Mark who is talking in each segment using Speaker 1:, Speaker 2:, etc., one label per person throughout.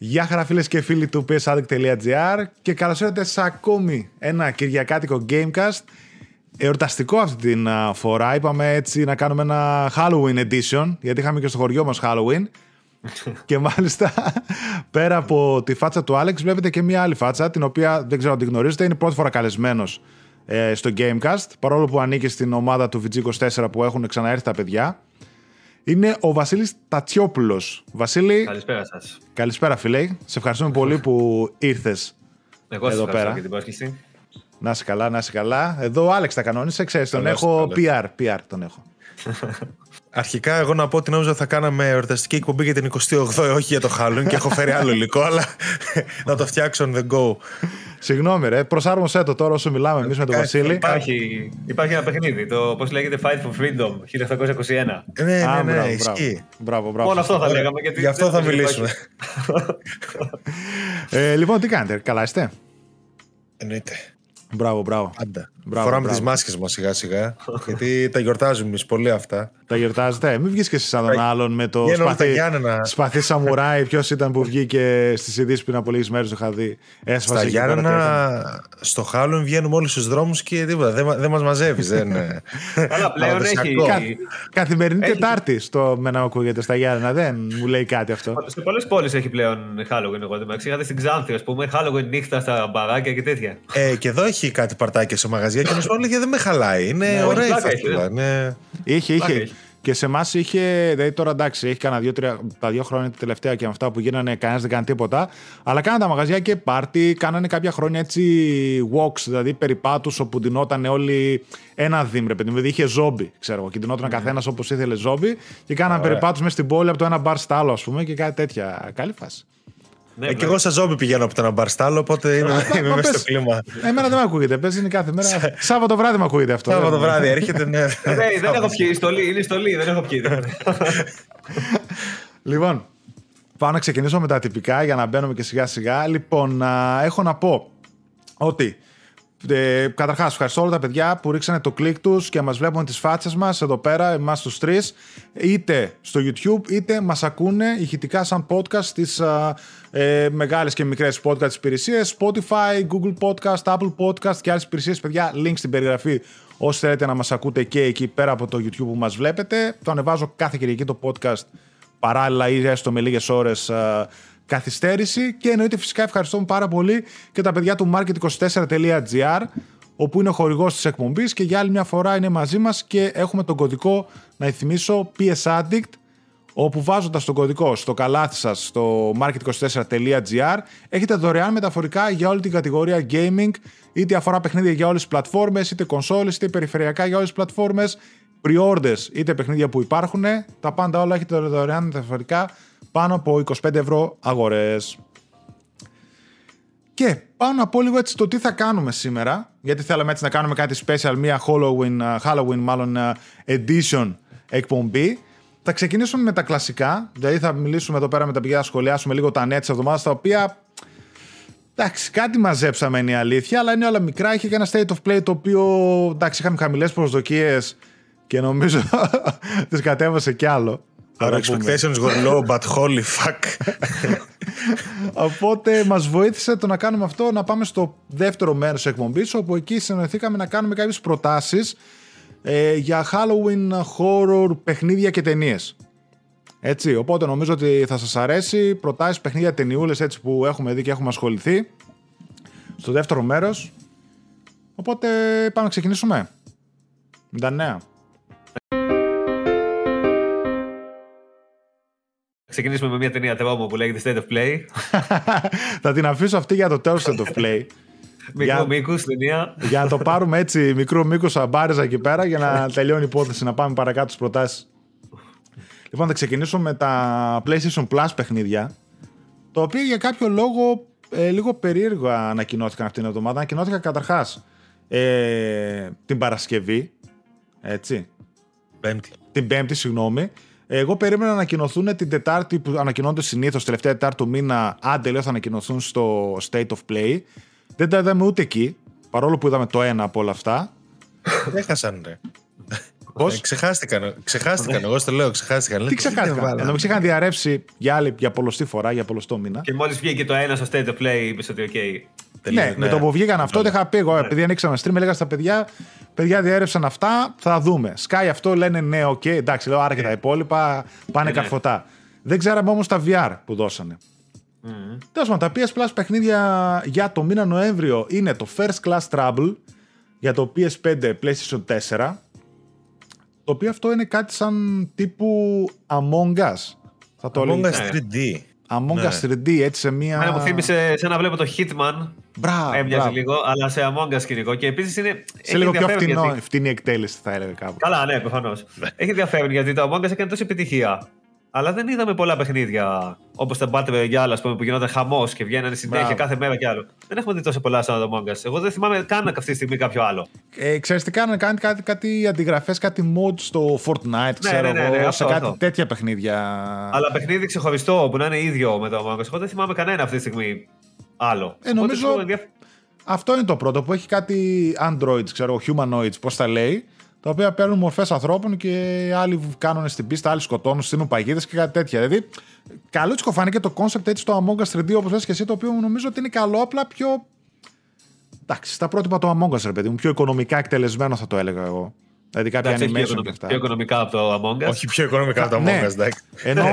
Speaker 1: Γεια χαρά φίλες και φίλοι του psaddict.gr και καλώς ήρθατε σε ακόμη ένα κυριακάτικο Gamecast. Εορταστικό αυτή την φορά. Είπαμε έτσι να κάνουμε ένα Halloween edition γιατί είχαμε και στο χωριό μας Halloween. Και μάλιστα πέρα από τη φάτσα του Άλεξ βλέπετε και μια άλλη φάτσα την οποία δεν ξέρω αν την γνωρίζετε είναι πρώτη φορά καλεσμένος ε, στο Gamecast. Παρόλο που ανήκει στην ομάδα του VG24 που έχουν ξαναέρθει τα παιδιά είναι ο Βασίλης Τατσιόπουλος. Βασίλη.
Speaker 2: Καλησπέρα σας.
Speaker 1: Καλησπέρα, φίλε. Σε ευχαριστούμε πολύ που ήρθες εδώ πέρα.
Speaker 2: για την πρόσκληση.
Speaker 1: Να είσαι καλά, να είσαι καλά. Εδώ ο Άλεξ τα κανόνισε, ξέρεις, τον έχω PR, PR τον έχω.
Speaker 3: Αρχικά, εγώ να πω ότι νόμιζα θα κάναμε εορταστική εκπομπή για την 28η, όχι για το Halloween και έχω φέρει άλλο υλικό, αλλά να το φτιάξω on the go.
Speaker 1: Συγγνώμη, ρε. Προσάρμοσέ το τώρα όσο μιλάμε εμείς με τον Βασίλη.
Speaker 2: Υπάρχει, υπάρχει ένα παιχνίδι. Το πώς λέγεται Fight for Freedom 1821.
Speaker 3: Ναι, ναι, ναι, ναι, ναι ισχύει.
Speaker 1: Μπράβο, μπράβο.
Speaker 2: Μόνο αυτό θα λέγαμε.
Speaker 3: Γι' αυτό θα μιλήσουμε.
Speaker 1: ε, λοιπόν, τι κάνετε, καλά είστε;
Speaker 3: Εννοείται.
Speaker 1: Μπράβο, μπράβο.
Speaker 3: Πάντα. Μπράβο, Φοράμε τις μάσκες μας σιγά σιγά. γιατί τα γιορτάζουμε εμείς πολύ αυτά.
Speaker 1: Τα γιορτάζετε. Μην βγεις και εσύ σαν τον άλλον με το σπαθί, σπαθί σαμουράι. Ποιος ήταν που βγήκε στις ειδήσεις πριν από λίγες μέρες, το είχα δει.
Speaker 3: Έσφασε Στα Γιάννενα, στο Χάλον βγαίνουμε όλου στους δρόμους και τίποτα. Δεν, δεν μας μαζεύεις. δεν...
Speaker 2: Αλλά πλέον έχει.
Speaker 1: καθημερινή έχει. Τετάρτη στο με να ακούγεται στα Γιάννενα. Δεν μου λέει κάτι αυτό.
Speaker 2: Σε πολλές πόλεις έχει πλέον Halloween. Εγώ δεν Είχατε στην Ξάνθη, ας πούμε, Halloween νύχτα στα μπαράκια και τέτοια.
Speaker 3: Ε, και εδώ έχει κάτι παρτάκια σε μαγαζιά και μας έλεγε δεν με χαλάει. Είναι ναι, ωραία η φαστούλα. Ναι.
Speaker 1: Είχε, είχε. Και σε εμάς είχε, δηλαδή τώρα εντάξει, έχει κανένα δύο, τρία, τα δύο χρόνια τα τελευταία και με αυτά που γίνανε, κανένας δεν κάνει τίποτα. Αλλά κάνανε τα μαγαζιά και πάρτι, κάνανε κάποια χρόνια έτσι walks, δηλαδή περιπάτους όπου ντυνόταν όλοι ένα δίμ, παιδί Δηλαδή είχε ζόμπι, ξέρω εγώ. Και ντυνόταν mm. καθένας όπως ήθελε ζόμπι και κάνανε περιπάτους μέσα στην πόλη από το ένα μπαρ στο άλλο, ας πούμε, και κάτι τέτοια. Καλή φάση.
Speaker 3: Ναι, ε, και εγώ σαν ζόμπι πηγαίνω από τον μπαρστάλο, οπότε είμαι, είμαι μέσα στο κλίμα.
Speaker 1: Εμένα δεν με ακούγεται. Παίζει είναι κάθε μέρα. Σάββατο βράδυ με ακούγεται αυτό.
Speaker 3: Σάββατο βράδυ έρχεται, ναι.
Speaker 2: δεν έχω πιει. Στολή, είναι στολή, δεν έχω πιει.
Speaker 1: λοιπόν, πάω να ξεκινήσω με τα τυπικά για να μπαίνουμε και σιγά σιγά. Λοιπόν, έχω να πω ότι ε, Καταρχάς, ευχαριστώ όλα τα παιδιά που ρίξανε το κλικ τους και μας βλέπουν τις φάτσες μας εδώ πέρα, εμάς τους τρεις, είτε στο YouTube είτε μας ακούνε ηχητικά σαν podcast στις ε, μεγάλες και μικρές podcast υπηρεσίες. Spotify, Google Podcast, Apple Podcast και άλλες υπηρεσίες. Παιδιά, link στην περιγραφή όσοι θέλετε να μας ακούτε και εκεί πέρα από το YouTube που μας βλέπετε. Το ανεβάζω κάθε Κυριακή το podcast παράλληλα ή έστω με λίγες ώρες καθυστέρηση και εννοείται φυσικά ευχαριστώ πάρα πολύ και τα παιδιά του market24.gr όπου είναι ο χορηγός της εκπομπής και για άλλη μια φορά είναι μαζί μας και έχουμε τον κωδικό να θυμίσω PS Addict όπου βάζοντας τον κωδικό στο καλάθι σας στο market24.gr έχετε δωρεάν μεταφορικά για όλη την κατηγορία gaming είτε αφορά παιχνίδια για όλες τις πλατφόρμες είτε κονσόλες είτε περιφερειακά για όλες τις πλατφόρμες pre-orders είτε παιχνίδια που υπάρχουν τα πάντα όλα έχετε δωρεάν μεταφορικά πάνω από 25 ευρώ αγορές. Και πάω να πω λίγο έτσι το τι θα κάνουμε σήμερα, γιατί θέλαμε έτσι να κάνουμε κάτι special, μια Halloween, Halloween μάλλον edition εκπομπή. Θα ξεκινήσουμε με τα κλασικά, δηλαδή θα μιλήσουμε εδώ πέρα με τα παιδιά, θα σχολιάσουμε λίγο τα νέα της εβδομάδας, τα οποία Εντάξει, κάτι μαζέψαμε είναι η αλήθεια, αλλά είναι όλα μικρά. Είχε και ένα state of play το οποίο εντάξει, είχαμε χαμηλές προσδοκίες και νομίζω τις κατέβασε κι άλλο.
Speaker 3: Our expectations were low, but holy fuck.
Speaker 1: Οπότε μας βοήθησε το να κάνουμε αυτό, να πάμε στο δεύτερο μέρος εκπομπής, όπου εκεί συνοηθήκαμε να κάνουμε κάποιες προτάσεις ε, για Halloween horror παιχνίδια και ταινίες. Έτσι, οπότε νομίζω ότι θα σας αρέσει προτάσεις παιχνίδια ταινιούλες έτσι που έχουμε δει και έχουμε ασχοληθεί στο δεύτερο μέρος. Οπότε πάμε να ξεκινήσουμε. Με τα νέα.
Speaker 2: Ξεκινήσουμε με μια ταινία τρόμο που λέγεται State of Play.
Speaker 1: θα την αφήσω αυτή για το τέλος State of Play.
Speaker 2: Μικρό μήκο ταινία.
Speaker 1: Για να το πάρουμε έτσι μικρό μήκο αμπάριζα εκεί πέρα για να τελειώνει η υπόθεση, να πάμε παρακάτω στις προτάσεις. Λοιπόν, θα ξεκινήσω με τα PlayStation Plus παιχνίδια. Το οποίο για κάποιο λόγο ε, λίγο περίεργα ανακοινώθηκαν αυτήν την εβδομάδα. Ανακοινώθηκαν καταρχάς ε, την Παρασκευή. Έτσι.
Speaker 3: Πέμπτη.
Speaker 1: Την Πέμπτη, συγγνώμη. Εγώ περίμενα να ανακοινωθούν την Τετάρτη που ανακοινώνται συνήθως, τελευταία Τετάρτη του μήνα, άντε λέω θα ανακοινωθούν στο State of Play. Δεν τα είδαμε ούτε εκεί, παρόλο που είδαμε το ένα από όλα αυτά.
Speaker 3: Έχασαν, ρε.
Speaker 1: Πώς;
Speaker 3: Ε, ξεχάστηκαν, ξεχάστηκαν, εγώ στο λέω, ξεχάστηκαν.
Speaker 1: Τι ξεχάστηκαν; Ενώ είχαν διαρρεύσει για άλλη, για πολλοστή φορά, για πολλοστό μήνα.
Speaker 2: Και μόλις βγήκε το ένα στο state of play, είπες ότι οκ.
Speaker 1: Ναι, με το που βγήκαν αυτό, δεν είχα πει εγώ. Επειδή ανοίξαμε stream, έλεγα στα παιδιά, παιδιά διέρευσαν αυτά, θα δούμε. Sky αυτό λένε ναι, οκ, εντάξει, λέω άρα και τα υπόλοιπα πάνε
Speaker 2: Ε, ναι.
Speaker 1: καρφωτά. Δεν ξέραμε όμως τα VR που δώσανε.
Speaker 2: Μμμ.
Speaker 1: Τέλος πάντων, τα PS Plus παιχνίδια για το μήνα Νοέμβριο είναι το First Class Trouble για το PS5 PlayStation 4. Το οποίο αυτό είναι κάτι σαν τύπου Among Us. Θα το
Speaker 3: Among
Speaker 1: έλεγα.
Speaker 3: Us 3D.
Speaker 1: Among
Speaker 3: Ναι.
Speaker 1: Us 3D, έτσι σε μία.
Speaker 2: Εμένα μου θύμισε σαν να βλέπω το Hitman.
Speaker 1: Μπράβο.
Speaker 2: Έμοιαζε
Speaker 1: μπράβο.
Speaker 2: λίγο, αλλά σε Among Us σκηνικό. Και επίσης είναι.
Speaker 1: Σε
Speaker 2: έχει
Speaker 1: λίγο πιο
Speaker 2: ενδιαφέρον
Speaker 1: φτηνό,
Speaker 2: γιατί-
Speaker 1: φτηνή εκτέλεση, θα έλεγα κάπου.
Speaker 2: Καλά, ναι, προφανώς. έχει ενδιαφέρον γιατί το Among Us έκανε τόση επιτυχία. Αλλά δεν είδαμε πολλά παιχνίδια όπως τα Battle Royale, ας πούμε, που γινόταν χαμός και βγαίνανε συνέχεια
Speaker 1: Μπράβο.
Speaker 2: κάθε μέρα κι άλλο. Δεν έχουμε δει τόσο πολλά σαν το Among Us. Εγώ δεν θυμάμαι καν αυτή τη στιγμή κάποιο άλλο.
Speaker 1: Ε, ξέρεις τι κάνανε, κάνανε κάτι, κάτι αντιγραφές, κάτι mods στο Fortnite, ξέρω
Speaker 2: ναι, ναι,
Speaker 1: εγώ,
Speaker 2: ναι,
Speaker 1: σε
Speaker 2: αυτό,
Speaker 1: κάτι
Speaker 2: αυτό.
Speaker 1: τέτοια παιχνίδια.
Speaker 2: Αλλά παιχνίδι ξεχωριστό που να είναι ίδιο με το Among Us. Εγώ δεν θυμάμαι κανένα αυτή τη στιγμή άλλο.
Speaker 1: Ε,
Speaker 2: Οπότε
Speaker 1: νομίζω-
Speaker 2: σου ενδιαφ-
Speaker 1: Αυτό είναι το πρώτο που έχει κάτι androids, ξέρω, humanoids, πώς τα λέει, τα οποία παίρνουν μορφές ανθρώπων και άλλοι κάνουν στην πίστα, άλλοι σκοτώνουν, στείλουν παγίδες και κάτι τέτοια. Δηλαδή, καλό τσικο φάνηκε το concept έτσι στο Among Us 3D, όπως λες και εσύ, το οποίο νομίζω ότι είναι καλό, απλά πιο... Εντάξει, στα πρότυπα το Among Us, ρε παιδί μου, πιο οικονομικά εκτελεσμένο θα το έλεγα εγώ. Δηλαδή κάποια
Speaker 2: Εντάξει, έχει πιο
Speaker 1: animation και
Speaker 2: οικονομικά-
Speaker 1: αυτά.
Speaker 2: πιο οικονομικά από το Among Us.
Speaker 3: Όχι πιο οικονομικά από το
Speaker 1: Ναι.
Speaker 3: Among Us, εντάξει.
Speaker 1: Ενώ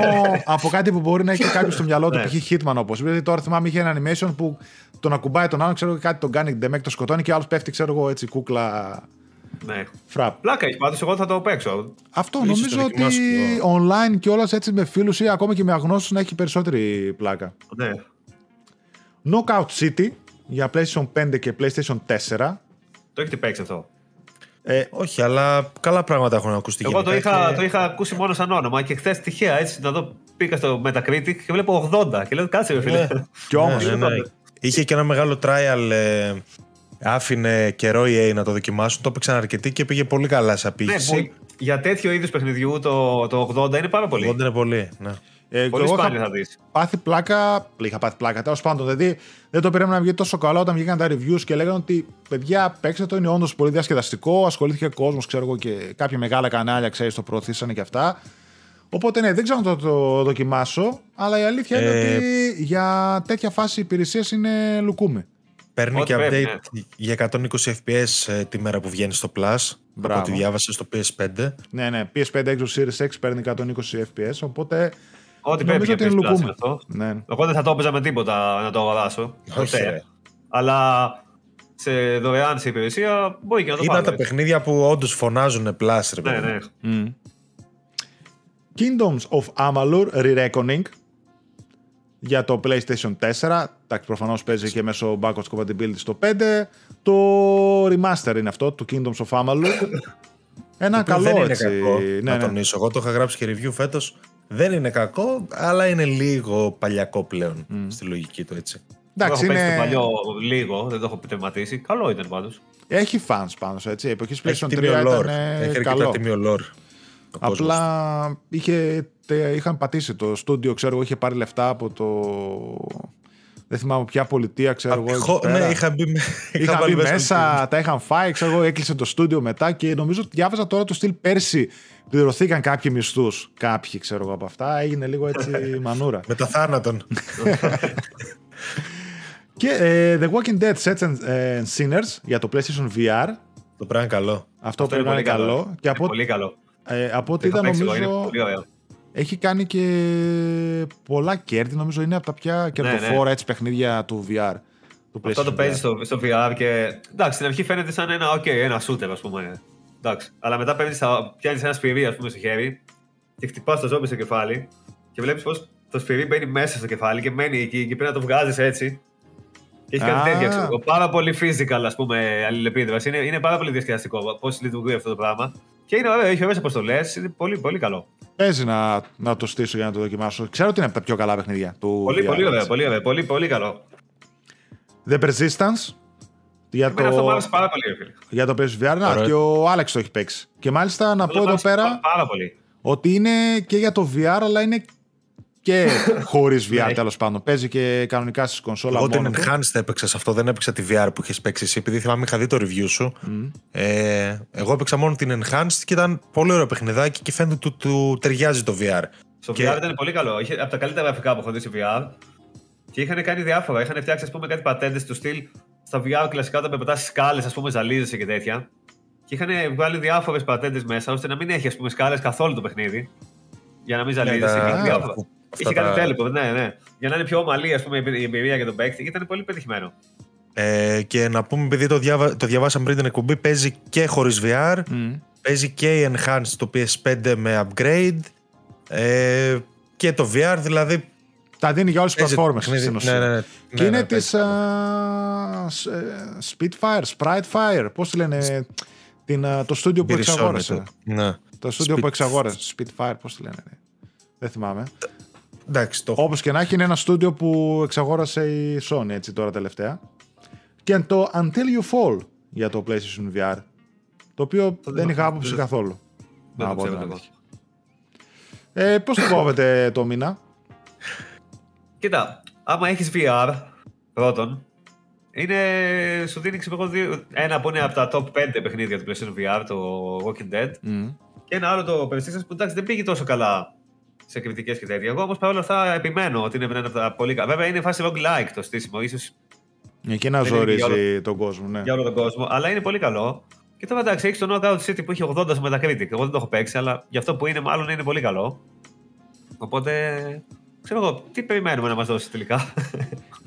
Speaker 1: από κάτι που μπορεί να έχει κάποιος στο μυαλό του,
Speaker 2: Ναι.
Speaker 1: π.χ. Hitman όπως. Δηλαδή τώρα θυμάμαι είχε ένα animation που τον ακουμπάει τον άλλον, ξέρω εγώ, κάτι τον κάνει ντεμέκ, το σκοτώνει και ο άλλος πέφτει, ξέρω εγώ έτσι, κούκλα
Speaker 2: Ναι.
Speaker 1: φραπ.
Speaker 2: Πλάκα έχεις πάντως, εγώ θα το παίξω.
Speaker 1: Αυτό
Speaker 3: Ίσως
Speaker 1: νομίζω
Speaker 3: το
Speaker 1: ότι
Speaker 3: δοκιμάσω εγώ.
Speaker 1: online και όλας έτσι με φίλους ή ακόμα και με αγνώστους να έχει περισσότερη πλάκα.
Speaker 2: Ναι.
Speaker 1: Knockout City για PlayStation 5 και PlayStation 4.
Speaker 2: Το έχετε παίξει αυτό;
Speaker 1: Ε,
Speaker 3: Όχι, αλλά καλά πράγματα έχουν ακουστεί.
Speaker 2: Εγώ το
Speaker 3: γενικά
Speaker 2: είχα,
Speaker 3: και-
Speaker 2: το είχα ακούσει μόνο σαν όνομα και χθες τυχαία έτσι να δω. Πήγα στο Metacritic και βλέπω 80 και λέω κάτσε, ρε φίλε.
Speaker 3: Ναι.
Speaker 1: κι όμως,
Speaker 3: Ναι, ναι, ναι. Είχε και ένα μεγάλο trial. ε, άφηνε καιρό η EA να το δοκιμάσουν. Το έπαιξαν αρκετοί και πήγε πολύ καλά σε
Speaker 2: Ναι,
Speaker 3: απήχηση.
Speaker 2: που για τέτοιο είδους παιχνιδιού το, το 80 είναι πάρα πολύ.
Speaker 3: 80 είναι πολύ. Ναι.
Speaker 1: ε,
Speaker 2: Πολύ
Speaker 1: εγώ είχα
Speaker 2: σπάνιο θα δεις.
Speaker 1: πάθει πλάκα. Είχα πάθει πλάκα. Τέλος πάντων, δηλαδή δεν το περίμενα να βγει τόσο καλό όταν βγήκαν τα reviews και λέγανε ότι παιδιά, παίξτε το, είναι όντως πολύ διασκεδαστικό. Ασχολήθηκε κόσμος, ξέρω εγώ, και κάποια μεγάλα κανάλια, ξέρεις, το προωθήσανε και αυτά. Οπότε ναι, δεν ξέρω να το, το δοκιμάσω, αλλά η αλήθεια είναι
Speaker 3: Ε,
Speaker 1: ότι για τέτοια φάση υπηρεσίε είναι λουκούμι.
Speaker 3: Παίρνει
Speaker 2: Ό,τι
Speaker 3: και
Speaker 2: πρέπει,
Speaker 3: update για 120 FPS ε, τη μέρα που βγαίνει στο Plus.
Speaker 1: Μπράβο.
Speaker 3: Από ό,τι διάβασα στο PS5.
Speaker 1: Ναι, ναι, PS5 Xbox Series X παίρνει 120 FPS, οπότε
Speaker 2: Ό,τι
Speaker 1: νομίζω
Speaker 2: πρέπει
Speaker 1: ότι
Speaker 2: για
Speaker 1: είναι
Speaker 2: PS Plus
Speaker 1: λουκούμι.
Speaker 2: είναι αυτό.
Speaker 1: Ναι.
Speaker 2: Εγώ δεν θα το έπαιζα με τίποτα να το αγοράσω.
Speaker 3: Όχι,
Speaker 2: Ποτέ.
Speaker 3: ρε.
Speaker 2: Αλλά σε δωρεάν σε υπηρεσία μπορεί και να το
Speaker 3: Είναι
Speaker 2: πάρω.
Speaker 3: τα παιχνίδια που όντως φωνάζουν Plus, ρε
Speaker 2: Ναι,
Speaker 3: παιδί.
Speaker 2: ναι.
Speaker 1: Kingdoms of Amalur Re-Reckoning για το PlayStation 4. Εντάξει, προφανώς παίζει και μέσω backwards compatibility στο 5. Το remaster είναι αυτό, του Kingdoms of Amalur. Ένα
Speaker 3: Το οποίο
Speaker 1: καλό
Speaker 3: δεν είναι
Speaker 1: έτσι.
Speaker 3: κακό,
Speaker 1: ναι,
Speaker 3: να
Speaker 1: ναι.
Speaker 3: τονίσω. Εγώ το είχα γράψει και review φέτος. Δεν είναι κακό, αλλά είναι λίγο παλιακό πλέον στη λογική του έτσι.
Speaker 1: Εντάξει,
Speaker 2: έχω παίξει
Speaker 1: είναι...
Speaker 2: το παλιό λίγο, δεν το έχω τερματίσει. Καλό ήταν πάντως.
Speaker 1: έχει fans πάνω σε έτσι. Η εποχή
Speaker 3: Έχει
Speaker 1: PlayStation 3
Speaker 3: τιμίο lore.
Speaker 1: ήταν ε,
Speaker 3: Έχει αρκετά
Speaker 1: καλό.
Speaker 3: τιμίο lore. Ο κόσμος.
Speaker 1: Απλά είχε, τε- είχαν πατήσει το στούντιο, ξέρω εγώ, είχε πάρει λεφτά από το... Δεν θυμάμαι ποια πολιτεία, ξέρω εγώ. εκεί
Speaker 3: Απ'
Speaker 1: πέρα.
Speaker 3: Ναι, είχα μπει, με- είχα
Speaker 1: Είχαν
Speaker 3: βάλει
Speaker 1: μπει
Speaker 3: μέσα
Speaker 1: μέσα, τα είχαν φάει, ξέρω εγώ, έκλεισε το στούντιο μετά και νομίζω ότι διάβαζα τώρα το στυλ πέρσι. Πληρωθήκαν κάποιοι μισθούς. Κάποιοι, ξέρω εγώ από αυτά. Έγινε λίγο έτσι μανούρα.
Speaker 3: Με τα θάνατον.
Speaker 1: και ε, The Walking Dead Sets and ε, Sinners για το PlayStation VR.
Speaker 3: το πράγμα είναι καλό.
Speaker 1: Αυτό πρέπει να είναι καλό. Και από,
Speaker 2: Πολύ καλό.
Speaker 1: Ε, από ό,τι
Speaker 2: Το
Speaker 1: είδα
Speaker 2: είχα παίξει εγώ, είναι
Speaker 1: νομίζω
Speaker 2: πολύ ωραίο.
Speaker 1: έχει κάνει και πολλά κέρδη. Νομίζω είναι από τα πια κερδοφόρα έτσι, παιχνίδια του VR. Του
Speaker 2: Ναι, Αυτό το
Speaker 1: PlayStation
Speaker 2: παίζεις
Speaker 1: VR.
Speaker 2: στο, στο VR και. Εντάξει, στην αρχή φαίνεται σαν ένα, okay, ένα shooter, ας πούμε. Εντάξει. Αλλά μετά παίρνεις, πιάνεις ένα σφυρί, ας πούμε, στο χέρι και χτυπάς το ζόμπι στο κεφάλι και βλέπεις πως το σφυρί μπαίνει μέσα στο κεφάλι και μένει εκεί και πρέπει να το βγάζεις έτσι. Και έχει
Speaker 1: Α.
Speaker 2: κάτι τέτοια, ξέρω εγώ. Πάρα πολύ physical, ας πούμε, αλληλεπίδραση. Είναι, είναι πάρα πολύ διασκεδαστικό πώς λειτουργεί αυτό το πράγμα. Και είναι ωραίο, έχει ωραίες αποστολές. Είναι πολύ, πολύ καλό.
Speaker 1: Παίζει να, να το στήσω για να το δοκιμάσω. Ξέρω ότι είναι από τα πιο καλά παιχνίδια του
Speaker 2: Πολύ,
Speaker 1: VR,
Speaker 2: πολύ ωραίο,
Speaker 1: έτσι.
Speaker 2: πολύ ωραίο. Πολύ, πολύ καλό.
Speaker 1: The Persistence για
Speaker 2: Εμένα αυτό μου
Speaker 1: το,
Speaker 2: άρεσε πάρα πολύ, ρε φίλε.
Speaker 1: για το PSVR. Να,
Speaker 3: Ωραίο.
Speaker 1: και ο Άλεξ το έχει παίξει. Και μάλιστα να πω
Speaker 2: Μου
Speaker 1: εδώ
Speaker 2: άρεσε
Speaker 1: πέρα
Speaker 2: πά- Πάρα πολύ.
Speaker 1: ότι είναι και για το VR, αλλά είναι και χωρίς VR
Speaker 2: Ναι.
Speaker 1: τέλος πάντων. Παίζει και κανονικά στις κονσόλα.
Speaker 3: Εγώ την
Speaker 1: μόνο του.
Speaker 3: Enhanced έπαιξα σε αυτό, δεν έπαιξα τη VR που είχες παίξει εσύ, επειδή θυμάμαι είχα δει το review σου. Ε, εγώ έπαιξα μόνο την Enhanced και ήταν πολύ ωραίο παιχνιδάκι και φαίνεται του, του ταιριάζει το VR.
Speaker 2: Στο
Speaker 3: Και-
Speaker 2: VR ήταν πολύ καλό. Είχε από τα καλύτερα γραφικά που έχω δει σε VR. Και είχαν κάνει διάφορα. Είχαν φτιάξει ας πούμε, κάτι πατέντες του στυλ στα VR κλασικά όταν πετά σκάλες, ας πούμε, ζαλίζεσαι και τέτοια. Και είχαν βγάλει διάφορες πατέντες μέσα ώστε να μην έχει ας πούμε, σκάλες καθόλου το παιχνίδι. Για να μην ζαλίζεσαι.
Speaker 3: Ναι, τα-
Speaker 2: Είχε διάφορα.
Speaker 3: αυτά
Speaker 2: Είχε κάνει
Speaker 3: τα-
Speaker 2: τέλεπο, ναι, ναι. Για να είναι πιο ομαλή ας πούμε, η εμπειρία για τον παίκτη. Ήταν πολύ πετυχημένο.
Speaker 3: Ε, και να πούμε, επειδή το, διάβα, το διαβάσαμε πριν την εκπομπή, παίζει και χωρίς VR,
Speaker 1: Μμ.
Speaker 3: παίζει και η Enhanced το PS5 με upgrade ε, και το VR, δηλαδή.
Speaker 1: Τα δίνει για όλες τις
Speaker 3: παίζει το
Speaker 1: πλατφόρμες
Speaker 3: παιχνίδι.
Speaker 1: στην ουσία.
Speaker 3: Ναι, ναι, ναι.
Speaker 1: Και
Speaker 3: Ναι,
Speaker 1: είναι
Speaker 3: ναι,
Speaker 1: τη
Speaker 3: παίζει.
Speaker 1: Spitfire, Spritefire. Πώς τη λένε. Την, α, το στούντιο που
Speaker 3: Μπυρισώνει
Speaker 1: εξαγόρασε.
Speaker 3: το. Ναι.
Speaker 1: Το στούντιο
Speaker 3: Spit-
Speaker 1: που εξαγόρασε. Spitfire, πώς τη λένε. ναι. Δεν θυμάμαι.
Speaker 3: Εντάξει, το
Speaker 1: Όπως και να έχει, είναι ένα στούντιο που εξαγόρασε η Sony έτσι τώρα τελευταία. Και το Until You Fall για το PlayStation VR. Το οποίο
Speaker 2: Το
Speaker 1: δεν
Speaker 2: δεν
Speaker 1: είχα
Speaker 2: το-
Speaker 1: άποψη
Speaker 2: δεν-
Speaker 1: καθόλου.
Speaker 2: Δεν
Speaker 1: Να
Speaker 2: το
Speaker 1: πω
Speaker 2: ξέρω
Speaker 1: την
Speaker 2: εγώ.
Speaker 1: αλήθεια. Ε, Πώς το κόβετε το μήνα.
Speaker 2: Κοίτα, άμα έχεις VR, πρώτον, είναι, σου δίνει ξέρω εγώ, δύο- ένα που είναι από τα top 5 παιχνίδια του PlayStation VR, το Walking Dead,
Speaker 1: Μμ.
Speaker 2: και ένα άλλο το Persistence που εντάξει δεν πήγε τόσο καλά σε κριτικές και τέτοια. Εγώ όμω παρόλα αυτά επιμένω ότι είναι ένα από τα πολύ καλά. Βέβαια είναι φάση roguelike το στήσιμο, ίσως
Speaker 1: Εκεί να
Speaker 2: Δεν είναι για
Speaker 1: ζορίζει τον κόσμο, ναι.
Speaker 2: για όλο τον κόσμο, αλλά είναι πολύ καλό. Και τώρα εντάξει, έχεις το Knockout City που έχει 80 στο Metacritic. Εγώ δεν το έχω παίξει, αλλά για αυτό που είναι, μάλλον είναι πολύ καλό. Οπότε, ξέρω εγώ, τι περιμένουμε να μας δώσει τελικά.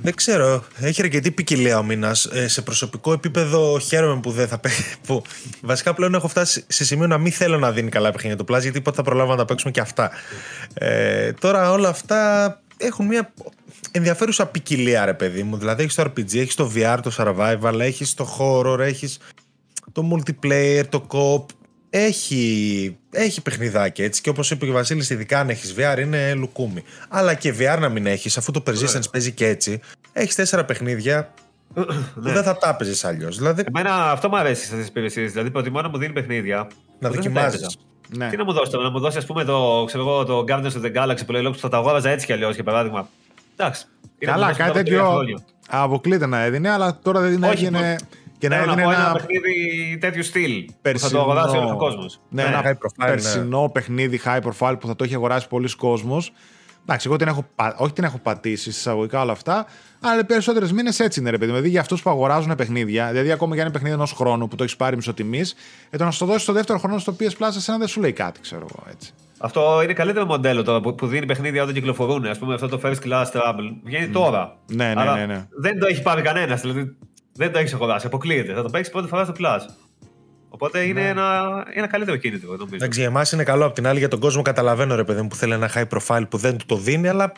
Speaker 3: Δεν ξέρω. Έχει αρκετή ποικιλία ο μήνας. Ε, σε προσωπικό επίπεδο χαίρομαι που δεν θα παίξει. Που... Βασικά πλέον έχω φτάσει σε σημείο να μην θέλω να δίνει καλά παιχνίδια το Plus γιατί πότε θα προλάβω να τα παίξουμε και αυτά. Ε, τώρα όλα αυτά έχουν μια ενδιαφέρουσα ποικιλία, ρε παιδί μου. Δηλαδή έχεις το RPG, έχεις το VR, το survival, έχεις το horror, έχεις το multiplayer, το co έχει, έχει παιχνιδάκια έτσι και όπως είπε και ο Βασίλης ειδικά αν έχεις VR είναι λουκούμι αλλά και VR να μην έχεις αφού το Persistence παίζει και έτσι έχεις τέσσερα παιχνίδια που δεν θα τα έπαιζες αλλιώς δηλαδή
Speaker 2: Εμένα αυτό μου αρέσει σε αυτέ τι υπηρεσίες. Δηλαδή, προτιμώ να μου δίνει παιχνίδια.
Speaker 3: να
Speaker 2: που δεν θα τα
Speaker 3: δοκιμάζεις
Speaker 2: έπαιζα.
Speaker 1: Ναι.
Speaker 2: Τι να μου δώσει τώρα, να μου δώσει ας πούμε το, ξέρω εγώ, το Guardians of the Galaxy που λέει λόγω που θα τα αγόραζα έτσι κι αλλιώς για παράδειγμα. Εντάξει. Ή να μου
Speaker 1: Καλά,
Speaker 2: δώσει
Speaker 1: κάτι
Speaker 2: μετά από τρία
Speaker 1: τέτοιο
Speaker 2: χρόνια.
Speaker 1: αποκλείται να έδινε, αλλά τώρα δεν
Speaker 2: Όχι,
Speaker 1: έγινε. Και να
Speaker 2: Θέλω να
Speaker 1: έδινε
Speaker 2: πω ένα
Speaker 1: ένα
Speaker 2: παιχνίδι τέτοιου στυλ. Που θα
Speaker 1: περσινό.
Speaker 2: το αγοράσει όλος ο κόσμος.
Speaker 1: Ναι,
Speaker 3: Ναι,
Speaker 1: ένα
Speaker 3: high profile, ναι.
Speaker 1: περσινό παιχνίδι high profile που θα το έχει αγοράσει πολλοί κόσμος. Εντάξει, εγώ την έχω, πα- όχι την έχω πατήσει εισαγωγικά όλα αυτά, αλλά οι περισσότερες μήνες έτσι είναι, ρε παιδί. μου. Δηλαδή για αυτούς που αγοράζουν παιχνίδια, δηλαδή ακόμα και αν είναι παιχνίδι ενός χρόνου που το έχεις πάρει μισοτιμή, ε, το να σου το δώσεις το δεύτερο χρόνο στο PS Plus, εσένα δεν σου λέει κάτι, ξέρω εγώ έτσι.
Speaker 2: Αυτό είναι καλύτερο μοντέλο τώρα που, που δίνει παιχνίδια όταν κυκλοφορούν. Α πούμε αυτό το First Class Trouble βγαίνει τώρα.
Speaker 1: Ναι, ναι,
Speaker 2: Άρα
Speaker 1: ναι, ναι.
Speaker 2: Δεν το έχει πάρει κανένας. Δηλαδή δεν το έχεις αγοράσει. Αποκλείεται. Θα το παίξεις πρώτη φορά στο Plus. Οπότε είναι
Speaker 1: Ναι.
Speaker 2: ένα, ένα καλύτερο κίνητρο, νομίζω.
Speaker 3: Εντάξει, για εμάς είναι καλό. Απ' την άλλη, για τον κόσμο καταλαβαίνω, ρε παιδί μου, που θέλει ένα high profile που δεν του το δίνει, αλλά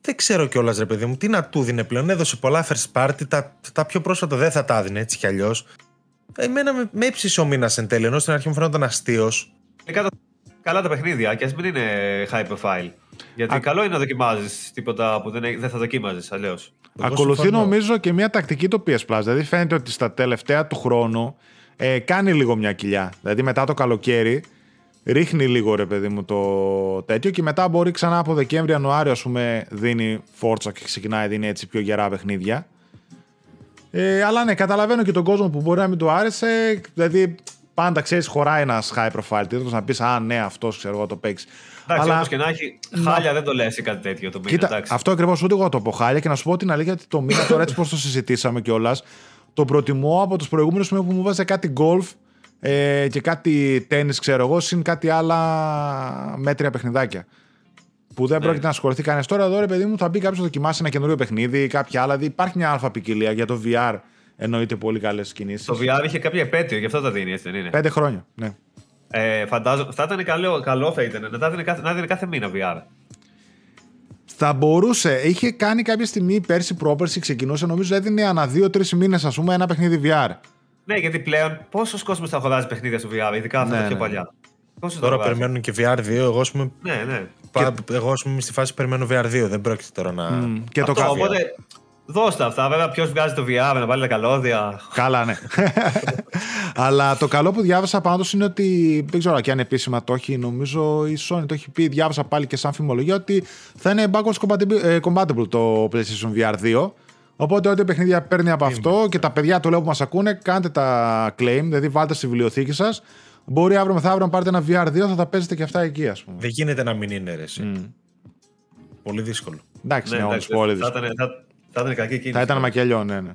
Speaker 3: δεν ξέρω κιόλας, ρε παιδί μου, τι να του δίνει πλέον. Έδωσε πολλά first party, τα, τα πιο πρόσφατα δεν θα τα δίνει έτσι κι αλλιώς. Εμένα με, με ύψησε ο μήνας εν τέλει, ενώ στην αρχή μου φαίνονταν αστείος.
Speaker 2: Είναι κάτω- καλά τα παιχνίδια και ας μην είναι high profile. Γιατί
Speaker 1: Α-
Speaker 2: καλό είναι να δοκιμάζεις τίποτα που δεν, έχει- δεν θα δοκίμαζες αλλιώς.
Speaker 1: Ακολουθεί
Speaker 3: συμφωνώ.
Speaker 1: νομίζω και μια τακτική το PS Plus. Δηλαδή φαίνεται ότι στα τελευταία του χρόνου ε, κάνει λίγο μια κοιλιά. Δηλαδή μετά το καλοκαίρι ρίχνει λίγο ρε παιδί μου το τέτοιο και μετά μπορεί ξανά από Δεκέμβρη-Ιανουάριο ας πούμε δίνει φόρτσα και ξεκινάει δίνει έτσι πιο γερά παιχνίδια. Ε, αλλά ναι, καταλαβαίνω και τον κόσμο που μπορεί να μην του άρεσε. Δηλαδή πάντα ξέρεις χωράει ένας high profile τίτλος να πεις Α, ναι, αυτός ξέρω εγώ το παίξει.
Speaker 2: Εντάξει, όμω και να έχει. Χάλια δεν το λες ή κάτι τέτοιο το μήνα.
Speaker 1: Κοίτα,
Speaker 2: εντάξει.
Speaker 1: αυτό ακριβώς ούτε εγώ το πω χάλια και να σου πω την αλήθεια ότι το μήνα τώρα έτσι πώ το συζητήσαμε κιόλας, το προτιμώ από τους προηγούμενους που μου βάζε κάτι golf ε, και κάτι τέννη, ξέρω εγώ, συν κάτι άλλα μέτρια παιχνιδάκια. Που δεν
Speaker 2: Ναι.
Speaker 1: πρόκειται να ασχοληθεί κανένα. Τώρα εδώ, ρε παιδί μου, θα μπει κάποιος να δοκιμάσει ένα καινούριο παιχνίδι ή κάποια άλλα. Δηλαδή υπάρχει μια αλφα ποικιλία για το VR. Εννοείται πολύ καλές κινήσεις.
Speaker 2: Το VR είχε κάποια επέτειο, γι' αυτό τα δίνει, έτσι δεν είναι;
Speaker 1: Πέντε χρόνια. Ναι.
Speaker 2: Ε, φαντάζομαι, θα ήταν καλό, καλό θα ήταν να τα δίνει κάθε, να δίνει κάθε μήνα VR.
Speaker 1: Θα μπορούσε. Είχε κάνει κάποια στιγμή πέρσι πρόπερσι, ξεκινούσε νομίζω έδινε ανά δύο-τρεις μήνες, ας πούμε, ένα παιχνίδι VR.
Speaker 2: Ναι, γιατί πλέον πόσος κόσμος θα αγοράζει παιχνίδια στο VR, ειδικά αυτά
Speaker 1: Ναι,
Speaker 2: τα πιο
Speaker 1: ναι.
Speaker 2: παλιά; Πόσο
Speaker 3: Τώρα περιμένουν και VR2. Εγώ, ας πούμε,
Speaker 2: Ναι, ναι.
Speaker 3: πα- εγώ ας πούμε, είμαι στη φάση περιμένω VR2. Δεν πρόκειται τώρα να.
Speaker 1: Μμ, Και το
Speaker 2: Αυτό,
Speaker 1: κα-
Speaker 2: οπότε Δώστα αυτά. Βέβαια, ποιος βγάζει το VR να βάλει τα καλώδια.
Speaker 1: Καλά, ναι. Αλλά το καλό που διάβασα πάντως είναι ότι. Δεν ξέρω και αν επίσημα το έχει. Νομίζω η Sony το έχει πει. Διάβασα πάλι και σαν φημολογία ότι θα είναι backwards compatible, ε, compatible το PlayStation VR 2. Οπότε ό,τι παιχνίδια παίρνει από αυτό και τα παιδιά του λέω που μας ακούνε, κάντε τα claim, δηλαδή βάλτε στη βιβλιοθήκη σας. Μπορεί αύριο μεθαύριο να πάρετε ένα VR2, θα τα παίζετε και αυτά εκεί, ας πούμε.
Speaker 3: Δεν γίνεται να μην είναι ρε. εσύ. Πολύ δύσκολο.
Speaker 1: Εντάξει,
Speaker 2: Ναι,
Speaker 1: ναι, όντως
Speaker 2: εντάξει,
Speaker 1: πολύ
Speaker 2: θα
Speaker 1: δύσκολο.
Speaker 2: ήταν- θα- Θα ήταν κακή κίνηση.
Speaker 1: Θα ήταν μακελιό, ναι, ναι.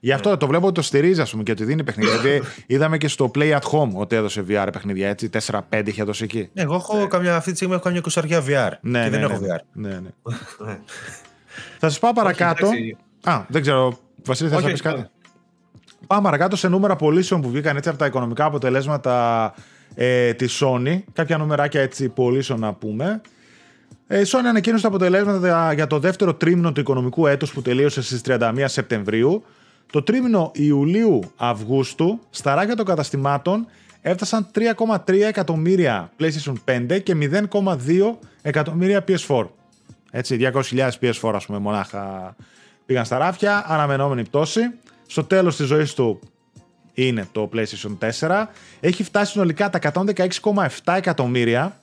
Speaker 1: Γι' αυτό το βλέπω ότι το στηρίζει, ας πούμε, και ότι δίνει παιχνίδια. Δηλαδή, είδαμε και στο Play at Home ότι έδωσε VR παιχνίδια, έτσι. 4-5 είχε δώσει εκεί.
Speaker 3: Εγώ έχω καμιά, αυτή τη στιγμή έχω καμιά κουσαριά VR.
Speaker 1: Ναι,
Speaker 3: και
Speaker 1: ναι,
Speaker 3: δεν
Speaker 1: ναι,
Speaker 3: έχω
Speaker 1: ναι.
Speaker 3: VR.
Speaker 1: Ναι, ναι.
Speaker 2: Ναι.
Speaker 1: Θα σας πάω παρακάτω.
Speaker 2: εντάξει.
Speaker 1: Α, δεν ξέρω. Βασίλη, θες να
Speaker 2: Όχι,
Speaker 1: πεις κάτι;
Speaker 2: όχι.
Speaker 1: Πάμε παρακάτω σε νούμερα πωλήσεων που βγήκαν έτσι από τα οικονομικά αποτελέσματα ε, της Sony. Κάποια νούμεράκια έτσι πωλήσεων να πούμε. Ε, Η Sony ανακοίνωσε τα αποτελέσματα για το δεύτερο τρίμηνο του οικονομικού έτους που τελείωσε στις 31 Σεπτεμβρίου. Το τρίμηνο Ιουλίου-Αυγούστου, στα ράκια των καταστημάτων, έφτασαν 3,3 εκατομμύρια PlayStation 5 και 0,2 εκατομμύρια PS4. Έτσι, 200.000 PS4 ας πούμε μονάχα πήγαν στα ράφια, αναμενόμενη πτώση. Στο τέλος της ζωής του είναι το PlayStation 4. Έχει φτάσει συνολικά τα 116,7 εκατομμύρια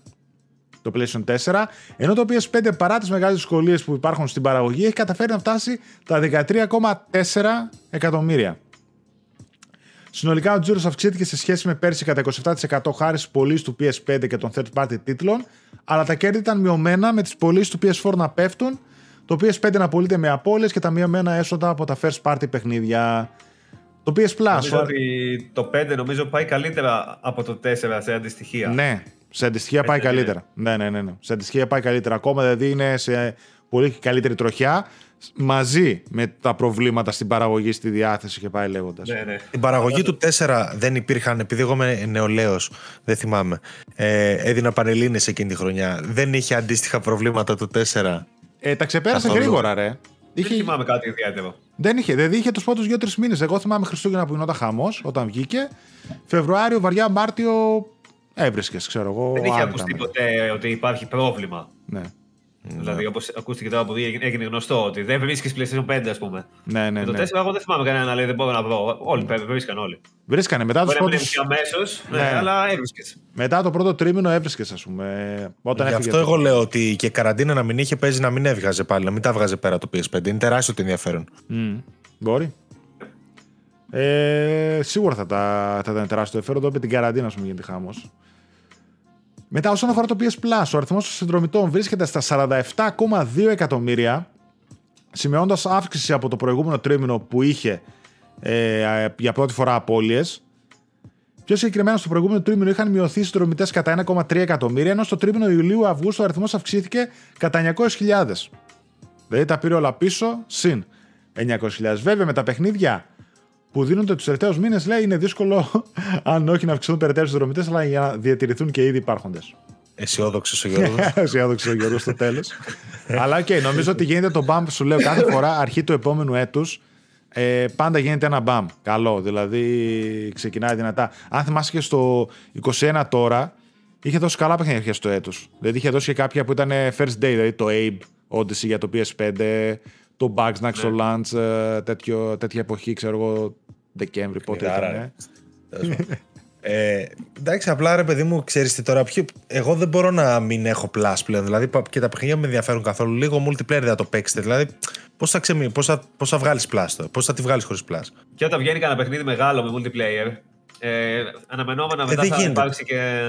Speaker 1: το PlayStation 4, ενώ το PS5 παρά τις μεγάλες δυσκολίες που υπάρχουν στην παραγωγή έχει καταφέρει να φτάσει τα 13,4 εκατομμύρια. Συνολικά ο τζίρος αυξήθηκε σε σχέση με πέρσι κατά 27% χάρη στις πωλήσεις του PS5 και των third party τίτλων, αλλά τα κέρδη ήταν μειωμένα με τις πωλήσεις του PS4 να πέφτουν, το PS5 να πωλείται με απώλειες και τα μειωμένα έσοδα από τα first party παιχνίδια. Το PS Plus.
Speaker 2: Νομίζω ότι το 5 νομίζω πάει καλύτερα από το 4 σε αντιστοιχεία.
Speaker 1: Ναι, σε αντιστοιχεία πάει
Speaker 2: Έτσι δεν είναι.
Speaker 1: καλύτερα. Ναι, ναι, ναι, ναι. Σε αντιστοιχεία πάει καλύτερα. Ακόμα δηλαδή είναι σε πολύ καλύτερη τροχιά μαζί με τα προβλήματα στην παραγωγή, στη διάθεση και πάει λέγοντας.
Speaker 2: ναι. ναι.
Speaker 3: Την παραγωγή του 4 δεν υπήρχαν, επειδή εγώ είμαι νεολαίος, δεν θυμάμαι. Ε, έδινα πανελίνες εκείνη τη χρονιά. Δεν είχε αντίστοιχα προβλήματα το 4.
Speaker 1: Ε, τα ξεπέρασε
Speaker 3: Καθόλου.
Speaker 1: γρήγορα, ρε.
Speaker 2: Δεν
Speaker 1: Είχε,
Speaker 2: θυμάμαι κάτι ιδιαίτερο.
Speaker 1: δεν είχε, δηλαδή είχε τους πρώτους 2-3 μήνες. Εγώ θυμάμαι Χριστούγεννα που γινόταν χαμός όταν βγήκε. Φεβρουάριο, βαριά Μάρτιο έβρισκες, ξέρω εγώ.
Speaker 2: Δεν είχε
Speaker 1: άνετα
Speaker 2: ακουστεί
Speaker 1: μετά.
Speaker 2: ποτέ ότι υπάρχει πρόβλημα.
Speaker 1: Ναι.
Speaker 2: Δηλαδή, όπως ακούστηκε τώρα που έγινε έγινε γνωστό, ότι δεν βρίσκεις PlayStation 5, ας πούμε.
Speaker 1: Ναι, ναι,
Speaker 2: Με το
Speaker 1: ναι.
Speaker 2: 4, εγώ δεν θυμάμαι κανένα να λέει δεν μπορώ να βρω. Όλοι βρίσκαν όλοι.
Speaker 1: Βρίσκανε μετά τους
Speaker 2: Μπορεί να μην
Speaker 1: πρώτου.
Speaker 2: έβρισκε αμέσως, ναι,
Speaker 1: Ναι.
Speaker 2: αλλά έβρισκες.
Speaker 1: Μετά το πρώτο τρίμηνο έβρισκες, ας πούμε. Όταν
Speaker 3: Γι'
Speaker 1: έφυγε
Speaker 3: αυτό
Speaker 1: το-
Speaker 3: εγώ λέω ότι και καραντίνα να μην είχε παίζει να μην έβγαζε πάλι, να μην τα βγάζε πέρα το PS5. Είναι τεράστιο το ενδιαφέρον.
Speaker 1: Μμ, Μπορεί. Ε, σίγουρα θα, τα, θα ήταν τεράστιο ενδιαφέρον. Εδώ με την καραντίνα, ας πούμε, γίνεται χάμος. Μετά, όσον αφορά το PS Plus, ο αριθμός των συνδρομητών βρίσκεται στα 47,2 εκατομμύρια, σημειώνοντας αύξηση από το προηγούμενο τρίμηνο που είχε ε, για πρώτη φορά απώλειες. Πιο συγκεκριμένα, στο προηγούμενο τρίμηνο είχαν μειωθεί οι συνδρομητές κατά 1,3 εκατομμύρια, ενώ στο τρίμηνο Ιουλίου-Αυγούστου ο αριθμός αυξήθηκε κατά 900.000. Δηλαδή τα πήρε όλα πίσω, συν 900.000. Βέβαια με τα παιχνίδια που δίνονται τους τελευταίους μήνες, λέει είναι δύσκολο, αν όχι να αυξηθούν περαιτέρω οι συνδρομητές, αλλά για να διατηρηθούν και οι ήδη υπάρχοντες.
Speaker 3: Αισιόδοξος ο Γιώργος.
Speaker 1: Αισιόδοξος ο Γιώργος στο τέλος. Αλλά οκ, νομίζω ότι γίνεται το bump, σου λέω κάθε φορά αρχή του επόμενου έτους. Ε, πάντα γίνεται ένα bump. Καλό. Δηλαδή ξεκινάει δυνατά. Αν θυμάσαι και στο 21 τώρα, είχε δώσει καλά παιχνίδια αρχέ του έτου. Δηλαδή είχε δώσει και κάποια που ήταν first day, δηλαδή το Abe Odyssey για το PS5, το Bugs Nax στο Launch, ε, τέτοιο, τέτοια εποχή, ξέρω εγώ, Δεκέμβρη, πότε
Speaker 3: Παιχνιδάρα,
Speaker 1: ήταν.
Speaker 3: Ε, εντάξει, απλά ρε παιδί μου, ξέρεις τι τώρα. Ποιο... Εγώ δεν μπορώ να μην έχω plus πλέον. Δηλαδή πα- και τα παιχνίδια με ενδιαφέρουν καθόλου. Λίγο multiplayer δεν θα το παίξετε. Δηλαδή, πώς θα, ξεμει... πώς θα... πώς θα βγάλεις plus τώρα, πώς θα τη βγάλεις χωρίς plus.
Speaker 2: Και όταν βγαίνει κανένα παιχνίδι μεγάλο με multiplayer, ε, αναμενόμενα μετά
Speaker 3: δεν
Speaker 2: θα
Speaker 3: γίνεται.
Speaker 2: υπάρξει και.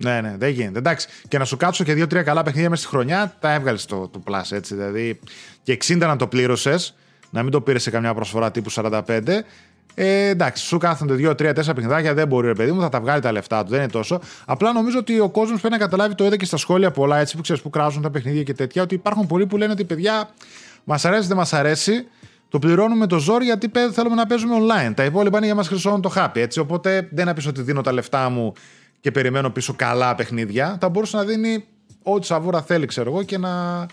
Speaker 1: Ναι, ναι, δεν γίνεται. Εντάξει, και να σου κάτσω και δύο-τρία καλά παιχνίδια μέσα στη χρονιά, τα έβγαλες το, το Plus έτσι. Δηλαδή, και 60 να το πλήρωσες, να μην το πήρες σε καμιά προσφορά τύπου 45. Ε, εντάξει, σου κάθονται 2-3-4 παιχνιδάκια, δεν μπορεί ρε παιδί μου, θα τα βγάλει τα λεφτά του, δεν είναι τόσο. Απλά νομίζω ότι ο κόσμος πρέπει να καταλάβει, το είδα και στα σχόλια πολλά έτσι που ξέρεις που κράζουν τα παιχνίδια και τέτοια, ότι υπάρχουν πολλοί που λένε ότι παιδιά, μας αρέσει, δεν μας αρέσει, το πληρώνουμε το ζόρι γιατί παι- θέλουμε να παίζουμε online. Τα υπόλοιπα είναι για μας χρυσώνουν το χάπι. Έτσι, οπότε δεν να πεις ότι δίνω τα λεφτά μου και περιμένω πίσω καλά παιχνίδια. Θα μπορούσε να δίνει ό,τι σαβούρα θέλει, ξέρω εγώ, και να,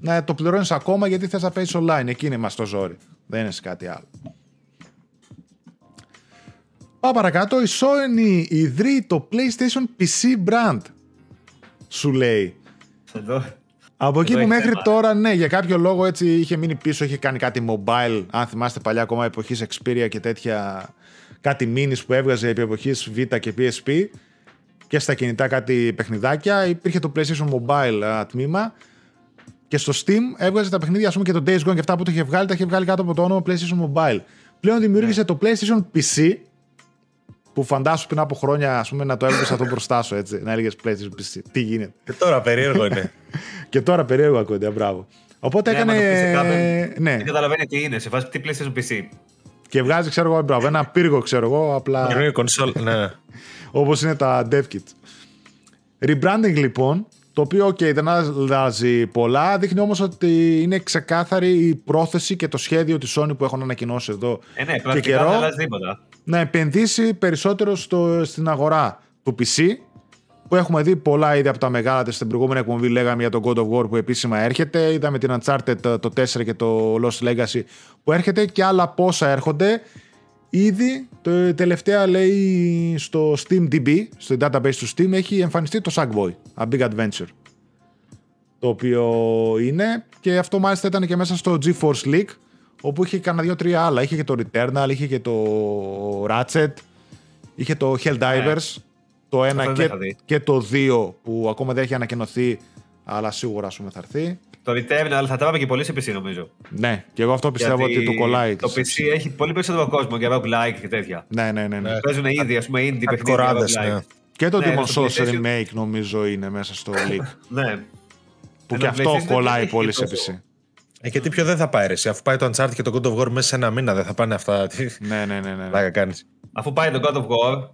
Speaker 1: να το πληρώνεις ακόμα γιατί θες να παίζεις online. Εκείνη μας το ζόρι. Δεν είναι σε κάτι άλλο. Πάω παρακάτω. Η Sony ιδρύει το PlayStation PC brand. Σου λέει.
Speaker 2: Εδώ.
Speaker 1: Από εκεί
Speaker 2: Εδώ
Speaker 1: που
Speaker 2: έχει
Speaker 1: μέχρι
Speaker 2: θέμα.
Speaker 1: τώρα, ναι, για κάποιο λόγο έτσι είχε μείνει πίσω, είχε κάνει κάτι mobile. Αν θυμάστε παλιά ακόμα εποχής Xperia και τέτοια. Κάτι minis που έβγαζε επί εποχής Vita και PSP. Και στα κινητά κάτι παιχνιδάκια. Υπήρχε το PlayStation Mobile α, τμήμα. Και στο Steam έβγαζε τα παιχνίδια, ας πούμε, και το Days Gone και αυτά που το είχε βγάλει, τα είχε βγάλει κάτω από το όνομα PlayStation Mobile. Πλέον δημιούργησε το PlayStation PC, που φαντάσου πριν από χρόνια, ας πούμε, να το έβγαζε αυτό μπροστά σου, έτσι. Να έλεγες PlayStation PC. Τι γίνεται.
Speaker 3: Και τώρα περίεργο είναι.
Speaker 1: Και τώρα περίεργο ακούγεται, μπράβο. Οπότε
Speaker 2: Ναι, άμα
Speaker 1: έκανε.
Speaker 2: το πεις σε κάποιον,
Speaker 1: ναι,
Speaker 2: Δεν καταλαβαίνει τι είναι. Σε φάση τι PlayStation PC.
Speaker 1: και βγάζει, ξέρω εγώ, μπράβο, ένα πύργο, ξέρω εγώ, απλά
Speaker 3: Καινούργια κονσόλ. Ναι.
Speaker 1: όπως είναι τα dev kits. Rebranding λοιπόν, το οποίο okay, δεν αλλάζει πολλά, δείχνει όμως ότι είναι ξεκάθαρη η πρόθεση και το σχέδιο της Sony που έχουν ανακοινώσει εδώ
Speaker 2: Ε, ναι,
Speaker 1: και
Speaker 2: πρακτικά
Speaker 1: καιρό
Speaker 2: δεν αλλάζει τίποτα.
Speaker 1: να επενδύσει περισσότερο στο, στην αγορά του PC που έχουμε δει πολλά ήδη από τα μεγάλα στην προηγούμενη εκπομπή λέγαμε για το God of War που επίσημα έρχεται είδαμε την Uncharted το- το 4 και το Lost Legacy που έρχεται και άλλα πόσα έρχονται ήδη το τελευταία λέει στο Steam DB στο database του Steam έχει εμφανιστεί το Sackboy A Big Adventure το οποίο είναι και αυτό μάλιστα ήταν και μέσα στο GeForce League όπου είχε κανένα δύο-τρία άλλα. Είχε και το Returnal, είχε και το Ratchet, είχε το Helldivers, το ένα
Speaker 2: Αυτό δεν
Speaker 1: και,
Speaker 2: είχα δει.
Speaker 1: και το 2 που ακόμα δεν έχει ανακοινωθεί, αλλά σίγουρα ας πούμε θα έρθει.
Speaker 2: Το Return, αλλά θα τα πάμε και πολύ σε PC νομίζω.
Speaker 1: Ναι, και εγώ αυτό πιστεύω
Speaker 2: Γιατί
Speaker 1: ότι το κολλάει.
Speaker 2: Το
Speaker 1: της-
Speaker 2: PC έχει πολύ περισσότερο κόσμο για roguelike και τέτοια.
Speaker 1: Ναι, ναι, ναι. ναι.
Speaker 3: Ναι.
Speaker 2: Παίζουν ήδη, ας πούμε, indie
Speaker 3: Κάτι
Speaker 2: παιχνίδια.
Speaker 3: κοράδες,
Speaker 2: roguelike.
Speaker 3: ναι.
Speaker 1: Και το
Speaker 2: Ναι,
Speaker 1: Demon's
Speaker 2: στο
Speaker 1: Souls
Speaker 2: PlayStation.
Speaker 1: Remake νομίζω είναι μέσα στο leak.
Speaker 2: Ναι.
Speaker 1: που
Speaker 2: Ενώ
Speaker 1: και αυτό
Speaker 2: PlayStation δεν
Speaker 1: κολλάει
Speaker 2: έχει
Speaker 1: πολύ σε
Speaker 2: τόσο.
Speaker 1: PC.
Speaker 3: Ε, και τι πιο δεν θα πάει, ρε, εσύ, αφού πάει το Uncharted και το God of War μέσα σε ένα μήνα, δεν θα πάνε αυτά. Τι
Speaker 1: Ναι, ναι, ναι. ναι.
Speaker 3: θα κάνεις.
Speaker 2: Αφού πάει το God of War,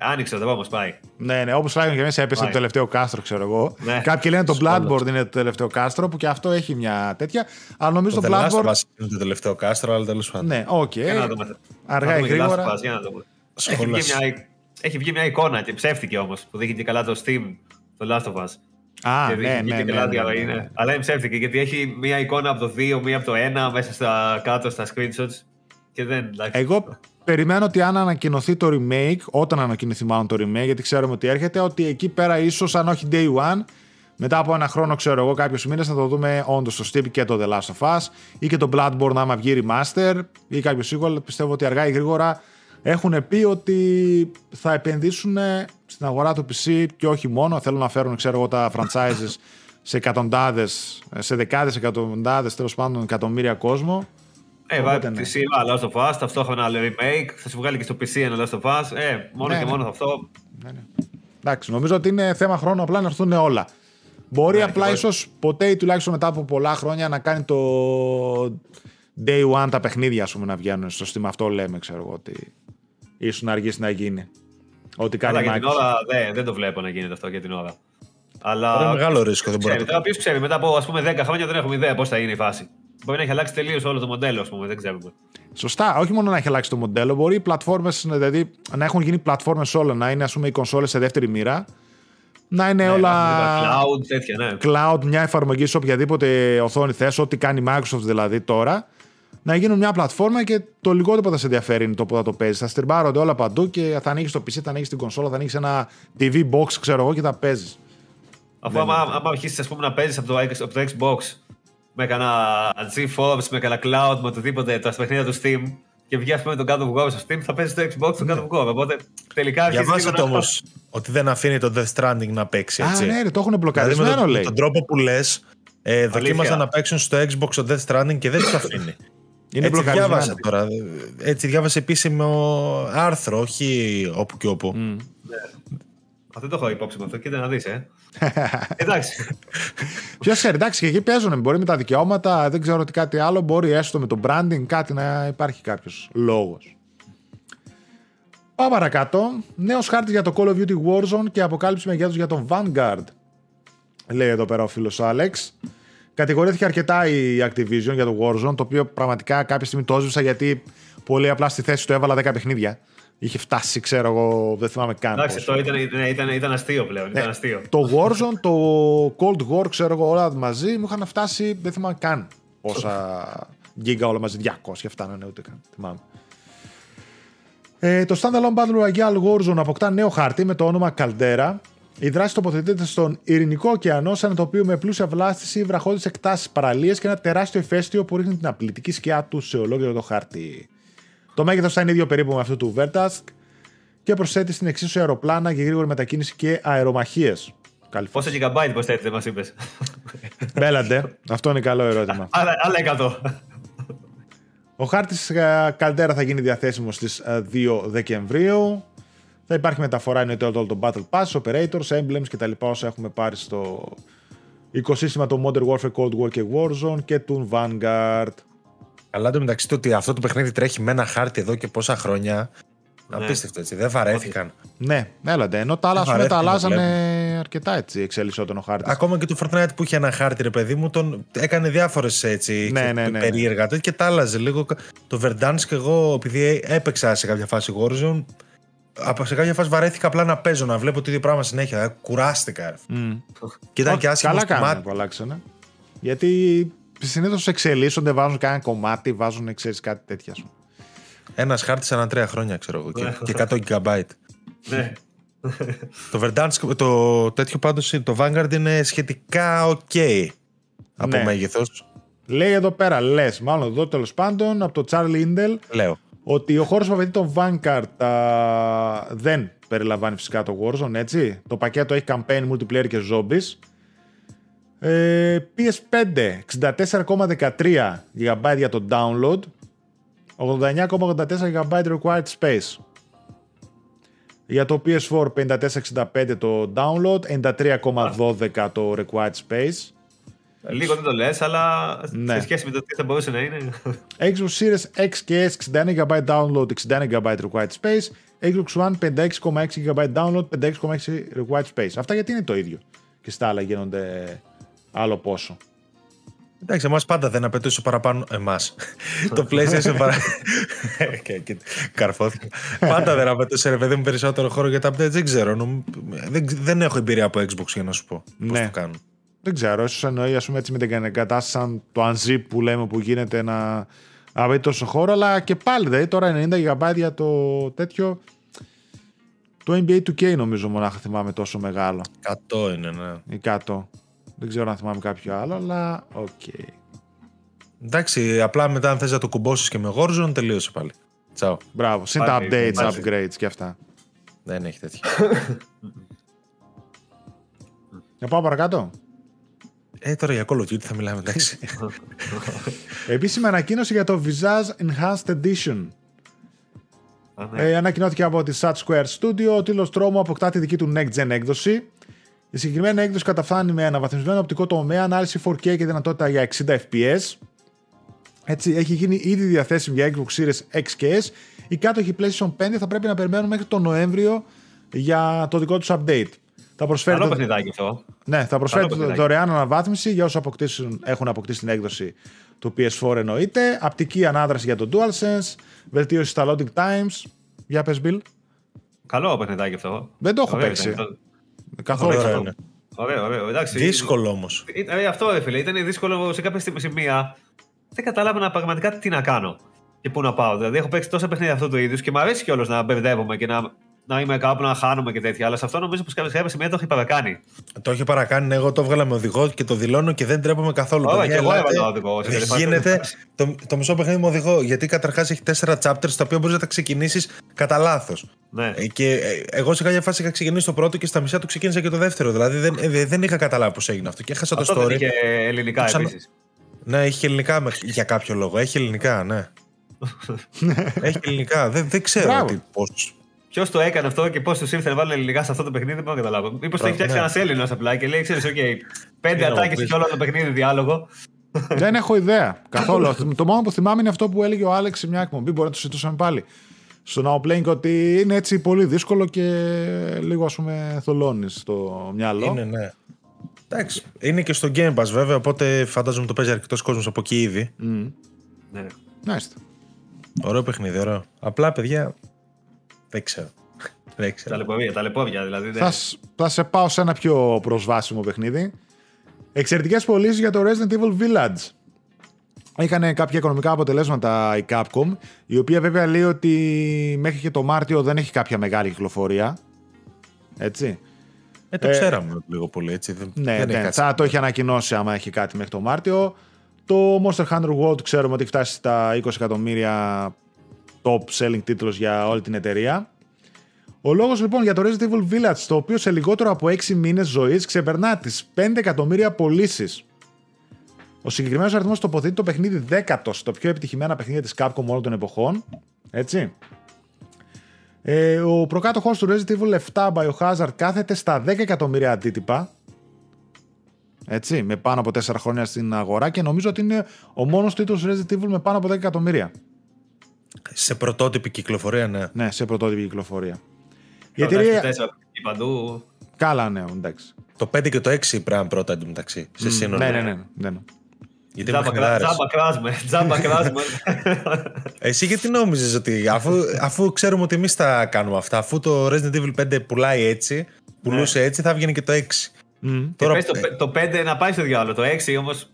Speaker 2: άνοιξε το όμω πάει.
Speaker 1: Ναι, ναι, όπως λέγανε και εμείς έπεσε
Speaker 2: Πάει.
Speaker 1: το τελευταίο κάστρο, ξέρω εγώ.
Speaker 2: Ναι.
Speaker 1: Κάποιοι λένε το
Speaker 3: Σχόλος.
Speaker 1: Bloodborne είναι το τελευταίο κάστρο, που και αυτό έχει μια τέτοια. Αλλά νομίζω
Speaker 3: Το
Speaker 1: το,
Speaker 3: The Last of
Speaker 1: Bloodborne.
Speaker 3: Us είναι το τελευταίο κάστρο, αλλά τέλος πάντων.
Speaker 1: Ναι, οκ.
Speaker 2: Για να δούμε.
Speaker 1: Αργά
Speaker 2: Να
Speaker 1: ή
Speaker 2: δούμε και Last
Speaker 1: γρήγορα.
Speaker 2: of Us, για να δούμε. Έχει βγει,
Speaker 3: Σχόλας.
Speaker 2: μια, έχει βγει μια εικόνα και ψεύτηκε όμως που δείχνει και καλά το Steam, το Last of Us.
Speaker 1: Α,
Speaker 2: και
Speaker 1: ναι,
Speaker 2: δείχνει
Speaker 1: ναι,
Speaker 2: και
Speaker 1: ναι,
Speaker 2: καλά
Speaker 1: ναι,
Speaker 2: τι
Speaker 1: ναι,
Speaker 2: είναι.
Speaker 1: ναι.
Speaker 2: Αλλά είναι ψεύτικη γιατί έχει μια εικόνα από το 2, μια από το 1 μέσα στα κάτω στα screenshots. Και δεν. εντάξει.
Speaker 1: Εγώ περιμένω ότι αν ανακοινωθεί το remake, όταν ανακοινωθεί μάλλον το remake, γιατί ξέρουμε ότι έρχεται, ότι εκεί πέρα ίσως, αν όχι day one, μετά από ένα χρόνο, ξέρω εγώ, κάποιους μήνες θα το δούμε όντως στο Steam και το The Last of Us ή και το Bloodborne άμα βγει remaster ή κάποιο sequel. Πιστεύω ότι αργά ή γρήγορα έχουν πει ότι θα επενδύσουν στην αγορά του PC και όχι μόνο. Θέλουν να φέρουν, ξέρω εγώ, τα franchises σε εκατοντάδες, σε δεκάδες εκατοντάδες τέλος πάντων εκατομμύρια κόσμο.
Speaker 2: Ε,
Speaker 1: Οπότε,
Speaker 2: βάζει
Speaker 1: ναι.
Speaker 2: τη σειρά Last of Us, ταυτόχρονα άλλο remake, θα σου βγάλει και στο PC ένα Last of Us. Ε, μόνο
Speaker 1: Ναι,
Speaker 2: και
Speaker 1: ναι.
Speaker 2: μόνο αυτό.
Speaker 1: Ναι, ναι. Εντάξει, νομίζω ότι είναι θέμα χρόνου απλά να έρθουν όλα. Μπορεί
Speaker 2: Ναι,
Speaker 1: απλά
Speaker 2: και
Speaker 1: ίσως ποτέ ή τουλάχιστον μετά από πολλά χρόνια να κάνει το day one τα παιχνίδια ας πούμε, να βγαίνουν στο Steam. Αυτό λέμε, ξέρω εγώ, ότι ίσως να αργήσει να γίνει. Ό,τι κάνει
Speaker 2: Αλλά
Speaker 1: η
Speaker 2: για την
Speaker 1: Microsoft.
Speaker 2: ώρα δεν, δεν το βλέπω να γίνεται αυτό για την ώρα. Αλλά.
Speaker 3: Τώρα είναι μεγάλο ρίσκο, δεν μπορεί
Speaker 2: ξέρει,
Speaker 3: να το
Speaker 2: τώρα ποιος ξέρει, μετά από ας πούμε 10 χρόνια δεν έχουμε ιδέα πώς θα είναι η φάση. Μπορεί να έχει αλλάξει τελείως όλο το μοντέλο, ας πούμε, δεν ξέρουμε.
Speaker 1: Σωστά, όχι μόνο να έχει αλλάξει το μοντέλο, μπορεί οι πλατφόρμες, δηλαδή να έχουν γίνει πλατφόρμες όλα, να είναι ας πούμε οι κονσόλες σε δεύτερη μοίρα, να είναι
Speaker 2: Ναι,
Speaker 1: όλα
Speaker 2: Cloud, τέτοια, ναι.
Speaker 1: cloud, μια εφαρμογή σε οποιαδήποτε οθόνη θες, ό,τι κάνει η Microsoft δηλαδή τώρα, να γίνουν μια πλατφόρμα και το λιγότερο που θα σε ενδιαφέρει είναι το που θα το παίζεις. Θα στριμπάρονται όλα παντού και θα ανοίξει το PC, θα ανοίξει την κονσόλα, θα ανοίξει ένα TV box, ξέρω εγώ, και θα παίζεις.
Speaker 2: Αφού άμα, άμα αρχίσεις ας πούμε, να παίζεις από, το X- από το Xbox με κανένα GeForce, με κανένα Cloud, με οτιδήποτε τα παιχνίδια του Steam και βγει ας πούμε τον God of War στο Steam, θα παίζει το Xbox τον God of War. Οπότε τελικά αρχίζει
Speaker 3: Διαβάσατε
Speaker 2: λίγο να-
Speaker 3: όμως ότι δεν αφήνει το Death Stranding να παίξει.
Speaker 1: Α,
Speaker 3: Έτσι.
Speaker 1: ναι, ρε, το έχουν
Speaker 3: Δηλαδή με
Speaker 1: μπλοκαρισμένο,
Speaker 3: τον, με
Speaker 1: λέει.
Speaker 3: τον τρόπο που λες, ε, δοκίμασαν να παίξουν στο Xbox το Death Stranding και δεν τους αφήνει.
Speaker 1: Είναι
Speaker 3: Έτσι
Speaker 1: μπλοκαρισμένο.
Speaker 3: διάβασα τώρα. Έτσι διάβασε επίσημο άρθρο, όχι όπου και όπου.
Speaker 2: Αυτό το έχω υπόψη με αυτό, κοίτα να δεις, ε. Εντάξει.
Speaker 1: Ποιος ξέρει, εντάξει, και εκεί παίζουν. Μπορεί με τα δικαιώματα, δεν ξέρω τι κάτι άλλο. Μπορεί έστω με το branding κάτι να υπάρχει κάποιος λόγος. Πάμε παρακάτω. Νέος χάρτης για το Call of Duty Warzone και αποκάλυψη μεγέθους για τον Vanguard. Λέει εδώ πέρα ο φίλος Άλεξ. Κατηγορήθηκε αρκετά η Activision για το Warzone, το οποίο πραγματικά κάποια στιγμή το έσβησα γιατί πολύ απλά στη θέση του έβαλα 10 παιχνίδια. Είχε φτάσει, ξέρω εγώ, δεν θυμάμαι καν.
Speaker 2: Εντάξει,
Speaker 1: πόσο.
Speaker 2: αυτό ήταν, ναι, ήταν, ήταν αστείο πλέον.
Speaker 1: Ναι.
Speaker 2: Ήταν αστείο.
Speaker 1: Το Warzone, το Cold War, ξέρω εγώ, όλα μαζί μου είχαν φτάσει, δεν θυμάμαι καν πόσα γίγκα όλα μαζί. 200 φτάνανε ούτε καν. Θυμάμαι. Ε, το Standalone Battle Royale Warzone αποκτά νέο χάρτη με το όνομα Caldera Η δράση τοποθετείται στον Ειρηνικό ωκεανό, σαν το οποίο με πλούσια βλάστηση, βραχώδεις εκτάσεις, παραλίες και ένα τεράστιο ηφαίστειο που ρίχνει την απλητική σκιά του σε ολόκληρο το χάρτη. Το μέγεθος θα είναι ίδιο περίπου με αυτό του Vertask και προσθέτει στην εξίσου αεροπλάνα για γρήγορη μετακίνηση και αερομαχίες.
Speaker 2: Πόσα gigabyte προσθέτει, μας είπες.
Speaker 1: Μπέλαντε. Αυτό είναι καλό ερώτημα.
Speaker 2: άλλα, άλλα 100.
Speaker 1: Ο χάρτης Καλτέρα θα γίνει διαθέσιμος στις 2 Δεκεμβρίου. Θα υπάρχει μεταφορά εννοείται όλο το Battle Pass, Operators, Emblems και τα λοιπά όσα έχουμε πάρει στο οικοσύστημα του Modern Warfare, Cold War και Warzone και του Vanguard.
Speaker 3: Αλλά το μεταξύ το ότι αυτό το παιχνίδι τρέχει με ένα χάρτη εδώ και πόσα χρόνια. Ναι. Απίστευτο έτσι. Δεν βαρέθηκαν.
Speaker 1: Ναι, έλατε. Ενώ τα άλλα σου τα αλλάζανε αρκετά έτσι εξελισσόταν ο χάρτης.
Speaker 3: Ακόμα και το Fortnite που είχε ένα χάρτη, ρε παιδί μου, τον έκανε διάφορες έτσι
Speaker 1: ναι, ναι, ναι,
Speaker 3: περίεργα και τα άλλαζε λίγο. Το Verdansk και εγώ, επειδή έπαιξα σε κάποια φάση Warzone, σε κάποια φάση βαρέθηκα απλά να παίζω, να βλέπω το ίδιο πράγμα συνέχεια. Ε, κουράστηκα. Mm. Και ήταν και άσχημος
Speaker 1: Καλά κάνανε που αλλάξανε. Γιατί συνήθως εξελίσσονται, βάζουν κανένα κομμάτι, βάζουν ξέρεις κάτι τέτοια.
Speaker 3: Ένας χάρτης ανά τρία χρόνια, ξέρω εγώ. και, 100 GB.
Speaker 2: Ναι.
Speaker 3: το Verdansk, το τέτοιο πάντως, το Vanguard είναι σχετικά ok από ναι. μέγεθος.
Speaker 1: Λέει εδώ πέρα, λες, μάλλον εδώ τέλος πάντων, από το Charlie Indel.
Speaker 3: Λέω
Speaker 1: ότι ο χώρος που απαιτεί το Vanguard α, δεν περιλαμβάνει φυσικά το Warzone, έτσι. Το πακέτο έχει campaign, multiplayer και zombies. Ε, PS5 64,13 GB για το download 89,84 GB required space για το PS4 54,65 το download 93,12 το required space
Speaker 2: Λίγο δεν το λε, αλλά ναι. σε σχέση με το τι θα μπορούσε να είναι.
Speaker 1: Xbox Series X και S 61 GB download, 61 GB required space. Xbox One 56,6 GB download, 56,6 required space. Αυτά γιατί είναι το ίδιο. Και στα άλλα γίνονται άλλο πόσο.
Speaker 3: Εντάξει, εμάς πάντα δεν απαιτούσε παραπάνω. Εμάς. το PlayStation παρα... Καρφώθηκε. πάντα δεν απαιτούσε ρε παιδί μου περισσότερο χώρο για τα updates. Δεν ξέρω. Δεν, δεν έχω εμπειρία από Xbox για να σου πω. Ναι. Πώς το κάνουν.
Speaker 1: Δεν ξέρω, ίσως εννοεί ας πούμε, έτσι με την εγκατάσταση σαν το unzip που λέμε που γίνεται να απαιτεί τόσο χώρο, αλλά και πάλι δηλαδή τώρα 90 GB για το τέτοιο. Το NBA 2K νομίζω μονάχα θυμάμαι τόσο μεγάλο.
Speaker 3: 100 είναι, ναι.
Speaker 1: Ή 100. Δεν ξέρω αν θυμάμαι κάποιο άλλο, αλλά οκ. Okay.
Speaker 3: Εντάξει, απλά μετά αν θες να το κουμπώσεις και με Warzone τελείωσε πάλι. Τσάου.
Speaker 1: Μπράβο. Συν τα updates, upgrades και αυτά.
Speaker 3: Δεν έχει τέτοια.
Speaker 1: Να πάω παρακάτω;
Speaker 3: Ε, τώρα για Call of Duty θα μιλάμε, εντάξει.
Speaker 1: Επίσημη ανακοίνωση για το Visage Enhanced Edition. Ναι. Ε, ανακοινώθηκε από τη Sat Square Studio. Ο τίτλος τρόμου αποκτά τη δική του Next Gen έκδοση. Η συγκεκριμένη έκδοση καταφθάνει με αναβαθμισμένο οπτικό τομέα, ανάλυση 4K και δυνατότητα για 60 FPS. Έτσι, έχει γίνει ήδη διαθέσιμη για Xbox Series X και S. Οι κάτοχοι PlayStation 5 θα πρέπει να περιμένουν μέχρι τον Νοέμβριο για το δικό τους update. Θα προσφέρει
Speaker 2: Καλό παιχνιδάκι αυτό.
Speaker 1: Ναι, θα προσφέρει δωρεάν αναβάθμιση για όσους έχουν αποκτήσει την έκδοση του PS4 εννοείται. Απτική ανάδραση για το DualSense. Βελτίωση στα loading times. Για πες, Bill.
Speaker 2: Καλό παιχνιδάκι αυτό.
Speaker 1: Δεν το έχω παίξει. Καθόλου.
Speaker 2: Ωραίο, ωραίο, ωραίο. Εντάξει,
Speaker 3: δύσκολο όμως.
Speaker 2: Ε, αυτό, ρε φίλε, ήταν δύσκολο σε κάποια σημεία. Δεν κατάλαβα πραγματικά τι να κάνω και πού να πάω. Δηλαδή, έχω παίξει τόσα παιχνίδια αυτού του είδους και μου αρέσει κιόλας να μπερδεύομαι και να να είμαι κάπου να χάνομαι και τέτοια. Αλλά σε αυτό νομίζω πως κάποια σημεία το έχει παρακάνει.
Speaker 3: Το έχει παρακάνει. Εγώ το έβγαλα με οδηγό και το δηλώνω και δεν τρέπομαι καθόλου.
Speaker 2: Όχι, και εγώ έβαλα οδηγό.
Speaker 3: Γίνεται το, το μισό παιχνίδι με οδηγό. Γιατί καταρχάς έχει τέσσερα chapters τα οποία μπορείς να τα ξεκινήσεις κατά λάθος.
Speaker 2: Ναι.
Speaker 3: Ε, και ε, εγώ σε κάποια φάση είχα ξεκινήσει το πρώτο και στα μισά του ξεκίνησα και το δεύτερο. Δηλαδή δεν, ε, δεν είχα καταλάβει πώ έγινε αυτό. Και έχασα
Speaker 2: αυτό
Speaker 3: το story.
Speaker 2: Είχε ελληνικά ξανα... επίσης.
Speaker 3: Ναι, έχει ελληνικά για κάποιο λόγο. Έχει ελληνικά, ναι. έχει ελληνικά. Δεν, δεν ξέρω πώ
Speaker 2: Ποιος το έκανε αυτό και πώς τους ήρθε να βάλουν ελληνικά σε αυτό το παιχνίδι, δεν μπορώ να καταλάβω. Μήπως το έχει φτιάξει ναι. ένας Έλληνας απλά και λέει: Ξέρεις, OK, πέντε ατάκες και όλο το παιχνίδι διάλογο.
Speaker 1: Δεν έχω ιδέα καθόλου. το μόνο που θυμάμαι είναι αυτό που έλεγε ο Άλεξ σε μια εκπομπή. Μπορεί να το συζητούσαμε πάλι. Στο Now Playing ότι είναι έτσι πολύ δύσκολο και λίγο ας πούμε θολώνεις στο μυαλό.
Speaker 3: Είναι, ναι. Εντάξει. Είναι και στο Game Pass βέβαια, οπότε φαντάζομαι το παίζει αρκετός κόσμος από εκεί ήδη.
Speaker 1: Mm. Ναι. Nice.
Speaker 3: Ωραίο παιχνίδι, ωραίο. Απλά παιδιά, δεν ξέρω. Δεν ξέρω.
Speaker 2: Ταλαιπωρία, ταλαιπώρια δηλαδή.
Speaker 1: Θα, θα σε πάω σε ένα πιο προσβάσιμο παιχνίδι. Εξαιρετικές πωλήσεις για το Resident Evil Village. Είχαν κάποια οικονομικά αποτελέσματα η Capcom, η οποία βέβαια λέει ότι μέχρι και το Μάρτιο δεν έχει κάποια μεγάλη κυκλοφορία. Έτσι.
Speaker 3: Ε, το
Speaker 1: Ε,
Speaker 3: ξέραμε λίγο πολύ έτσι. Δεν,
Speaker 1: Ναι,
Speaker 3: δεν
Speaker 1: ναι,
Speaker 3: έχει κάτι
Speaker 1: θα το έχει ανακοινώσει άμα έχει κάτι μέχρι το Μάρτιο. Το Monster Hunter World ξέρουμε ότι έχει φτάσει στα 20 εκατομμύρια top selling τίτλος για όλη την εταιρεία. Ο λόγος λοιπόν για το Resident Evil Village, το οποίο σε λιγότερο από 6 μήνες ζωής ξεπερνά τις 5 εκατομμύρια πωλήσεις. Ο συγκεκριμένος αριθμός τοποθετεί το παιχνίδι δέκατος στο πιο επιτυχημένα παιχνίδια της Capcom όλων των εποχών. Έτσι. Ε, ο προκάτοχος του Resident Evil 7 Biohazard κάθεται στα 10 εκατομμύρια αντίτυπα. Έτσι, με πάνω από 4 χρόνια στην αγορά και νομίζω ότι είναι ο μόνος τίτλος Resident Evil με πάνω από 10 εκατομμύρια.
Speaker 3: Σε πρωτότυπη κυκλοφορία, ναι.
Speaker 1: Ναι, σε πρωτότυπη κυκλοφορία. Η
Speaker 2: Τώρα,
Speaker 1: εταιρεία...
Speaker 2: εντάξει, τέσσερα εκεί παντού.
Speaker 1: Καλά, ναι, εντάξει.
Speaker 3: Το 5 και το 6 πρέπει να είναι πρώτα εντωμεταξύ. Σε σύνολο.
Speaker 1: Ναι, ναι, ναι. ναι, ναι.
Speaker 3: Γιατί
Speaker 2: Τζάμπα
Speaker 3: είναι
Speaker 2: κρά-
Speaker 3: παιχνιδάρες.
Speaker 2: τζάμπα κράσμε. Τζάμπα κράσμε.
Speaker 3: Εσύ γιατί νόμιζες ότι αφού, αφού ξέρουμε ότι εμείς τα κάνουμε αυτά, αφού το Resident Evil 5 πουλάει έτσι, πουλούσε έτσι, θα βγαίνει και το 6.
Speaker 1: Μμμ.
Speaker 3: Τώρα,
Speaker 2: Πες το, πε- το 5 να πάει στο διάλογο. Το 6 όμως.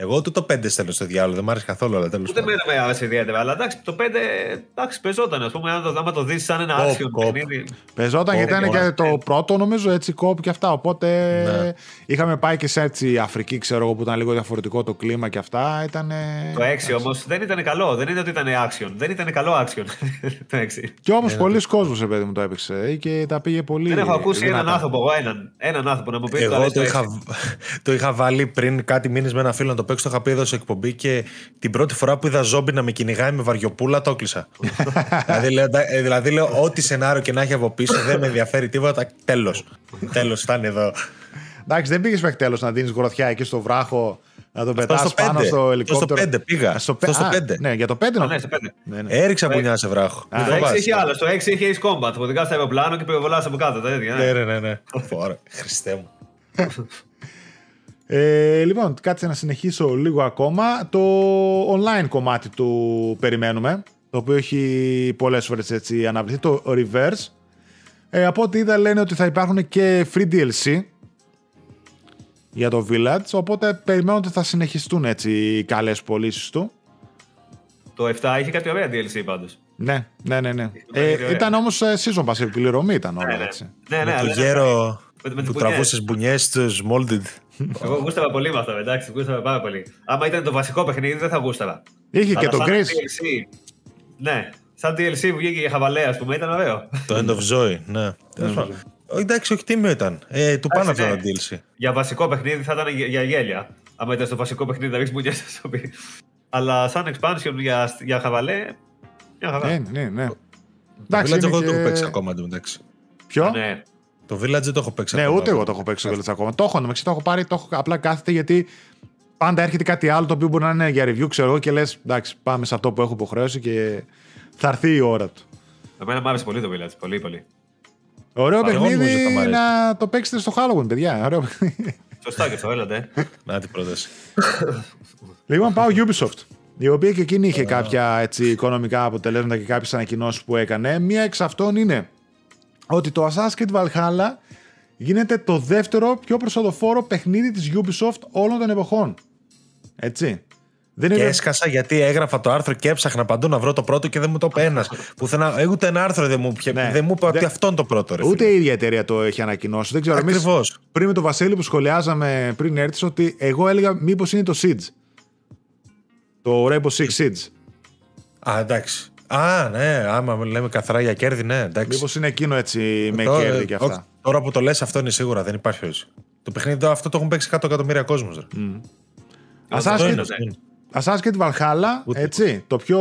Speaker 3: Εγώ ούτε το 5 στέλνω στο διάλογο, δεν μ' άρεσε καθόλου, αλλά τέλος
Speaker 2: Ούτε
Speaker 3: πάντων.
Speaker 2: με με άρεσε ιδιαίτερα. Αλλά εντάξει, το 5 εντάξει, πεζόταν. Α πούμε, αν το, άμα το δεις σαν ένα
Speaker 3: Κοπ,
Speaker 2: action
Speaker 3: κοπ.
Speaker 2: παιχνίδι.
Speaker 1: Παίζονταν γιατί ήταν
Speaker 2: Ωραία.
Speaker 1: και το πρώτο νομίζω έτσι κόπ και αυτά. Οπότε
Speaker 3: Ναι.
Speaker 1: είχαμε πάει και σε έτσι Αφρική, ξέρω εγώ, που ήταν λίγο διαφορετικό το κλίμα και αυτά. Ήταν.
Speaker 2: Το 6 όμως δεν ήταν καλό. Δεν είναι ότι ήταν action. Δεν ήταν καλό action. το 6.
Speaker 1: Και όμως πολλοί κόσμοι, παιδί μου, το έπαιξε και τα πήγε πολύ.
Speaker 2: Δεν έχω ακούσει
Speaker 1: δυνατά.
Speaker 2: έναν άνθρωπο, εγώ έναν, έναν άνθρωπο να μου πει
Speaker 3: Εγώ
Speaker 2: αρέσει
Speaker 3: το
Speaker 2: έξι.
Speaker 3: είχα, το είχα βάλει πριν κάτι μήνες με ένα φίλο να το παίξω. Το είχα πει εδώ σε εκπομπή και την πρώτη φορά που είδα ζόμπι να με κυνηγάει με βαριοπούλα το έκλεισα. δηλαδή, λέω, «Εντάξει», ε, δηλαδή λέω, ό,τι σενάριο και να έχει από πίσω δεν με ενδιαφέρει τίποτα. Τέλος. Τέλος, φτάνει εδώ.
Speaker 1: Εντάξει, δεν πήγες μέχρι τέλος να δίνεις γροθιά εκεί στο βράχο, να τον
Speaker 3: Αυτό
Speaker 1: πετάς
Speaker 3: στο
Speaker 1: πάνω
Speaker 3: πέντε.
Speaker 1: στο
Speaker 3: Αυτό
Speaker 1: ελικόπτερο;
Speaker 3: στο πέντε πήγα.
Speaker 1: Α, Στο,
Speaker 3: Αυτό στο
Speaker 1: α,
Speaker 3: πέντε.
Speaker 1: Ναι, για το 5
Speaker 2: Α,
Speaker 1: νομίζω.
Speaker 2: ναι, στο 5.
Speaker 1: Ναι, ναι.
Speaker 3: Έριξα πουνιά σε βράχο. Μην
Speaker 2: Το 6
Speaker 3: φοβάσαι.
Speaker 2: έχει άλλο. Το 6 έχει Ace Combat. Που οδηγά στο αεροπλάνο και πυροβολά από κάτω. Τα ίδια.
Speaker 3: Ναι, ναι, ναι. ναι. Ωραία, Χριστέ μου.
Speaker 1: Ε, λοιπόν, κάτσε να συνεχίσω λίγο ακόμα. Το online κομμάτι του περιμένουμε, το οποίο έχει πολλές φορές έτσι αναβληθεί, το reverse. Ε, από ό,τι είδα λένε ότι θα υπάρχουν και free DLC για το Village, οπότε περιμένω ότι θα συνεχιστούν έτσι οι καλές πωλήσεις του.
Speaker 2: Το 7 είχε κάτι ωραία DLC πάντως.
Speaker 1: Ναι, ναι, ναι. ναι.
Speaker 2: πολύ
Speaker 1: Ε,
Speaker 2: ωραία.
Speaker 1: ήταν όμως ε, season pass, επιπληρωμή ήταν όλα
Speaker 2: Ναι, ναι.
Speaker 1: έτσι.
Speaker 2: Ναι, ναι,
Speaker 3: Με
Speaker 2: αλλά
Speaker 3: το
Speaker 2: είναι-
Speaker 3: γέρο
Speaker 2: με- με τις
Speaker 3: που
Speaker 2: μπουνιές.
Speaker 3: τραβούσες μπουνιές τους Molded.
Speaker 2: Εγώ γούσταρα πολύ με αυτά, εντάξει, γούσταρα πάρα πολύ. Άμα ήταν το βασικό παιχνίδι, δεν θα γούσταρα.
Speaker 1: Είχε και
Speaker 2: Αλλά
Speaker 1: το
Speaker 2: σαν
Speaker 1: Gris.
Speaker 2: DLC, ναι, σαν DLC που βγήκε για χαβαλέ, ας πούμε, ήταν ωραίο.
Speaker 3: Το End of Joy, ναι. Τέλος πάντων. Όχι, Εντάξει, όχι τίμιο ήταν. Ε, του πάνω αυτό
Speaker 2: ναι.
Speaker 3: το DLC.
Speaker 2: Για βασικό παιχνίδι θα ήταν για, για γέλια. Άμα ήταν στο βασικό παιχνίδι να ρίξει μπουνιέ στο πει. Αλλά σαν expansion για, για χαβαλέ. Μια χαρά.
Speaker 1: Ναι, ναι, ναι.
Speaker 3: Το
Speaker 1: Εντάξει,
Speaker 3: Village
Speaker 1: είναι
Speaker 3: εγώ δεν το έχω
Speaker 1: και-
Speaker 3: παίξει ακόμα εντωμεταξύ.
Speaker 1: Ποιο;
Speaker 2: Ναι.
Speaker 3: Το Village δεν το έχω παίξει
Speaker 1: Ναι,
Speaker 3: ακόμα.
Speaker 1: ούτε εγώ το έχω παίξει το Village ακόμα. Το έχω, μεταξύ το έχω πάρει, το έχω απλά κάθεται γιατί πάντα έρχεται κάτι άλλο το οποίο μπορεί να είναι για review, ξέρω εγώ, και λες, εντάξει, πάμε σε αυτό που έχω υποχρέωση και θα έρθει η ώρα του.
Speaker 2: Εμένα μου άρεσε πολύ το Village. Πολύ, πολύ.
Speaker 1: Ωραίο
Speaker 3: εγώ νομίζω
Speaker 1: παιχνίδι
Speaker 3: θα μ' αρέσει.
Speaker 1: να το παίξετε στο Halloween, παιδιά. Ωραίο παιχνίδι.
Speaker 2: Σωστά και αυτό, έλατε.
Speaker 3: Να την πρόταση.
Speaker 1: λοιπόν, πάω Ubisoft. Η οποία και εκείνη είχε κάποια έτσι, οικονομικά αποτελέσματα και κάποιες ανακοινώσεις που έκανε. Μία εξ αυτών είναι ότι το Assassin's Creed Valhalla γίνεται το δεύτερο πιο προσοδοφόρο παιχνίδι της Ubisoft όλων των εποχών. Έτσι. Δεν
Speaker 3: Και
Speaker 1: είναι...
Speaker 3: έσκασα γιατί έγραφα το άρθρο και έψαχνα παντού να βρω το πρώτο και δεν μου το είπε ένας. Πουθενά, ε, ούτε ένα άρθρο δεν μου, πια-
Speaker 1: Ναι.
Speaker 3: δεν μου είπε ότι
Speaker 1: Δεν-
Speaker 3: αυτό είναι το πρώτο. Ρε,
Speaker 1: Ούτε
Speaker 3: φίλε.
Speaker 1: η ίδια εταιρεία το έχει ανακοινώσει. Δεν ξέρω. εμείς
Speaker 3: Ακριβώς.
Speaker 1: πριν με τον Βασίλη που σχολιάζαμε πριν έρθεις ότι εγώ έλεγα μήπως είναι το Siege. Το Rainbow Six Siege.
Speaker 3: Α, εντάξει. Α, ναι, άμα λέμε καθαρά για κέρδη, ναι, εντάξει.
Speaker 1: Μήπως είναι εκείνο έτσι με
Speaker 3: Τώρα-
Speaker 1: κέρδη και
Speaker 3: όχι,
Speaker 1: αυτά;
Speaker 3: Τώρα που το λες αυτό είναι σίγουρα, δεν υπάρχει περίπτωση. Το παιχνίδι εδώ, αυτό το έχουν παίξει 100 εκατομμύρια κόσμος.
Speaker 1: Assassin's
Speaker 3: Αυτό
Speaker 1: Creed-
Speaker 3: είναι, αυτό είναι.
Speaker 1: Assassin's Creed Valhalla,
Speaker 3: Ούτε.
Speaker 1: έτσι, το πιο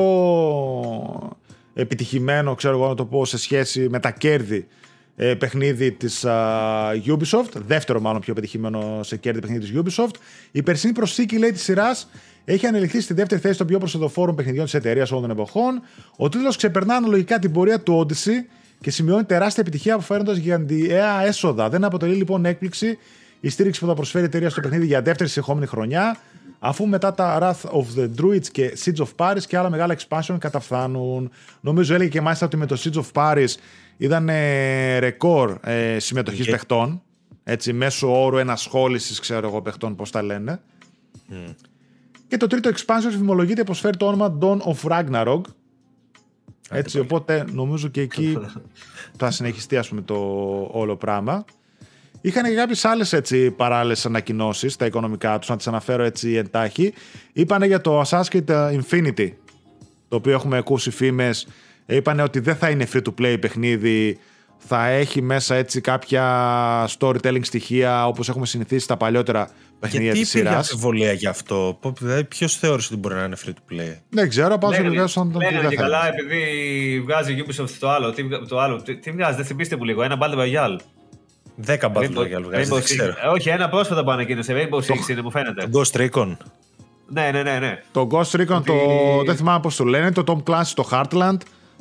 Speaker 1: επιτυχημένο, ξέρω εγώ να το πω, σε σχέση με τα κέρδη ε, παιχνίδι της α, Ubisoft, δεύτερο μάλλον πιο επιτυχημένο σε κέρδη παιχνίδι της Ubisoft. Η περσινή προσθήκη, λέει, της σειράς έχει ανελιχθεί στη δεύτερη θέση των πιο προσοδοφόρων παιχνιδιών της εταιρείας όλων των εποχών. Ο τίτλος ξεπερνά αναλογικά την πορεία του Odyssey και σημειώνει τεράστια επιτυχία αποφέροντας γιγαντιαία έσοδα. Δεν αποτελεί λοιπόν έκπληξη η στήριξη που θα προσφέρει η εταιρεία στο παιχνίδι για δεύτερη συνεχόμενη χρονιά, αφού μετά τα Wrath of the Druids και Siege of Paris και άλλα μεγάλα expansion καταφθάνουν. Νομίζω έλεγε και μάλιστα ότι με το Siege of Paris ήταν ε, ρεκόρ ε, συμμετοχής
Speaker 3: Και-
Speaker 1: παιχτών. Έτσι, μέσω όρου ενασχόλησης, ξέρω εγώ, παιχτών, πώς τα λένε. Και το τρίτο expansion φημολογείται πως φέρει το όνομα Dawn of Ragnarok. Έτσι, οπότε νομίζω και εκεί θα συνεχιστεί ας πούμε το όλο πράγμα. Είχαν και κάποιες άλλες παράλληλες ανακοινώσεις, τα οικονομικά τους, να τις αναφέρω έτσι εντάχει. Είπανε για το Assassin's Creed Infinity, το οποίο έχουμε ακούσει φήμες. Είπανε ότι δεν θα είναι free to play παιχνίδι, θα έχει μέσα έτσι κάποια storytelling στοιχεία όπως έχουμε συνηθίσει στα παλιότερα παιχνίδια
Speaker 3: της
Speaker 1: σειράς.
Speaker 3: Γιατί αμφιβολία γι' αυτό, δηλαδή ποιος θεώρησε ότι μπορεί να είναι free to play;
Speaker 1: Δεν ξέρω, πάντω
Speaker 2: Λένε,
Speaker 1: βγάζουν τον
Speaker 2: λένε και καλά επειδή βγάζει Ubisoft το άλλο. Τι, το άλλο. Τι, τι βγάζει, δεν θυμίστε μου λίγο. Ένα Battle Royale.
Speaker 3: 10 Battle Royale βγάζει, δεν ξέρω.
Speaker 2: Ε, όχι, ένα πρόσφατα που ανακοίνωσε. Rainbow Six είναι, μου φαίνεται.
Speaker 3: Το Ghost Recon.
Speaker 2: Ναι, ναι, ναι. ναι.
Speaker 1: Το Ghost Recon, το, δεν θυμάμαι πώς το λένε, το Tom Clancy, το Heartland.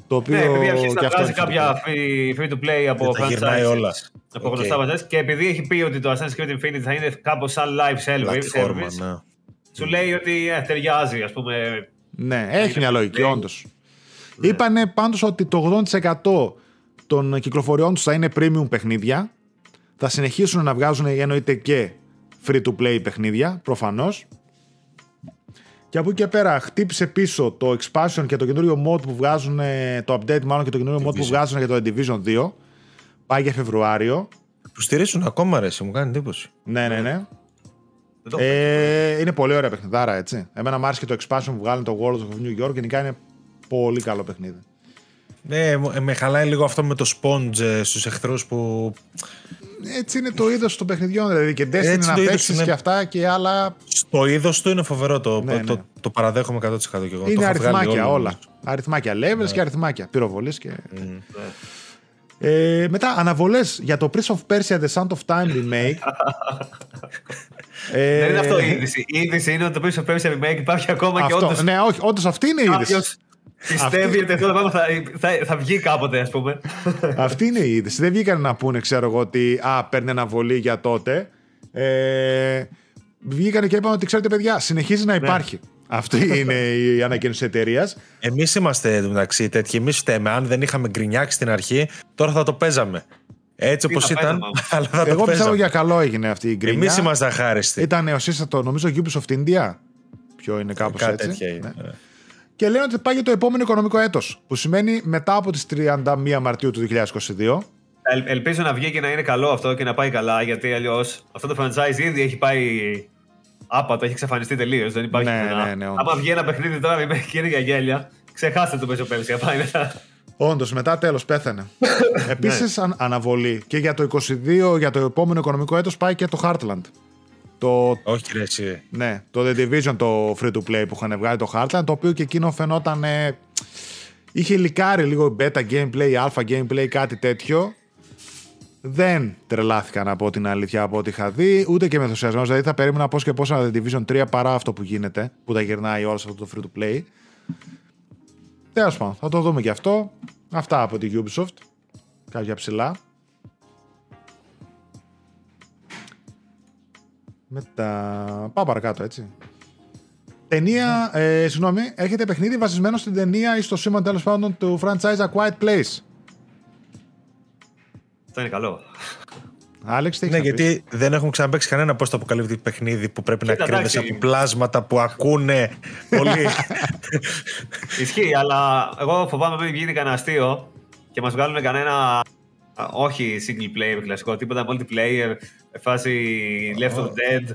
Speaker 1: Το οποίο
Speaker 2: ναι, επειδή αρχίζει
Speaker 1: και
Speaker 2: να
Speaker 1: αυτό
Speaker 2: βγάζει
Speaker 1: είναι
Speaker 2: κάποια free, free to play από
Speaker 3: τα γυρνάει όλα.
Speaker 2: Από
Speaker 3: Οκ.
Speaker 2: γνωστά okay. και επειδή έχει πει ότι το Assassin's Creed Infinity θα είναι κάπως σαν live service,
Speaker 3: Πλατφόρμα,
Speaker 2: service,
Speaker 3: ναι.
Speaker 2: σου λέει ότι ε, ταιριάζει, ας πούμε.
Speaker 1: Ναι, έχει μια λογική,
Speaker 2: Ναι.
Speaker 1: όντως. Είπανε πάντως ότι το 80% των κυκλοφοριών τους θα είναι premium παιχνίδια. Θα συνεχίσουν να βγάζουν εννοείται και free to play παιχνίδια, προφανώς. Και από εκεί και πέρα χτύπησε πίσω το expansion και το καινούριο mod που βγάζουν, το update μάλλον και το καινούριο mod που
Speaker 3: Division.
Speaker 1: βγάζουν για το Division 2. Πάει για Φεβρουάριο.
Speaker 3: Τους στηρίζουν ακόμα ρε, μου κάνει εντύπωση.
Speaker 1: Ναι, ναι, ναι.
Speaker 2: Δεν το
Speaker 1: Ε, είναι πολύ ωραία παιχνιδάρα, έτσι. Εμένα μου άρεσε και το expansion που βγάλουν το World of New York. Γενικά είναι πολύ καλό παιχνίδι.
Speaker 3: Ναι, μου- ε, με χαλάει λίγο αυτό με το sponge ε, στους εχθρούς που
Speaker 1: Έτσι είναι το είδος των παιχνιδιών. Δηλαδή και Destiny
Speaker 3: Έτσι
Speaker 1: να
Speaker 3: το είδος
Speaker 1: παίξεις
Speaker 3: είναι.
Speaker 1: και αυτά και άλλα.
Speaker 3: στο είδος του είναι φοβερό. Το,
Speaker 1: Ναι,
Speaker 3: το,
Speaker 1: ναι.
Speaker 3: το παραδέχομαι 100% και εγώ. Το
Speaker 1: είναι
Speaker 3: έχω βγάλει
Speaker 1: αριθμάκια
Speaker 3: όλο,
Speaker 1: όλα.
Speaker 3: νομίζω.
Speaker 1: Αριθμάκια levels και αριθμάκια. Πυροβολής και.
Speaker 2: Ναι.
Speaker 1: Ε, μετά αναβολές για το Prince of Persia The Sound of Time remake. ε,
Speaker 2: Δεν είναι αυτό η είδηση. Η είδηση είναι ότι το πίσω πέρυσι remake υπάρχει ακόμα και
Speaker 1: αυτό,
Speaker 2: όντως
Speaker 1: ναι, όχι, όντως αυτή είναι η είδηση.
Speaker 2: κάποιος πιστεύει ότι αυτό το πράγμα θα, θα, θα βγει κάποτε, ας πούμε.
Speaker 1: Αυτή είναι η είδηση. Δεν βγήκαν να πούνε, ξέρω εγώ, ότι α, παίρνει αναβολή για τότε. Ε, βγήκαν και είπαν ότι ξέρετε, παιδιά, συνεχίζει να υπάρχει. Αυτή είναι η ανακοίνωση της εταιρείας.
Speaker 3: Εμείς είμαστε εντωμεταξύ τέτοιοι. Εμείς φταίμε. Αν δεν είχαμε γκρινιάξει στην αρχή, τώρα θα το παίζαμε. Έτσι
Speaker 2: Τι
Speaker 3: όπως
Speaker 2: θα
Speaker 3: ήταν,
Speaker 2: παίζαμε,
Speaker 3: αλλά θα το
Speaker 1: Εγώ πιστεύω
Speaker 3: παίζαμε.
Speaker 1: για καλό έγινε αυτή η γκρινιά.
Speaker 3: Εμείς είμαστε αχάριστοι.
Speaker 1: Ήταν ο σύστατο, νομίζω, Ubisoft India. Ποιο είναι κάπως
Speaker 3: Κάτι
Speaker 1: έτσι.
Speaker 3: τέτοια είναι.
Speaker 1: Ναι. Και λένε ότι πάει για το επόμενο οικονομικό έτος, που σημαίνει μετά από τις 31 Μαρτίου του 2022.
Speaker 2: Ελ- ελπίζω να βγει και να είναι καλό αυτό και να πάει καλά, γιατί αλλιώς αυτό το franchise ήδη έχει πάει άπατο, έχει εξαφανιστεί τελείως. Δεν υπάρχει
Speaker 1: Ναι,
Speaker 2: πουθενά.
Speaker 1: ναι, ναι, όντως.
Speaker 2: Άμα βγει ένα παιχνίδι τώρα με και είναι για γέλια, ξεχάστε το παίζω πέρσι. Πάει μετά.
Speaker 1: Όντως, μετά τέλος πέθανε. Επίσης, αν, αναβολή και για το 22, για το επόμενο οικονομικό έτος, πάει και το Heartland. Το,
Speaker 3: Όχι, ρε, εσύ.
Speaker 1: ναι, το The Division, το free to play που είχαν βγάλει το Heartland, το οποίο και εκείνο φαινόταν. ε, είχε λικάρει λίγο beta gameplay, alpha gameplay, κάτι τέτοιο. Δεν τρελάθηκα να πω την αλήθεια από ό,τι είχα δει, ούτε και με ενθουσιασμός. Δηλαδή θα περίμενα πώς και πώς ένα The Division 3 παρά αυτό που γίνεται, που τα γυρνάει όλα σε αυτό το free to play. Τέλος πάντων, θα το δούμε και αυτό. Αυτά από τη Ubisoft. Κάποια ψηλά. Μετά. Πάω παρακάτω, έτσι. Ταινία, ε, συγγνώμη, έχετε παιχνίδι βασισμένο στην ταινία ή στο σήμα τέλος πάντων του franchise A Quiet Place.
Speaker 2: Αυτό είναι καλό.
Speaker 1: Άλεξ, τι
Speaker 3: Ναι,
Speaker 1: έχεις να πεις;
Speaker 3: γιατί δεν έχουμε ξαναπέξει κανένα πώ το αποκαλύπτει παιχνίδι που πρέπει να
Speaker 2: Κοίτα,
Speaker 3: κρύβεσαι
Speaker 2: εντάξει.
Speaker 3: από πλάσματα που ακούνε πολύ.
Speaker 2: Ισχύει, αλλά εγώ φοβάμαι μην γίνει κανένα αστείο και μας βγάλουν κανένα. Α, Όχι single player κλασικό, τίποτα multiplayer, φάση Left 4 Dead,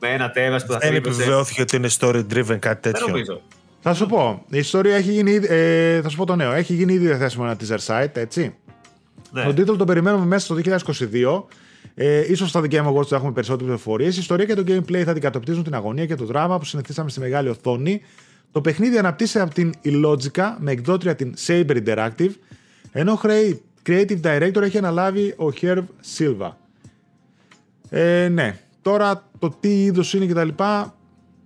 Speaker 2: με ένα τέρας που θα
Speaker 3: Δεν
Speaker 2: θρύβεσαι.
Speaker 3: επιβεβαιώθηκε ότι είναι story driven κάτι
Speaker 2: Δεν
Speaker 3: τέτοιο.
Speaker 2: νομίζω.
Speaker 1: Θα σου πω. Η ιστορία έχει γίνει. ήδη- Ε, θα σου πω το νέο. Έχει γίνει ήδη διαθέσιμο ένα teaser site, έτσι.
Speaker 2: Ναι.
Speaker 1: Τον τίτλο τον περιμένουμε μέσα στο 2022. Ε, ίσως στα Game Awards θα έχουμε περισσότερες πληροφορίες. Η ιστορία και το gameplay θα αντικατοπτρίζουν την αγωνία και το δράμα που συνηθίσαμε στη μεγάλη οθόνη. Το παιχνίδι αναπτύσσεται από την Illogica με εκδότρια την Saber Interactive, ενώ χρέη creative director έχει αναλάβει ο Herb Silva. Ε, ναι. Τώρα το τι είδος είναι κτλ.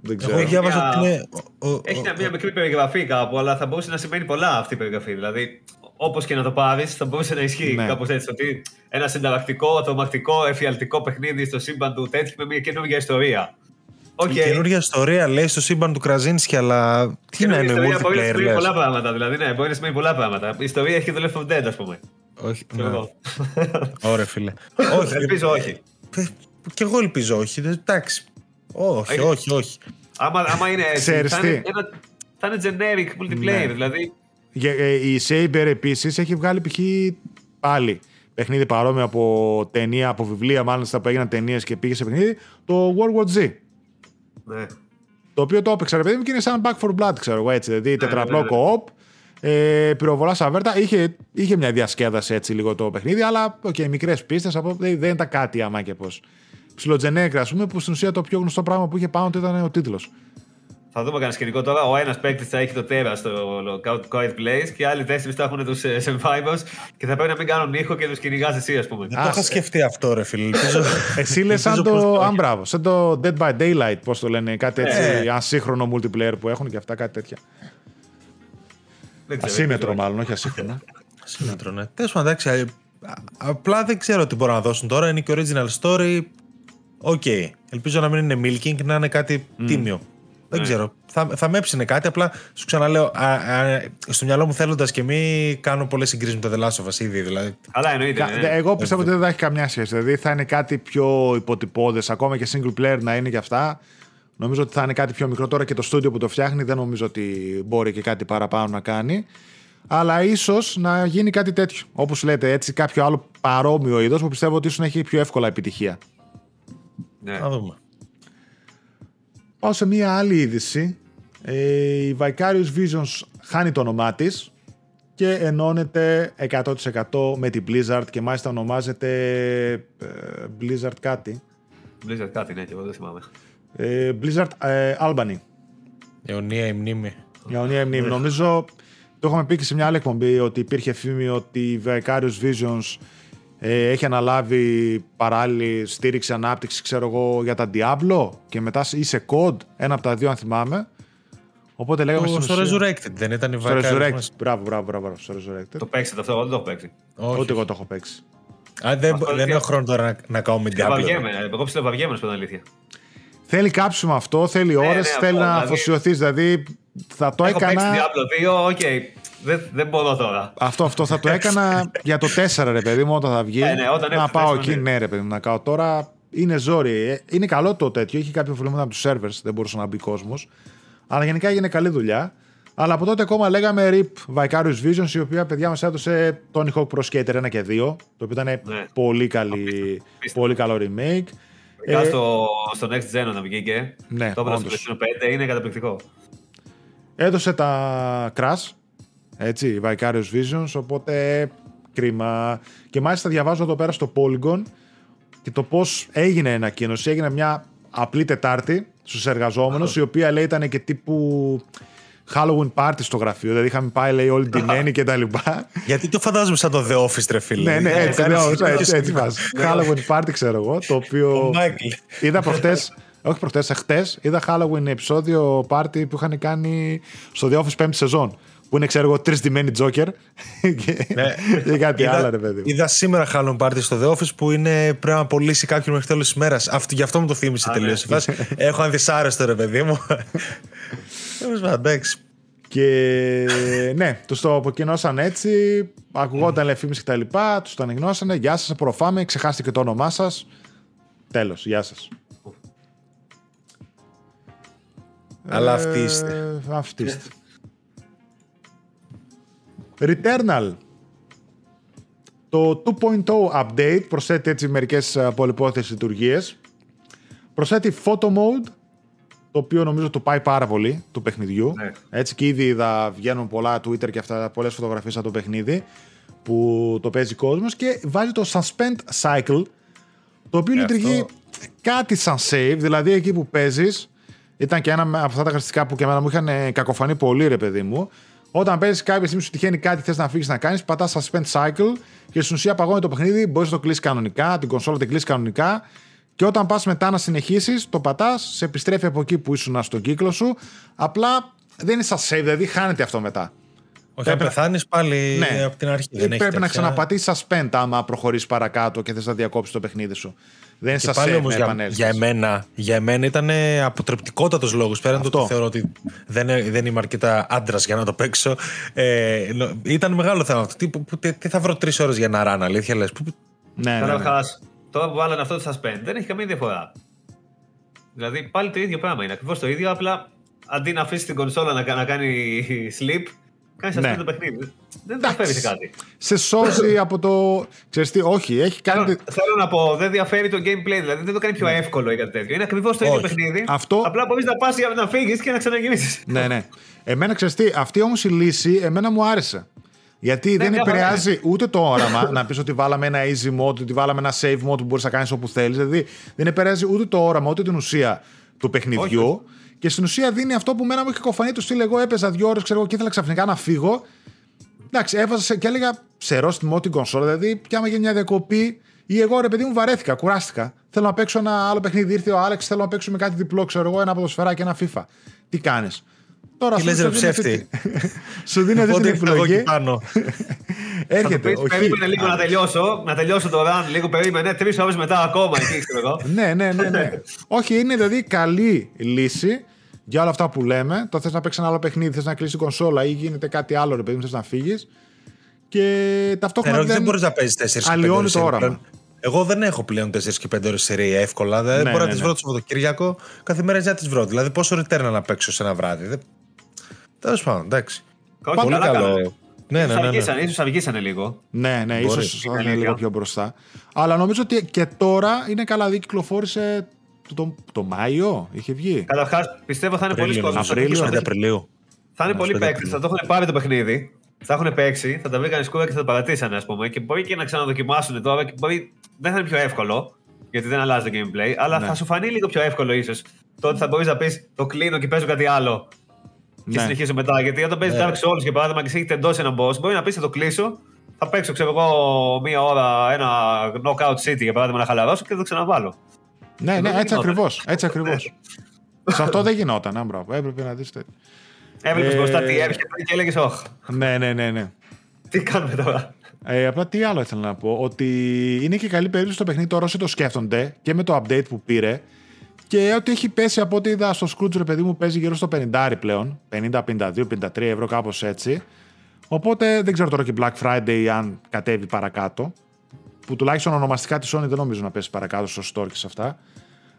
Speaker 1: Δεν ξέρω.
Speaker 3: Εγώ διάβασα
Speaker 2: Μια-
Speaker 3: ότι είναι. ο- ο-
Speaker 2: Έχει
Speaker 3: ο-
Speaker 2: μια, μια μικρή περιγραφή κάπου, αλλά θα μπορούσε να σημαίνει πολλά αυτή η περιγραφή. Δηλαδή, όπως και να το πάρεις, θα μπορούσε να ισχύει
Speaker 1: Ναι.
Speaker 2: κάπως έτσι. Ότι ένα συνταρακτικό, τρομακτικό, εφιαλτικό παιχνίδι στο σύμπαν του τέτοιου με μια καινούργια ιστορία. Οκ.
Speaker 3: Η καινούργια ιστορία λέει στο σύμπαν του Krasinski, αλλά τι να
Speaker 2: Καινούργια
Speaker 3: είναι
Speaker 2: ιστορία μπορεί να
Speaker 3: multiplayer,
Speaker 2: σημαίνει
Speaker 3: λες.
Speaker 2: πολλά πράγματα. Δηλαδή, ναι, μπορεί να σημαίνει πολλά πράγματα. Η ιστορία έχει και το Left 4 Dead, ας πούμε.
Speaker 3: Όχι,
Speaker 2: Ξέρω
Speaker 3: ναι.
Speaker 2: εγώ.
Speaker 3: Ωραία, φίλε. όχι.
Speaker 2: Ελπίζω όχι.
Speaker 3: Ε, Κι εγώ ελπίζω όχι. δεν- Εντάξει. Όχι,
Speaker 2: Όχι.
Speaker 3: όχι, όχι.
Speaker 2: Άμα, άμα είναι έτσι,
Speaker 1: Ξέρεις
Speaker 2: θα
Speaker 1: τι;
Speaker 2: είναι, ένα, θα είναι generic multiplayer.
Speaker 1: Ναι.
Speaker 2: Δηλαδή,
Speaker 1: Για- ε, Η Saber επίσης έχει βγάλει π.χ. πάλι παιχνίδι παρόμοιο από ταινία, από βιβλία, μάλλον στα που έγιναν ταινίες και πήγε σε παιχνίδι, το World War Z.
Speaker 2: Ναι.
Speaker 1: Το οποίο το έπαιξα, ρε παιδί μου, και είναι σαν Back for Blood, ξέρω εγώ έτσι. Δηλαδή τετραπλό
Speaker 2: ναι, ναι.
Speaker 1: co-op, ε, πυροβολάς αβέρτα. Είχε, είχε μια διασκέδαση έτσι λίγο το παιχνίδι, αλλά okay, μικρές πίστες. Δεν, δεν ήταν κάτι άμα και πώς. Ψιλοτζενέκρα, ας πούμε, που στην ουσία το πιο γνωστό πράγμα που είχε πάνω του ήταν ο τίτλος.
Speaker 2: Θα δούμε κανένα σκηνικό τώρα. Ο ένας παίκτης θα έχει το τέρας στο Quiet Place και οι άλλοι τέσσερις θα έχουν τους survivors και θα πρέπει να μην κάνουν ήχο και τους κυνηγάς εσύ, ας πούμε.
Speaker 3: Δεν το είχα σκεφτεί αυτό, ρε φίλε. Ελπίζω-
Speaker 1: Εσύ λες σαν
Speaker 3: ελπίζω πως
Speaker 1: το.
Speaker 3: το
Speaker 1: Αν
Speaker 3: έχει.
Speaker 1: μπράβο, σαν το Dead by Daylight, πώς το λένε, κάτι έτσι
Speaker 3: Ε.
Speaker 1: ασύγχρονο multiplayer που έχουν και αυτά, κάτι τέτοια.
Speaker 2: Δεν ξέρω,
Speaker 1: Ασύμετρο
Speaker 2: δεν ξέρω.
Speaker 1: μάλλον, όχι ασύγχρονο.
Speaker 3: Ασύμμετρο, ναι. Τέλος πάντων, εντάξει. α- α- Απλά δεν ξέρω τι μπορούν να δώσουν τώρα. Είναι και original story. Οκ. Ελπίζω να μην είναι milking, να είναι κάτι τίμιο. Δεν
Speaker 2: Ναι.
Speaker 3: ξέρω. Θα, θα με έψηνε κάτι. Απλά σου ξαναλέω, α, α, στο μυαλό μου θέλοντας και μη κάνω πολλές συγκρίσεις με το The Last of Us ήδη. Δηλαδή.
Speaker 2: Αλλά εννοείται.
Speaker 1: Κα-
Speaker 2: ναι.
Speaker 1: Εγώ πιστεύω ότι δεν θα έχει καμιά σχέση. Δηλαδή θα είναι κάτι πιο υποτυπώδες, ακόμα και single player να είναι και αυτά. Νομίζω ότι θα είναι κάτι πιο μικρό τώρα και το στούντιο που το φτιάχνει δεν νομίζω ότι μπορεί και κάτι παραπάνω να κάνει. Αλλά ίσως να γίνει κάτι τέτοιο. Όπως λέτε, έτσι κάποιο άλλο παρόμοιο είδος που πιστεύω ότι ίσως να έχει πιο εύκολα επιτυχία.
Speaker 2: Ναι.
Speaker 3: Να δούμε.
Speaker 1: Πάω σε μία άλλη είδηση. Ε, η Vicarious Visions χάνει το όνομά της και ενώνεται 100% με την Blizzard και μάλιστα ονομάζεται ε, Blizzard κάτι.
Speaker 2: Blizzard κάτι, ναι, και εγώ δεν θυμάμαι.
Speaker 1: Ε, Blizzard ε, Albany.
Speaker 3: Αιωνία η μνήμη.
Speaker 1: Η Αωνία μνήμη. Νομίζω το είχαμε πει και σε μια άλλη εκπομπή ότι υπήρχε φήμη ότι η Vicarious Visions ε, έχει αναλάβει παράλληλη στήριξη, ανάπτυξη, ξέρω εγώ, για τα Diablo και μετά ή σε COD, ένα από τα δύο αν θυμάμαι. Οπότε λέγαμε
Speaker 3: Στο,
Speaker 1: στην
Speaker 3: στο
Speaker 1: ουσία-
Speaker 3: Resurrected δεν ήταν η
Speaker 1: Στο
Speaker 3: Vicarious
Speaker 1: Resurrected.
Speaker 3: μας;
Speaker 1: Μπράβο, μπράβο, μπράβο, μπράβο, στο Resurrected.
Speaker 2: Το παίξατε αυτό, εγώ δεν το έχω παίξει.
Speaker 3: Όχι.
Speaker 1: Ούτε εγώ το έχω παίξει.
Speaker 3: Α, δεν,
Speaker 2: Αυτό
Speaker 3: δεν
Speaker 2: και-
Speaker 3: έχω χρόνο τώρα να, να κάνω με Diablo.
Speaker 2: Βαριέμαι, εγώ πιστεύω βαριέμαι, να σου πω την αλήθεια.
Speaker 1: Θέλει κάψιμο αυτό, θέλει ώρες,
Speaker 2: ναι,
Speaker 1: θέλει
Speaker 2: αυτό,
Speaker 1: να
Speaker 2: δηλαδή-
Speaker 1: αφοσιωθείς. Δηλαδή θα το
Speaker 2: Έχω παίξει
Speaker 1: έκανα.
Speaker 2: Diablo 2, οκ. Δεν, δεν μπορώ τώρα.
Speaker 1: Αυτό, αυτό θα το έκανα για το 4 ρε παιδί μου όταν θα βγει.
Speaker 2: Ε, ναι, όταν
Speaker 1: να
Speaker 2: έρθει το
Speaker 1: πάω
Speaker 2: 4,
Speaker 1: εκεί,
Speaker 2: ναι.
Speaker 1: ναι, ρε παιδί μου, να κάω τώρα. Είναι ζόρι. Ε, Είναι καλό το τέτοιο. Είχε κάποια προβλήματα από τους servers, δεν μπορούσε να μπει κόσμος. Αλλά γενικά έγινε καλή δουλειά. Αλλά από τότε ακόμα λέγαμε RIP Vicarious Visions, η οποία παιδιά μας έδωσε Tony Hawk Pro Skater 1 και 2, το οποίο ήταν
Speaker 2: Ναι.
Speaker 1: πολύ, καλή,
Speaker 2: Απίστευτο.
Speaker 1: πολύ καλό remake.
Speaker 2: Ειδικά
Speaker 1: Ε,
Speaker 2: στο, στο Next Gen όταν βγήκε.
Speaker 1: Ναι,
Speaker 2: το έπαιρνα στο
Speaker 1: όντως.
Speaker 2: PlayStation 5 είναι καταπληκτικό.
Speaker 1: Έδωσε τα Crash, έτσι, Vicarious Visions, οπότε κρίμα. Και μάλιστα διαβάζω εδώ πέρα στο Polygon και το πώς έγινε η ανακοίνωση. Έγινε μια απλή Τετάρτη στους εργαζόμενους, η οποία λέει ήταν και τύπου Halloween party στο γραφείο. Δηλαδή είχαμε πάει λέει όλη την έννοια και τα λοιπά.
Speaker 3: Γιατί το φαντάζομαι σαν το The Office, ρε φίλε.
Speaker 1: ναι, ναι, έτσι,
Speaker 3: Κάνεις
Speaker 1: ναι,
Speaker 3: τέτοιο
Speaker 1: έτσι, έτσι,
Speaker 3: σκηνικό.
Speaker 1: βάζει. Halloween party ξέρω εγώ, το οποίο...
Speaker 3: Ο Μάικλ.
Speaker 1: Είδα προχτές, όχι προχτές, εχθές, είδα Halloween επεισόδιο party που είχαν κάνει στο The Office 5η σεζόν. Που είναι, ξέρω εγώ, τρισδημένη Joker και,
Speaker 3: Ναι.
Speaker 1: και κάτι
Speaker 3: Είδα-
Speaker 1: άλλο, ρε παιδί. μου.
Speaker 3: Είδα σήμερα Halloween Party στο The Office που είναι πρέπει να πωλήσει κάποιον μέχρι τέλος της ημέρα. Γι' αυτό μου το θύμισε
Speaker 2: Α,
Speaker 3: τελείως.
Speaker 2: ναι.
Speaker 3: Έχω ανδυσάρεστο ρε παιδί μου. Τέλος πάντων, εντάξει.
Speaker 1: Και ναι, τους το αποκοινώσαν έτσι, ακουγόταν λέει φήμες και τα λοιπά, τους το ανεγνώσανε. Γεια σας, απορροφάμε, ξεχάστηκε το όνομά σας. Τέλος, γεια σας.
Speaker 3: Αλλά αυτοί είστε.
Speaker 1: Αυτοί είστε. Returnal. Το 2.0 update προσθέτει έτσι μερικές ε, πολυπόθεσες λειτουργίες. Προσθέτει photo mode, το οποίο νομίζω το πάει πάρα πολύ του παιχνιδιού.
Speaker 2: Ναι.
Speaker 1: Έτσι και ήδη θα βγαίνουν πολλά Twitter και αυτά, πολλές φωτογραφίες από το παιχνίδι που το παίζει κόσμος και βάζει το suspend cycle το οποίο
Speaker 3: Ε,
Speaker 1: λειτουργεί
Speaker 3: αυτό-
Speaker 1: κάτι σαν save, δηλαδή εκεί που παίζεις. Ήταν και ένα από αυτά τα χαρακτηριστικά που και εμένα μου είχαν ε, κακοφανεί πολύ, ρε παιδί μου. Όταν παίζεις κάποια στιγμή σου τυχαίνει κάτι, θες να φύγεις να κάνεις, πατάς suspend cycle και στην ουσία παγώνει το παιχνίδι. Μπορείς να το κλείσει κανονικά, την κονσόλα την κλείσει κανονικά. Και όταν πας μετά να συνεχίσεις, το πατάς, σε επιστρέφει από εκεί που ήσουν στον κύκλο σου. Απλά δεν είναι σαν save, δηλαδή χάνεται αυτό μετά.
Speaker 3: Όχι, αν
Speaker 1: Πρέπει-
Speaker 3: πεθάνεις πάλι
Speaker 1: Ναι.
Speaker 3: από την αρχή.
Speaker 1: Ή
Speaker 3: Δεν έχεις
Speaker 1: πρέπει να
Speaker 3: τέτοια.
Speaker 1: ξαναπατήσεις suspend άμα προχωρήσεις παρακάτω και θες να διακόψεις το παιχνίδι σου. Δεν είναι
Speaker 3: Και
Speaker 1: σαν
Speaker 3: πάλι
Speaker 1: save
Speaker 3: όμως
Speaker 1: να
Speaker 3: για,
Speaker 1: επανέλθεις.
Speaker 3: για, εμένα, για εμένα ήταν αποτρεπτικότατος λόγος. Πέραν το
Speaker 1: Αυτό.
Speaker 3: ότι θεωρώ ότι δεν, δεν είμαι αρκετά άντρας για να το παίξω. Ε, νο- ήταν μεγάλο θέμα αυτό. Τι, που- που- τι, τι θα βρω τρεις ώρες για να ράνω, αλήθεια λες;
Speaker 1: Ναι, ναι, ναι.
Speaker 2: Καταρχά, τώρα που βάλανε αυτό το suspend δεν έχει καμία διαφορά. Δηλαδή πάλι το ίδιο πράγμα είναι. Ακριβώς το ίδιο, απλά αντί να αφήσεις την κονσόλα να, κα- να κάνει sleep, Κάνεις
Speaker 1: Ναι.
Speaker 2: αυτό το παιχνίδι. Δεν διαφέρει σε κάτι.
Speaker 1: Σε σώζει από το. Ξέρεις τι, όχι, έχει
Speaker 2: Θέλω,
Speaker 1: κάνει.
Speaker 2: θέλω να πω, δεν διαφέρει το gameplay, δηλαδή δεν το κάνει πιο εύκολο ή κάτι τέτοιο. Είναι ακριβώς το ίδιο
Speaker 3: Όχι.
Speaker 2: παιχνίδι.
Speaker 1: Ναι. Αυτό-
Speaker 2: Απλά μπορείς να πας για να φύγεις και να ξαναγυρίσεις.
Speaker 1: ναι, ναι. Εμένα ξέρεις τι, αυτή όμως η λύση εμένα μου άρεσε. Γιατί δεν
Speaker 2: μια χαρά
Speaker 1: επηρεάζει ούτε το όραμα να πεις ότι βάλαμε ένα easy mode, ότι βάλαμε ένα save mode που μπορείς να κάνεις όπου θέλεις. Δηλαδή δεν επηρεάζει ούτε το όραμα, ούτε την ουσία του παιχνιδιού.
Speaker 2: Όχι.
Speaker 1: Και στην ουσία δίνει αυτό που μένα μου είχε κοφανεί του στυλ. Εγώ έπαιζα δύο ώρες, ξέρω εγώ, και ήθελα ξαφνικά να φύγω. Εντάξει, έβαζα σε- και έλεγα σε ρόστιμο την κονσόλα. Δηλαδή, πια άμα γίνει μια διακοπή ή εγώ ρε παιδί μου βαρέθηκα, κουράστηκα. Θέλω να παίξω ένα άλλο παιχνίδι. Ήρθε ο Άλεξ, θέλω να παίξουμε κάτι διπλό, ξέρω εγώ, ένα ποδοσφαιράκι, ένα FIFA. Τι κάνεις; Τώρα
Speaker 3: Τι
Speaker 1: σου-
Speaker 3: λες,
Speaker 1: σου
Speaker 3: ρε
Speaker 1: δίνει αυτή
Speaker 3: ψεύτη;
Speaker 1: τη- Σου δίνει αυτή την
Speaker 3: Οπότε ήρθα εγώ εκεί
Speaker 1: επιλογή.
Speaker 3: πάνω.
Speaker 1: Έρχεται.
Speaker 2: Πεις,
Speaker 1: όχι.
Speaker 2: περίμενε λίγο να τελειώσω, να τελειώσω το run, λίγο περίμενε, τρεις ώρες μετά ακόμα εκεί, ξέρω εγώ.
Speaker 1: Ναι, ναι, ναι, ναι. Όχι, είναι δηλαδή καλή λύση για όλα αυτά που λέμε. Το θες να παίξεις ένα άλλο παιχνίδι, θες να κλείσεις κονσόλα ή γίνεται κάτι άλλο, ρε παιδί μου, θες να φύγεις. Και ταυτόχρονα.
Speaker 3: Ναι, δεν
Speaker 1: δεν
Speaker 3: μπορείς να παίζεις 4 και 5
Speaker 1: αλλοιώνει
Speaker 3: ώρες
Speaker 1: το
Speaker 3: σερί
Speaker 1: όραμα.
Speaker 3: πλέον. Εγώ δεν έχω πλέον 4 και 5 ώρες σερή εύκολα. Δεν
Speaker 1: Ναι,
Speaker 3: μπορώ
Speaker 1: ναι,
Speaker 3: να τις
Speaker 1: ναι.
Speaker 3: βρω το Σαββατοκύριακο. Κάθε μέρα να τις βρω. Δηλαδή, πόσο return να παίξω σε ένα βράδυ. Δεν... Τέλος πάντων, εντάξει.
Speaker 2: Όχι,
Speaker 3: Πολύ
Speaker 2: καλά
Speaker 3: καλό.
Speaker 2: κάνανε.
Speaker 3: Ναι, ναι,
Speaker 2: Ίσως
Speaker 3: ναι. ναι.
Speaker 2: αργήσανε, ίσως αργήσανε λίγο.
Speaker 1: Ναι, ναι,
Speaker 3: Μπορεί.
Speaker 1: ίσως θα είναι
Speaker 2: Αλήθεια.
Speaker 1: λίγο πιο μπροστά. Αλλά νομίζω ότι και τώρα είναι καλά δει, κυκλοφόρησε το, το, το Μάιο, είχε βγει.
Speaker 2: Καταρχάς, πιστεύω θα είναι πολλοί
Speaker 3: Απρίλιο,
Speaker 2: κόσμοι.
Speaker 1: Απρίλιο.
Speaker 3: 25 Απριλίου.
Speaker 2: Θα είναι
Speaker 3: Ναι,
Speaker 2: πολλοί
Speaker 3: 25
Speaker 2: παίκτες, θα το έχουν πάρει το παιχνίδι, θα έχουν παίξει, θα τα βρήκαν σκούρα και θα το παρατήσανε, ας πούμε. Και μπορεί και να ξαναδοκιμάσουν τώρα και μπορεί. Δεν θα είναι πιο εύκολο, γιατί δεν αλλάζει το gameplay, αλλά
Speaker 1: Ναι.
Speaker 2: θα σου φανεί λίγο πιο εύκολο ίσως. Τότε θα μπορείς να πεις το κλείνω και παίζω κάτι άλλο. Και
Speaker 1: Ναι.
Speaker 2: συνεχίζω μετά. Γιατί όταν παίζει
Speaker 3: Ναι.
Speaker 2: Dark Souls για παράδειγμα και σε έχει τεντώσει ένα boss, μπορεί να πεις θα το κλείσω, θα παίξω ξέρω εγώ μία ώρα ένα knockout city για παράδειγμα να χαλαρώσω και θα το ξαναβάλω.
Speaker 1: Ναι, ναι,
Speaker 2: δεν
Speaker 1: έτσι
Speaker 2: γινόταν.
Speaker 1: ακριβώς. Έτσι ακριβώς. Σε αυτό δεν γινόταν, α, μπράβο. Έπρεπε να δεις.
Speaker 2: Έβλεπες
Speaker 1: Ε,
Speaker 2: μπροστά τι έρχεται και έλεγες Όχι,
Speaker 1: Ναι, ναι, ναι, ναι.
Speaker 2: τι κάνουμε τώρα;
Speaker 1: Ε, απλά τι άλλο ήθελα να πω. Ότι είναι και καλή περίπτωση το παιχνίδι τώρα όσοι το σκέφτονται και με το update που πήρε. Και ότι έχει πέσει από ό,τι είδα στο Scrooge, ρε παιδί μου, παίζει γύρω στο 50 πλέον. 50, 52, 53 ευρώ, κάπως έτσι. Οπότε δεν ξέρω τώρα και Black Friday αν κατέβει παρακάτω. Που τουλάχιστον ονομαστικά τη Sony δεν νομίζω να πέσει παρακάτω στο store και σε αυτά.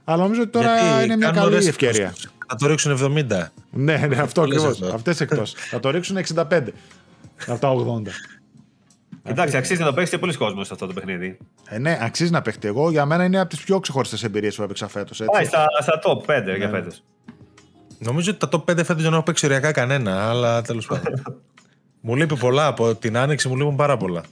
Speaker 1: Αλλά νομίζω ότι τώρα
Speaker 3: Γιατί
Speaker 1: είναι μια
Speaker 3: κάνουν
Speaker 1: καλή
Speaker 3: ωραίες
Speaker 1: ευκαιρία.
Speaker 3: εκπτώσεις. Θα το ρίξουν 70.
Speaker 1: Ναι, ναι, αυτό
Speaker 3: Το λες
Speaker 1: ακριβώς.
Speaker 3: αυτό.
Speaker 1: Αυτές εκτός. Θα το ρίξουν 65. Από τα 80.
Speaker 2: Εντάξει, αξίζει να το παίξει και πολλοί κόσμος σε αυτό το παιχνίδι.
Speaker 1: Ε, ναι, αξίζει να παίχτε. Εγώ για μένα είναι από τις πιο ξεχωριστές εμπειρίες που έπαιξα φέτος.
Speaker 2: Πάει στα, στα top 5
Speaker 1: Ναι.
Speaker 2: για φέτος.
Speaker 3: Νομίζω ότι τα top 5 φέτος δεν έχω παίξει ωριακά κανένα, αλλά τέλος πάντων. μου λείπει πολλά. Από την άνοιξη μου λείπουν πάρα πολλά.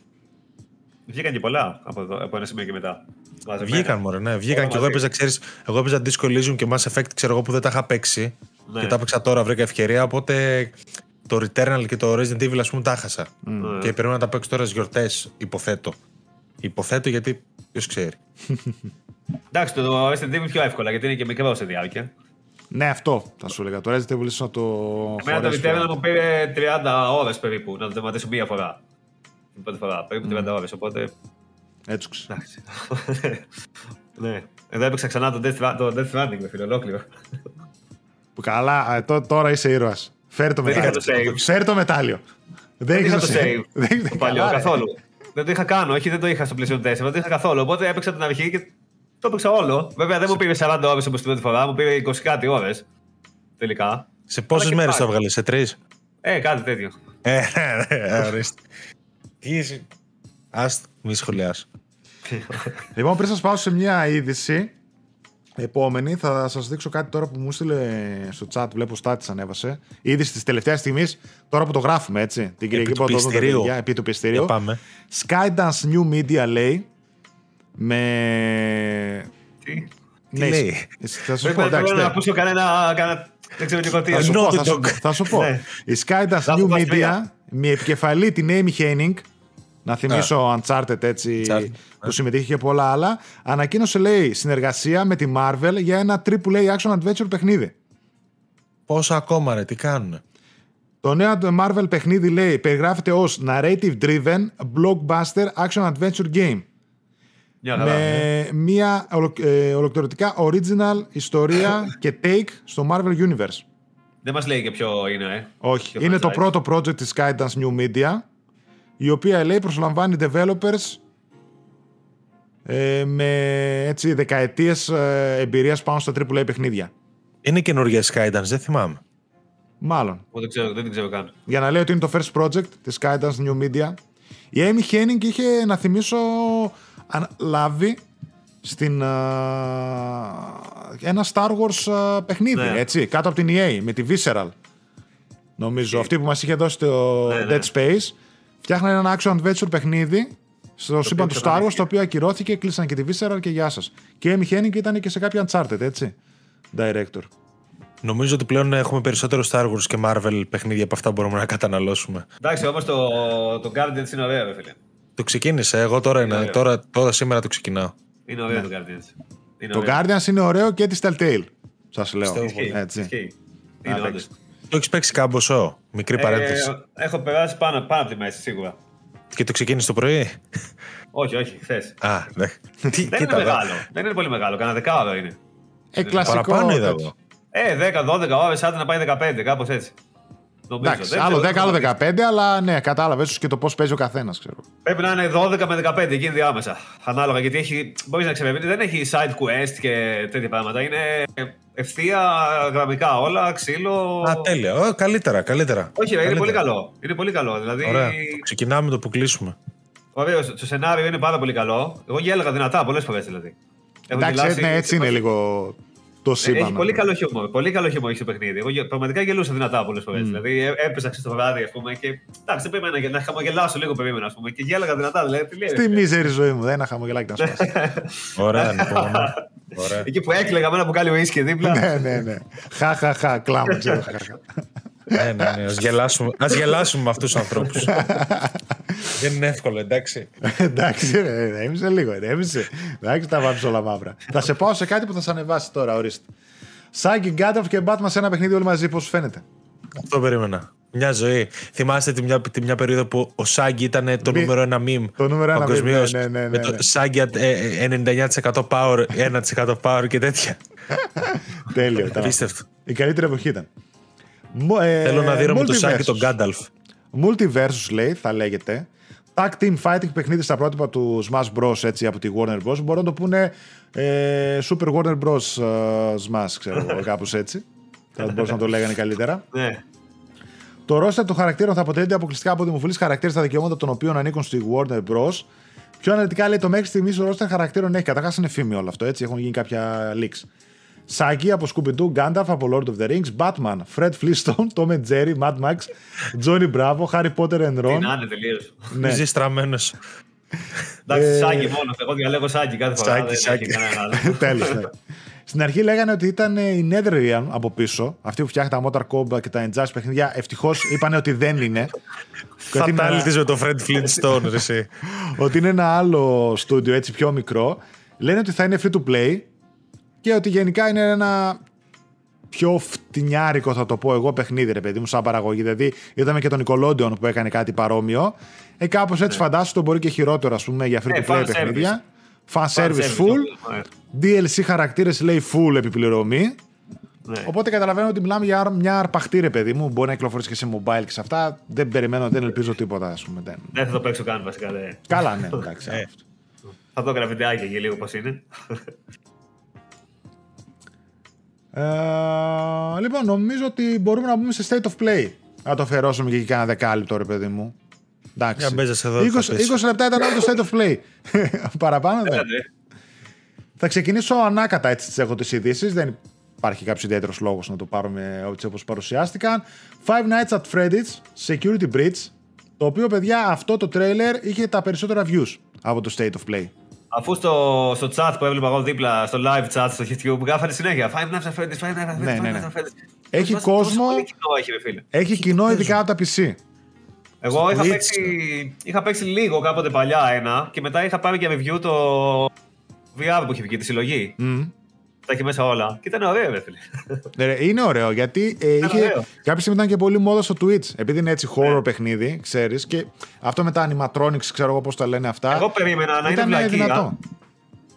Speaker 2: Βγήκαν και πολλά από, εδώ, από ένα σημείο και μετά. Μαζεμένα.
Speaker 3: Βγήκαν, μωρέ, ναι. Βγήκαν
Speaker 2: Όλα
Speaker 3: και εγώ
Speaker 2: μαζί.
Speaker 3: έπαιζα, ξέρεις, εγώ έπαιζα Disco Elysium και Mass Effect, ξέρω εγώ που δεν τα είχα παίξει.
Speaker 2: Ναι.
Speaker 3: Και τα έπαιξα τώρα, βρήκα ευκαιρία. Οπότε το Returnal και το Resident Evil, ας πούμε, τα έχασα.
Speaker 2: Ναι.
Speaker 3: Και πρέπει να τα παίξω τώρα στις γιορτές, υποθέτω. Υποθέτω γιατί ποιος ξέρει.
Speaker 2: Εντάξει, το Resident Evil πιο εύκολα γιατί είναι και μικρό σε διάρκεια.
Speaker 1: Ναι, αυτό θα σου έλεγα. Το Resident Evil ίσως να το.
Speaker 2: Εμένα το
Speaker 1: χωρέσει
Speaker 2: Returnal
Speaker 1: πιο-
Speaker 2: μου πήρε 30 ώρες περίπου να το τερματίσω μία φορά. Την πρώτη φορά, περίπου 30 ώρες. Οπότε.
Speaker 1: Έτσουξε.
Speaker 2: Εντάξει. ναι. Εδώ έπαιξα ξανά το Death, Ra- το Death Stranding με φίλο ολόκληρο.
Speaker 1: Που Καλά, ε, τω- τώρα είσαι ήρωας. Φέρε το
Speaker 2: Δεν είχα
Speaker 1: μετάλλιο.
Speaker 2: το save.
Speaker 1: Φέρε το μετάλλιο. Δεν
Speaker 2: Δεν είχα
Speaker 1: έχεις
Speaker 2: το save.
Speaker 1: Δεν έχεις-
Speaker 2: Το παλιό,
Speaker 1: καλά, ρε.
Speaker 2: καθόλου. Δεν το είχα κάνω, όχι, δεν το είχα στο PlayStation 4, δεν το είχα καθόλου. Οπότε έπαιξα την αρχή και το έπαιξα όλο. Βέβαια δεν μου πήρε 40 ώρες όπως την πρώτη φορά, μου πήρε 20 κάτι ώρες. Τελικά.
Speaker 3: Σε πόσες
Speaker 2: και
Speaker 3: μέρες
Speaker 2: πάλι.
Speaker 3: το έβγαλε, σε τρεις;
Speaker 2: Ε, κάτι τέτοιο.
Speaker 3: Ε, ναι, ορίστε. Τι είσαι; Άστο, μη σχολιάσω.
Speaker 1: Λοιπόν, πριν σας πάω σε μια είδηση, επόμενη, θα σας δείξω κάτι τώρα που μου στείλε στο chat. Βλέπω στάτη ανέβασε. Είδηση τη τελευταία στιγμής, τώρα που το γράφουμε, έτσι. Την Κυριακή
Speaker 3: του
Speaker 1: που θα το δουν τα
Speaker 3: πιστηρίου.
Speaker 1: παιδιά, Επί του
Speaker 3: Για
Speaker 1: πιστηρίου.
Speaker 3: πάμε.
Speaker 1: Skydance New Media λέει. Με.
Speaker 2: Τι;
Speaker 1: Ναι,
Speaker 3: λέει;
Speaker 1: Θα σου
Speaker 2: Δεν
Speaker 1: πω, εντάξει.
Speaker 2: θέλω να
Speaker 1: ναι.
Speaker 2: ακούσω κανένα. κανένα- Δεν ξέρω και εγώ τι.
Speaker 1: Θα σου
Speaker 3: No,
Speaker 1: πω,
Speaker 3: the
Speaker 1: θα σου
Speaker 3: dog.
Speaker 1: πω, θα σου πω.
Speaker 2: Ναι.
Speaker 1: Η Skydance
Speaker 2: Θα
Speaker 1: New
Speaker 2: έχω
Speaker 1: Media,
Speaker 2: παστρία.
Speaker 1: με επικεφαλή την Amy Henning, να θυμίσω Uncharted έτσι,
Speaker 3: Uncharted,
Speaker 1: που
Speaker 3: ναι.
Speaker 1: συμμετείχε και πολλά άλλα, ανακοίνωσε λέει συνεργασία με τη Marvel για ένα AAA action adventure παιχνίδι.
Speaker 3: Πόσα ακόμα, ρε, τι κάνουνε;
Speaker 1: Το νέο Marvel παιχνίδι λέει περιγράφεται ως narrative driven blockbuster action adventure game
Speaker 2: Μια χαρά.
Speaker 1: με μια ολο- ε, ολοκληρωτικά original ιστορία και take στο Marvel Universe.
Speaker 2: Δεν μας λέει και ποιο είναι, ε.
Speaker 1: Όχι.
Speaker 2: Ποιο
Speaker 1: είναι το
Speaker 2: franchise.
Speaker 1: πρώτο project της Skydance New Media, η οποία λέει προσλαμβάνει developers ε, με έτσι, δεκαετίες ε, εμπειρίας πάνω στα AAA παιχνίδια.
Speaker 3: Είναι καινούργια Skydance, δεν θυμάμαι.
Speaker 1: Μάλλον.
Speaker 2: Εγώ δεν, ξέρω, δεν την ξέρω καν.
Speaker 1: Για να λέει ότι είναι το first project της Skydance New Media. Η Amy Henning είχε, να θυμίσω, αν- λάβει στην, α, ένα Star Wars α, παιχνίδι,
Speaker 2: Ναι.
Speaker 1: έτσι, κάτω από την EA, με τη Visceral. Νομίζω, αυτή που μας είχε δώσει το
Speaker 2: Ναι, ναι.
Speaker 1: Dead Space. Φτιάχνανε ένα action adventure παιχνίδι στο σύμπαν του Star Wars,
Speaker 2: εξαφανίστηκε.
Speaker 1: το οποίο ακυρώθηκε, κλείσαν και τη Visceral και γεια σας. Και η Amy Henning ήταν και σε κάποια Uncharted, έτσι, director.
Speaker 3: Νομίζω ότι πλέον έχουμε περισσότερο Star Wars και Marvel παιχνίδια από αυτά που μπορούμε να καταναλώσουμε.
Speaker 2: Εντάξει, όμως το, το Guardians είναι ωραίο, ρε φίλε.
Speaker 3: Το ξεκίνησε. Εγώ τώρα, είναι,
Speaker 2: ωραίο.
Speaker 3: τώρα, τώρα σήμερα το ξεκινάω.
Speaker 2: Είναι ωραίο το Guardians. Είναι
Speaker 1: Το
Speaker 2: ωραίο.
Speaker 1: Guardians είναι ωραίο και της Telltale. Σας λέω.
Speaker 3: Πιστεύω
Speaker 2: Ισχύει,
Speaker 1: Έτσι.
Speaker 2: ισχύει. Είναι
Speaker 1: Άλεξ.
Speaker 2: όντως.
Speaker 3: Το έχεις παίξει κάμποσο. Μικρή παρένθεση.
Speaker 2: Ε, έχω περάσει πάνω, πάνω από τη μέση, σίγουρα.
Speaker 3: Και το ξεκίνησες το πρωί;
Speaker 2: Όχι, όχι, χθες.
Speaker 3: Α, ναι. Τι,
Speaker 2: Δεν είναι
Speaker 3: κοίτα, εδώ.
Speaker 2: μεγάλο. Δεν είναι πολύ μεγάλο. Κάνα δεκάωρο είναι.
Speaker 1: Ε, κλασικό.
Speaker 3: Παραπάνω είδα
Speaker 1: τέτοιο.
Speaker 3: εγώ.
Speaker 2: Ε, 10-12 ώρε, άντε να πάει 15, κάπως έτσι. Νομίζω.
Speaker 1: Εντάξει,
Speaker 2: Δεν
Speaker 1: άλλο
Speaker 2: ξέρω,
Speaker 1: 10, άλλο
Speaker 2: δεν
Speaker 1: 15, αλλά ναι, κατάλαβες και το πώς παίζει ο καθένας, ξέρω.
Speaker 2: Πρέπει να είναι 12 με 15, εκεί είναι διάμεσα. Ανάλογα, γιατί έχει, μπορείς να ξεπερνήσει, δεν έχει side quest και τέτοια πράγματα. Είναι ευθεία γραμμικά όλα, ξύλο.
Speaker 3: Α, τέλεια. Ω, καλύτερα, καλύτερα.
Speaker 2: Όχι, ρε, είναι
Speaker 3: Καλύτερα.
Speaker 2: πολύ καλό. Είναι πολύ καλό. Δηλαδή,
Speaker 3: Ωραία. Ξεκινάμε το που κλείσουμε.
Speaker 2: ωραίος. Το σενάριο είναι πάρα πολύ καλό. Εγώ γέλαγα δυνατά πολλές φορές δηλαδή. Έχω
Speaker 1: Εντάξει,
Speaker 2: γελάσει-
Speaker 1: ναι, έτσι είναι λίγο το σύμπαν.
Speaker 2: Έχει πολύ καλό χιούμορ. Πολύ καλό χιούμορ έχει το παιχνίδι. Εγώ γε- πραγματικά γελούσα δυνατά πολλές φορές. Δηλαδή ε, έπαιζα ξέρεις, το βράδυ, ας πούμε. Και εντάξει, δεν περίμενα να χαμογελάσω λίγο, περίμενα, ας πούμε. Και γέλαγα δυνατά. Δηλαδή, τι λέει, ρε,
Speaker 1: Στη
Speaker 2: φίλε.
Speaker 1: μίζερη ζωή μου, δεν ένα χαμογελάκι να σπάσει.
Speaker 3: Ωραία, λοιπόν. Ωραία.
Speaker 2: Εκεί που έκλαιγα με ένα μπουκάλι ουίσκι δίπλα.
Speaker 1: ναι, ναι, ναι. Χα, χα, χα, κλάμα, ξέρω. Χα, χα.
Speaker 3: ναι, ναι, ναι. Ας γελάσουμε, ας γελάσουμε με αυτούς τους ανθρώπους. Δεν είναι εύκολο, εντάξει.
Speaker 1: Εντάξει, ρε, ρέμισε λίγο, ρέμισε. Εντάξει, τα βάψει όλα μαύρα. θα σε πάω σε κάτι που θα σε ανεβάσει τώρα, ορίστε. Σάγκη, Γκάνταφ και Batman σε ένα παιχνίδι όλοι μαζί, πώς σου φαίνεται;
Speaker 3: Αυτό περίμενα. Μια ζωή. Θυμάστε τη μια, τη μια περίοδο που ο Σάγκη ήταν το
Speaker 1: Μη-
Speaker 3: νούμερο ένα meme.
Speaker 1: το νούμερο ένα meme,
Speaker 3: παγκοσμίως,
Speaker 1: ναι, ναι, ναι,
Speaker 3: Με
Speaker 1: ναι,
Speaker 3: το
Speaker 1: ναι.
Speaker 3: Σάγκη ε, ε, 99% power, 1% power και τέτοια.
Speaker 1: Τέλειο. τα-
Speaker 3: Απίστευτο.
Speaker 1: Η καλύτερη εποχή ήταν. Μο- ε,
Speaker 3: Θέλω να δίνω με το Σάγκη
Speaker 1: Multiversus.
Speaker 3: τον Γκάνταλφ.
Speaker 1: Multiversus λέει, θα λέγεται. Tag Team Fighting παιχνίδι στα πρότυπα του Smash Bros. Έτσι, από τη Warner Bros. Μπορούν να το πούνε ε, Super Warner Bros. ε, Smash, ξέρω εγώ, κάπως έτσι. Θα μπορούσαν να το λέγανε καλύτερα.
Speaker 2: Ναι.
Speaker 1: Το ρόστερ των χαρακτήρων θα αποτελείται αποκλειστικά από δημοφιλείς χαρακτήρες στα δικαιώματα των οποίων ανήκουν στη Warner Bros. Πιο αναλυτικά λέει το μέχρι στιγμής ο ρόστερ χαρακτήρων έχει. Καταρχάς είναι φήμη όλο αυτό, έτσι. Έχουν γίνει κάποια leaks. Σάκη από Scooby-Doo, Gandalf από Lord of the Rings, Batman, Fred Flintstone, Tom and Jerry, Mad Max, Johnny Bravo, Harry Potter and
Speaker 2: Τι
Speaker 1: Ron.
Speaker 2: να είναι τελείως.
Speaker 1: Ναι.
Speaker 3: Ζει στραμμένος.
Speaker 2: Εντάξει, Σάγκη μόνος. Εγώ διαλέγω Σάγκη κάθε φορά.
Speaker 3: Σάγκη,
Speaker 2: δεν
Speaker 3: Σάγκη.
Speaker 2: έχει κανένα άλλο.
Speaker 1: Τέλος, ναι. Στην αρχή λέγανε ότι ήταν ε, η Netherrealm από πίσω, αυτή που φτιάχνει τα Motor Combat και τα Injustice παιχνίδια. Ευτυχώς είπαν ότι δεν είναι. Και ότι είναι ένα-
Speaker 3: Φατάλητης με τον Fred Flintstone, ρε εσύ.
Speaker 1: ότι είναι ένα άλλο στούντιο έτσι πιο μικρό. Λένε ότι θα είναι free to play και ότι γενικά είναι ένα πιο φτηνιάρικο θα το πω εγώ παιχνίδι ρε παιδί μου σαν παραγωγή. Δηλαδή είδαμε και τον Nickelodeon που έκανε κάτι παρόμοιο. Ε, κάπως έτσι φαντάσου το μπορεί και χειρότερο ας πούμε για free
Speaker 2: Ναι,
Speaker 1: to play
Speaker 2: fan
Speaker 1: παιχνίδια. Fan
Speaker 2: Fan
Speaker 1: service full.
Speaker 2: Ναι.
Speaker 1: DLC χαρακτήρες λέει full επιπληρωμή.
Speaker 2: Ναι.
Speaker 1: Οπότε καταλαβαίνω ότι μιλάμε για μια αρπαχτή ρε παιδί μου. Μπορεί να κυκλοφορήσει και σε mobile και σε αυτά. Δεν περιμένω, δεν ελπίζω τίποτα ας πούμε. Δεν.
Speaker 2: Δεν θα το παίξω καν βασικά. δεν.
Speaker 1: Καλά ναι, εντάξει.
Speaker 3: Ε.
Speaker 1: αυτό.
Speaker 2: Θα δω κανένα βιντεάκι εκεί λίγο πώς είναι.
Speaker 1: Ε, λοιπόν, νομίζω ότι μπορούμε να μπούμε σε state of play. Να το αφιερώσουμε και εκεί κάνα δεκάλεπτο, ρε παιδί μου. Εντάξει.
Speaker 3: Για μπες εδώ,
Speaker 1: 20,
Speaker 3: θα πεις.
Speaker 1: 20 λεπτά ήταν όλο το state of play. Παραπάνω δεν.
Speaker 2: Ναι.
Speaker 1: Θα ξεκινήσω ανάκατα έτσι τις έχω τις ειδήσεις. Δεν υπάρχει κάποιος ιδιαίτερος λόγος να το πάρουμε έτσι όπως παρουσιάστηκαν. Five Nights at Freddy's Security Breach. Το οποίο, παιδιά, αυτό το trailer είχε τα περισσότερα views από το state of play.
Speaker 2: Αφού στο, στο chat που έβλεπα εγώ δίπλα, στο live chat στο YouTube, γράφανε συνέχεια. Five Nights at Freddy's, Five Nights at Freddy's,
Speaker 1: Ναι,
Speaker 2: Five
Speaker 1: ναι,
Speaker 2: Nights
Speaker 1: ναι.
Speaker 2: at Freddy's.
Speaker 1: Έχει
Speaker 2: Πόσο-
Speaker 1: κόσμο-
Speaker 2: πόσο πολύ κοινό έχει, ρε φίλε.
Speaker 1: Έχει κοινό ειδικά από τα PC.
Speaker 2: Εγώ είχα
Speaker 3: Twitch.
Speaker 2: παίξει, είχα παίξει λίγο κάποτε παλιά ένα και μετά είχα πάρει και review το VR που είχε βγει, τη συλλογή.
Speaker 1: Μμ.
Speaker 2: Τα έχει μέσα όλα. Και ήταν ωραίο, ρε φίλε.
Speaker 1: Ε, Είναι ωραίο γιατί ε, είχε,
Speaker 2: ωραίο.
Speaker 1: κάποια στιγμή ήταν και πολύ μόδα στο Twitch. Επειδή είναι έτσι horror παιχνίδι, ξέρεις. Και αυτό με τα animatronics, ξέρω εγώ πώς τα λένε αυτά.
Speaker 2: Εγώ περίμενα να είναι
Speaker 1: ήταν
Speaker 2: βλακεία.
Speaker 1: δυνατό.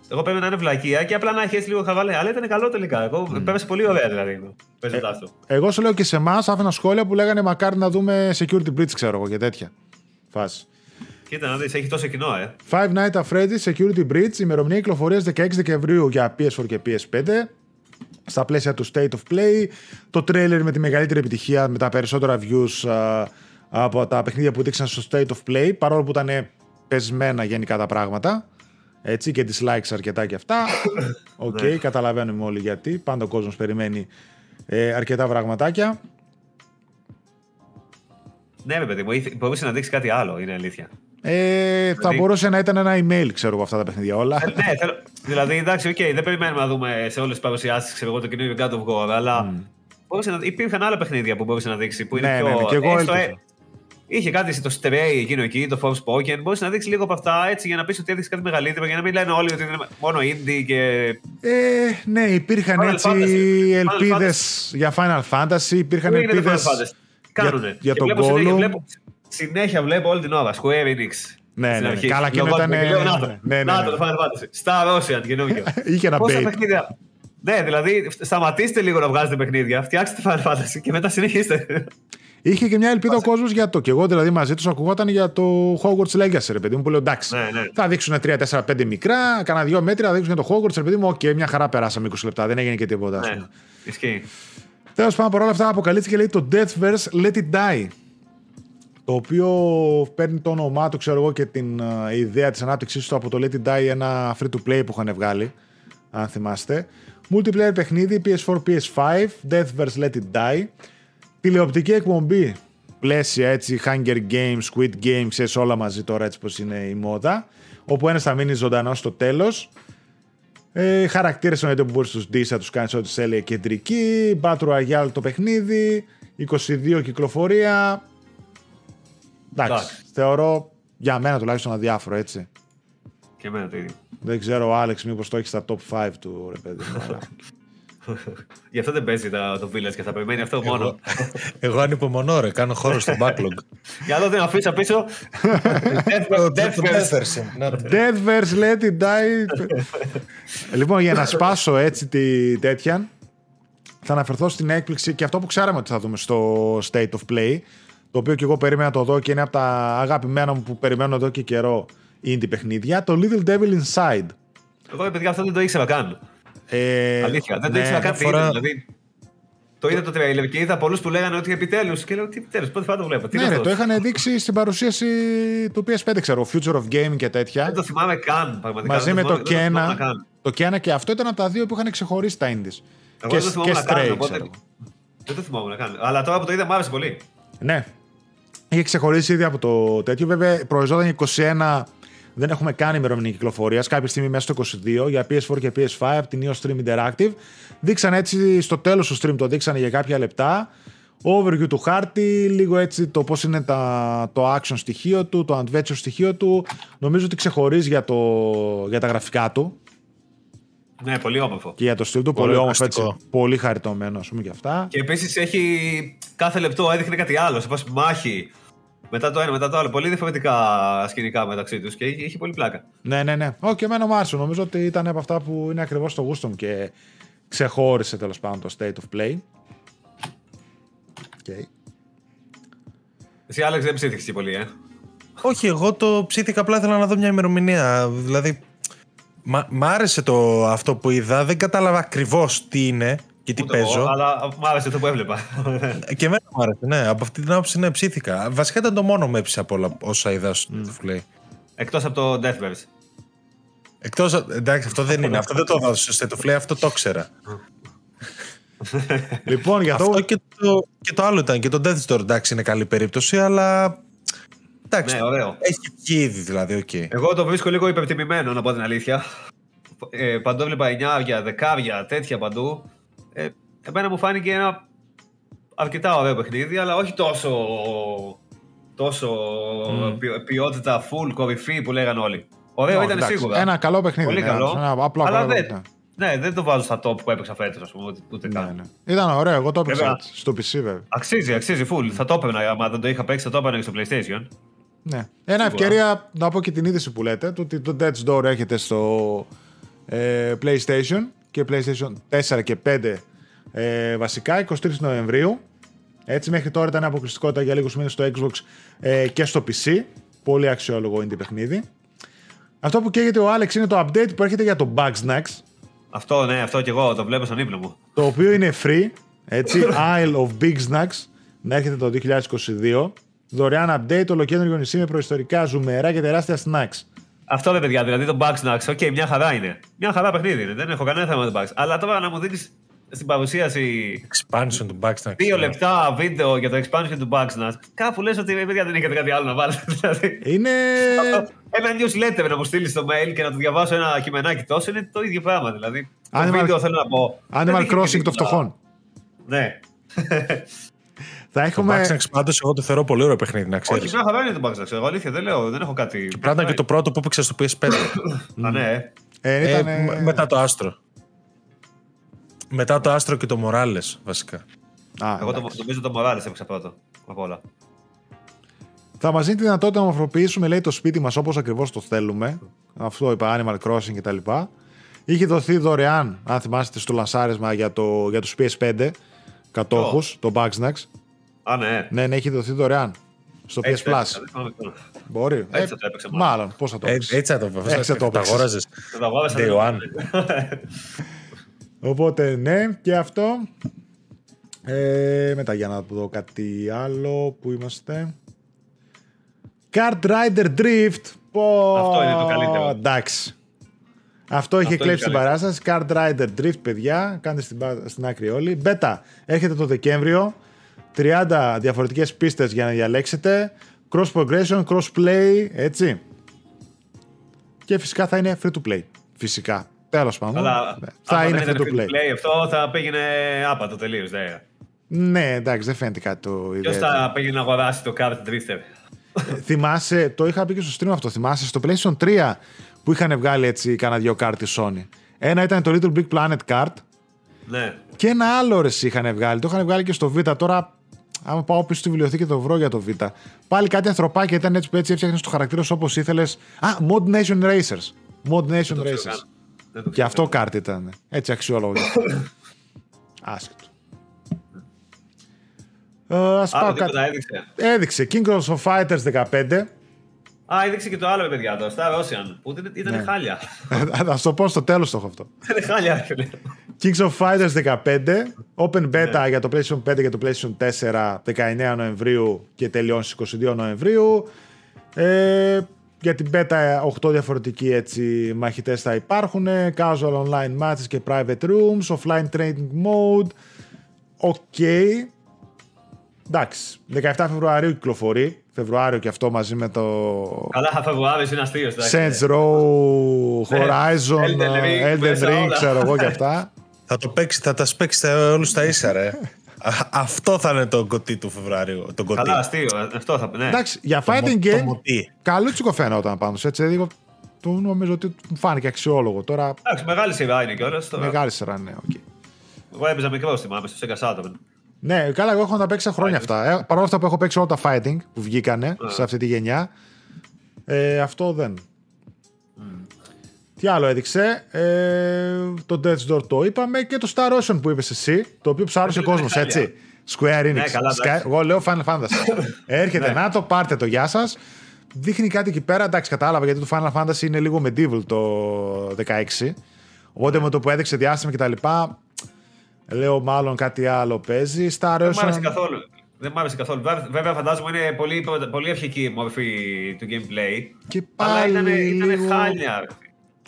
Speaker 2: Εγώ περίμενα να είναι βλακεία και απλά να έχει έτσι λίγο χαβαλέ. Αλλά ήταν καλό τελικά. Εγώ πέρασε πολύ ωραία δηλαδή. Παίζοντα το.
Speaker 1: Εγώ σου λέω και σε εμάς, άφηνα σχόλια που λέγανε μακάρι να δούμε security breach, ξέρω εγώ και τέτοια. Φάση.
Speaker 2: Κοίτα να δεις, έχει τόσο κοινό, ε.
Speaker 1: Five Nights at Freddy's Security Breach, ημερομηνία κυκλοφορίας 16 Δεκεμβρίου για PS4 και PS5. στα πλαίσια του State of Play. Το trailer με τη μεγαλύτερη επιτυχία, με τα περισσότερα views α, από τα παιχνίδια που δείξαν στο State of Play, παρόλο που ήταν πεσμένα γενικά τα πράγματα. Έτσι και dislikes αρκετά και αυτά. Οκ, okay, καταλαβαίνουμε όλοι γιατί. Πάντα ο κόσμος περιμένει ε, αρκετά πραγματάκια.
Speaker 2: Ναι, ρε παιδί μου, μπορούσε να δείξει κάτι άλλο, είναι αλήθεια.
Speaker 1: Ε, θα δηλαδή... μπορούσε να ήταν ένα email, ξέρω εγώ, αυτά τα παιχνίδια όλα.
Speaker 2: Ε, ναι, θέλω... δηλαδή εντάξει, okay, δεν περιμένουμε να δούμε σε όλες τις παρουσιάσεις ξέρω εγώ, το καινούριο God of War, αλλά mm. να... υπήρχαν άλλα παιχνίδια που μπορούσε να δείξει. Που είναι
Speaker 1: ναι,
Speaker 2: πιο...
Speaker 1: ναι, ναι, και εγώ
Speaker 2: ε, Είχε κάτι στο Stray εκείνο εκεί, το Forspoken. Μπορεί να δείξει λίγο από αυτά έτσι για να πεις ότι έδειξε κάτι μεγαλύτερο, για να μην λένε όλοι ότι είναι μόνο indie και.
Speaker 1: Ε, ναι, υπήρχαν Final έτσι ελπίδες για Final Fantasy. Υπήρχαν ελπίδες.
Speaker 2: Κάνουνε.
Speaker 1: Για, για τον Gollum.
Speaker 2: Συνέχεια βλέπω όλη την ώρα. Square Enix.
Speaker 1: Ναι, ναι, ναι. Καλά και ήταν. Ναι,
Speaker 2: ναι, ναι. Να το Final Fantasy. Star Ocean καινούργιο.
Speaker 1: Είχε ένα bait.
Speaker 2: Ναι, δηλαδή σταματήστε λίγο να βγάζετε παιχνίδια, φτιάξτε Final Fantasy και μετά συνεχίστε.
Speaker 1: Είχε και μια ελπίδα ο κόσμος για το. Και εγώ δηλαδή μαζί τους ακουγόταν για το Hogwarts Legacy, ρε παιδί μου, που λέω εντάξει.
Speaker 2: Ναι, ναι.
Speaker 1: Θα δείξουν 3, 4, 5 μικρά, κάνα δύο μέτρα, θα δείξουν για το Hogwarts, ρε παιδί μου. OK, okay, μια χαρά περάσαμε 20 λεπτά, δεν έγινε και τίποτα.
Speaker 2: Ναι, ισχύει.
Speaker 1: Τέλος πάντων, παρόλα αυτά αποκαλύφθηκε λέει το Deathverse Let It Die. Το οποίο παίρνει το όνομά του, ξέρω εγώ, και την uh, ιδέα της ανάπτυξής του από το Let It Die, ένα free to play που είχαν βγάλει. Αν θυμάστε. Multiplayer παιχνίδι PS4, PS5, Deathverse Let It Die. Τηλεοπτική εκπομπή, πλαίσια έτσι, Hunger Games, Squid Games, ξέρεις όλα μαζί τώρα έτσι πως είναι η μόδα, όπου ένας θα μείνει ζωντανός στο τέλος. Ε, χαρακτήρες εννοείται που μπορείς τους δεις, θα τους κάνεις ό,τι σε κεντρική, Battle Royale το παιχνίδι, 22 κυκλοφορία. Εντάξει, θεωρώ για μένα τουλάχιστον αδιάφορο έτσι.
Speaker 2: Και εμένα το ίδιο.
Speaker 1: Δεν ξέρω ο Άλεξ μήπως το έχεις στα top 5 του ρε παιδί.
Speaker 2: Γι' αυτό δεν παίζει το Village και θα περιμένει αυτό μόνο.
Speaker 3: Εγώ ανυπομονώ, ρε. Κάνω χώρο στο backlog.
Speaker 2: Για να το αφήσω πίσω.
Speaker 1: Deathverse, let it die. Λοιπόν, για να σπάσω έτσι τη τέτοια, θα αναφερθώ στην έκπληξη και αυτό που ξέραμε ότι θα δούμε στο State of Play, το οποίο και εγώ περίμενα να το δω και είναι από τα αγαπημένα μου που περιμένω εδώ και καιρό indie παιχνίδια, το Little Devil Inside.
Speaker 2: Εγώ, παιδιά, αυτό δεν το ήξερα καν. Ε, Αλήθεια, δεν το ήξερα καν φορά... δηλαδή. Το είδα το τρέιλερ και είδα πολλούς που λέγανε ότι επιτέλους. Και λέω τι επιτέλους, πρώτη φορά το βλέπω. Τι
Speaker 1: ναι, ναι, το είχαν δείξει στην παρουσίαση του PS5, ξέρω, Future of Gaming και τέτοια.
Speaker 2: Δεν το θυμάμαι καν, πραγματικά.
Speaker 1: Μαζί με το Kena. Το Kena και αυτό ήταν από τα δύο που είχαν ξεχωρίσει τα Indies.
Speaker 2: Εγώ και, δεν το και Stray, καν, οπότε... Δεν το θυμάμαι καν. Αλλά τώρα που το είδα, μου άρεσε πολύ.
Speaker 1: Ναι. Είχε ξεχωρίσει ήδη από το τέτοιο. Βέβαια, προοριζόταν 21 δεν έχουμε κάνει ημερομηνία κυκλοφορίας. Κάποια στιγμή μέσα στο 22 για PS4 και PS5 από την EOS Stream Interactive. Δείξαν έτσι στο τέλος του stream, το δείξανε για κάποια λεπτά. Overview του χάρτη, λίγο έτσι το πώς είναι τα, το action στοιχείο του, το adventure στοιχείο του. Νομίζω ότι ξεχωρίζει για, το, για τα γραφικά του.
Speaker 2: Ναι, πολύ όμορφο.
Speaker 1: Και για το στυλ του, πολύ, πολύ όμορφο. Έτσι, πολύ χαριτωμένο, ας πούμε και αυτά.
Speaker 2: Και επίσης έχει κάθε λεπτό έδειχνε κάτι άλλο. Σε πάση μάχη, μετά το ένα, μετά το άλλο. Πολύ διαφορετικά σκηνικά μεταξύ τους και είχε πολύ πλάκα.
Speaker 1: Ναι, ναι, ναι. Όχι, και εμένα μου άρεσε. Νομίζω ότι ήταν από αυτά που είναι ακριβώς στο γούστο μου και ξεχώρισε τέλος πάντων το state of play. Okay.
Speaker 2: Εσύ, Άλεξ, δεν ψήθηκε πολύ, ε;
Speaker 3: Όχι, εγώ το ψήθηκα απλά ήθελα να δω μια ημερομηνία. Δηλαδή, μ' άρεσε το αυτό που είδα. Δεν κατάλαβα ακριβώς τι είναι και τι Ούτε παίζω. Εγώ,
Speaker 2: αλλά μου άρεσε αυτό που έβλεπα.
Speaker 3: και εμένα μου άρεσε, ναι. Από αυτή την άποψη ναι, ψήθηκα. Βασικά ήταν το μόνο με έψη από όλα όσα είδα στο mm. Play.
Speaker 2: Εκτός από το Deathverse.
Speaker 3: Εκτός. Εντάξει, αυτό δεν είναι. αυτό δεν το έδωσα στο State of Play, αυτό το ήξερα.
Speaker 1: λοιπόν, για αυτό.
Speaker 3: Αυτό και το, και το άλλο ήταν. Και το Death Store εντάξει είναι καλή περίπτωση, αλλά. Εντάξει.
Speaker 2: Ναι, ωραίο.
Speaker 3: Έχει βγει ήδη δηλαδή, okay.
Speaker 2: Εγώ το βρίσκω λίγο υπερτιμημένο, να πω την αλήθεια. Ε, παντού έβλεπα 9, 10, τέτοια παντού ε, εμένα μου φάνηκε ένα αρκετά ωραίο παιχνίδι, αλλά όχι τόσο, τόσο mm. ποιότητα full, κορυφή που λέγανε όλοι. Ωραίο no, ήταν εντάξει, σίγουρα.
Speaker 1: Ένα καλό παιχνίδι.
Speaker 2: Πολύ
Speaker 1: ναι,
Speaker 2: καλό.
Speaker 1: Ένα απλό
Speaker 2: αλλά δεν, ναι, δεν το βάζω στα top που έπαιξα φέτος, ας πούμε, ούτε ναι, καν.
Speaker 1: Ναι. Ήταν ωραίο, εγώ το έπαιξα στο PC, βέβαια.
Speaker 2: Αξίζει, αξίζει, full. Θα το έπαιρνα, άμα δεν το είχα παίξει, θα το έπαιρνα και στο PlayStation.
Speaker 1: Ναι. Ένα ευκαιρία να πω και την είδηση που λέτε, το ότι το Dead's Door έρχεται στο ε, PlayStation και PlayStation 4 και 5 ε, βασικά 23 Νοεμβρίου. Έτσι μέχρι τώρα ήταν αποκλειστικότητα για λίγους μήνες στο Xbox ε, και στο PC. Πολύ αξιόλογο indie παιχνίδι. Αυτό που καίγεται ο Alex είναι το update που έρχεται για το Bugsnax.
Speaker 2: Αυτό, ναι, αυτό κι εγώ το βλέπω στον ύπνο μου.
Speaker 1: Το οποίο είναι free, έτσι, Isle of Bigsnax, να έρχεται το 2022. Δωρεάν update, ολοκέντρο νησί με προϊστορικά ζουμερά και τεράστια snacks.
Speaker 2: Αυτό δεν παιδιά, δηλαδή το Bugsnax, OK, okay, μια χαρά είναι. Μια χαρά παιχνίδι είναι, δεν έχω κανένα θέμα με το Bugs. Αλλά τώρα να μου δίνεις στην παρουσίαση
Speaker 3: Expansion του Bugsnax.
Speaker 2: δύο λεπτά βίντεο για το expansion του Bugsnax, κάπου λες ότι παιδιά δεν έχετε κάτι άλλο να βάλετε. Δηλαδή.
Speaker 1: Είναι.
Speaker 2: Ένα newsletter να μου στείλεις στο mail και να του διαβάσω ένα κειμενάκι τόσο είναι το ίδιο πράγμα. Δηλαδή.
Speaker 1: Animal-
Speaker 2: Το βίντεο θέλω να πω. δεν
Speaker 1: Animal
Speaker 2: έχει
Speaker 1: Crossing
Speaker 2: τίποτα.
Speaker 1: των φτωχών.
Speaker 2: Ναι.
Speaker 1: Θα
Speaker 3: Το
Speaker 1: έχουμε.
Speaker 3: Bugsnax πάντως εγώ το θεωρώ πολύ ωραίο παιχνίδι, να ξέρεις.
Speaker 2: Όχι, μια χαρά είναι το Bugsnax. Εγώ αλήθεια δεν λέω, δεν έχω κάτι.
Speaker 3: Πρέπει να ήταν και το πρώτο που έπαιξα στο PS5.
Speaker 2: Α, ναι.
Speaker 1: Ε,
Speaker 3: Ε,
Speaker 1: ήταν,
Speaker 3: με- μετά το Άστρο. Μετά το Άστρο και το Μοράλες, βασικά.
Speaker 1: Α,
Speaker 2: Εγώ το,
Speaker 1: εντάξει.
Speaker 2: νομίζω το Morales έπαιξα πρώτο. Από όλα.
Speaker 1: Θα μας δίνει τη δυνατότητα να μορφοποιήσουμε λέει, το σπίτι μας όπως ακριβώς το θέλουμε. Αυτό είπα, Animal Crossing κτλ. Είχε δοθεί δωρεάν, αν θυμάστε, στο λανσάρισμα για, το, για τους PS5 κατόχους, το Bugsnax.
Speaker 2: Α, ναι.
Speaker 1: Ναι, ναι, έχει δοθεί δωρεάν. Στο PS
Speaker 2: Έτσι το
Speaker 1: Plus.
Speaker 2: έπαιξα, δεν θυμάμαι τώρα.
Speaker 1: Μπορεί. Ε,
Speaker 2: Έτσι θα το έπαιξα, μάλλον.
Speaker 1: μάλλον. Πώς θα το
Speaker 3: Ε,
Speaker 1: έπαιξε.
Speaker 3: έτσι θα το
Speaker 1: Έτσι θα το
Speaker 3: Τα
Speaker 1: έπαιξες.
Speaker 3: αγόραζες.
Speaker 2: Το τα αγόρασα,
Speaker 3: Day
Speaker 2: δεν
Speaker 3: one.
Speaker 1: Οπότε ναι, και αυτό. Ε, μετά για να δω κάτι άλλο που είμαστε. Kart Rider Drift. Πω,
Speaker 2: Αυτό είναι το καλύτερο.
Speaker 1: Εντάξει. Αυτό είχε
Speaker 2: είναι
Speaker 1: κλέψει την
Speaker 2: καλύτερο.
Speaker 1: παράσταση. Kart Rider Drift, παιδιά. Κάντε στην, πα- στην άκρη όλοι. Μπέτα, έρχεται το Δεκέμβριο. 30 διαφορετικές πίστες για να διαλέξετε. Cross progression, cross play, έτσι. Και φυσικά θα είναι free to play. Φυσικά. Τέλος πάντων.
Speaker 2: Αλλά
Speaker 1: Ναι. Θα
Speaker 2: άμα
Speaker 1: είναι
Speaker 2: δεν
Speaker 1: free to
Speaker 2: ήταν
Speaker 1: play.
Speaker 2: αυτό θα πήγαινε άπατο τελείως. Ναι.
Speaker 1: Ναι, εντάξει, δεν φαίνεται κάτι το
Speaker 2: Ποιος
Speaker 1: ιδιαίτερο.
Speaker 2: θα πήγαινε να αγοράσει το Kart Drifter.
Speaker 1: Θυμάσαι, το είχα πει και στο stream αυτό. Θυμάσαι στο PlayStation 3 που είχαν βγάλει έτσι κάνα δυο κάρτ της Sony. Ένα ήταν το Little Big Planet Kart
Speaker 2: Ναι.
Speaker 1: και ένα άλλο ρε είχαν βγάλει. Το είχαν βγάλει και στο Β. Τώρα, άμα πάω πίσω στη βιβλιοθήκη το βρω για το Β. Πάλι κάτι ανθρωπάκια ήταν έτσι που έτσι έφτιαχνες το χαρακτήρα σου όπως ήθελες. Α, Mod Nation Racers. Mod Nation
Speaker 2: ξέρω
Speaker 1: Racers.
Speaker 2: καν. Δεν το
Speaker 1: Και
Speaker 2: ξέρω
Speaker 1: αυτό
Speaker 2: καν.
Speaker 1: κάρτ ήταν. Έτσι αξιόλογο. Άσχετο. Ε, ας πάω
Speaker 2: Άλλο
Speaker 1: κάτι.
Speaker 2: τίποτα έδειξε.
Speaker 1: Έδειξε King of Fighters 15.
Speaker 2: Α, έδειξε και το άλλο, παιδιά, το Star Ocean. Που ήταν, ήταν
Speaker 1: Ναι.
Speaker 2: χάλια.
Speaker 1: Θα σου το πω στο τέλος το έχω αυτό.
Speaker 2: Ήταν χάλια, ρε φίλε.
Speaker 1: Kings of Fighters 15, Open Beta
Speaker 2: Ναι.
Speaker 1: για το PlayStation 5 και το PlayStation 4 19 Νοεμβρίου και τελειώνει στις 22 Νοεμβρίου. Ε, για την Beta 8 διαφορετικοί έτσι, μαχητές θα υπάρχουν, casual online matches και private rooms, offline training mode. OK. Εντάξει, 17 Φεβρουαρίου κυκλοφορεί. Φεβρουάριο και αυτό μαζί με το
Speaker 2: Καλά, Φεβρουάριος είναι αστείο.
Speaker 1: Saints Row, Horizon,
Speaker 2: Elden Ring,
Speaker 1: Elden
Speaker 2: μέσα
Speaker 1: Ring,
Speaker 2: όλα.
Speaker 1: ξέρω εγώ και αυτά.
Speaker 3: Θα το παίξει, θα τα σπέξει όλους τα ίσα, ρε. Α, Αυτό θα είναι το κωτή του Φεβρουαρίου. Το κωτή.
Speaker 2: Καλά, αστείο. Αυτό θα πει. Ναι.
Speaker 1: Εντάξει, για
Speaker 3: Το
Speaker 1: fighting
Speaker 3: μο- το
Speaker 1: game,
Speaker 3: μοτί.
Speaker 1: καλούτσικο φαίνονταν πάνω έτσι. Δηλαδή, το νομίζω ότι μου φάνηκε αξιόλογο. Τώρα
Speaker 2: Εντάξει, μεγάλη σειρά είναι κιόλας.
Speaker 1: μεγάλη σειρά, ναι. οκ.
Speaker 2: Εγώ έπαιζα μικρό, θυμάμαι, στο Sega Saturn.
Speaker 1: Ναι, καλά, εγώ έχω να παίξει χρόνια αυτά. Ε, παρόλα αυτά που έχω παίξει όλα τα fighting που βγήκανε σε αυτή τη γενιά. Ε, αυτό δεν. Τι άλλο έδειξε. Ε, το Death's Door το είπαμε και το Star Ocean που είπες εσύ. Το οποίο ψάρωσε ο
Speaker 2: Είναι
Speaker 1: κόσμο,
Speaker 2: χάλια.
Speaker 1: έτσι. Square Enix.
Speaker 2: Ναι, καλά,
Speaker 1: Sky-
Speaker 2: εντάξει.
Speaker 1: εγώ λέω Final Fantasy. Έρχεται
Speaker 2: Ναι.
Speaker 1: να το, πάρτε το, γεια σα. Δείχνει κάτι εκεί πέρα. Εντάξει, κατάλαβα γιατί το Final Fantasy είναι λίγο medieval το 16. Οπότε με το που έδειξε διάστημα κτλ. Λέω μάλλον κάτι άλλο παίζει. Star
Speaker 2: Δεν μ' άρεσε
Speaker 1: Ocean.
Speaker 2: καθόλου. Δεν μ' άρεσε καθόλου. Βέβαια, Βέβαια, φαντάζομαι είναι πολύ, πολύ ευχική η μορφή του gameplay.
Speaker 1: Και
Speaker 2: Αλλά
Speaker 1: πάλι
Speaker 2: ήταν, ήταν
Speaker 1: λίγο-
Speaker 2: χάλια.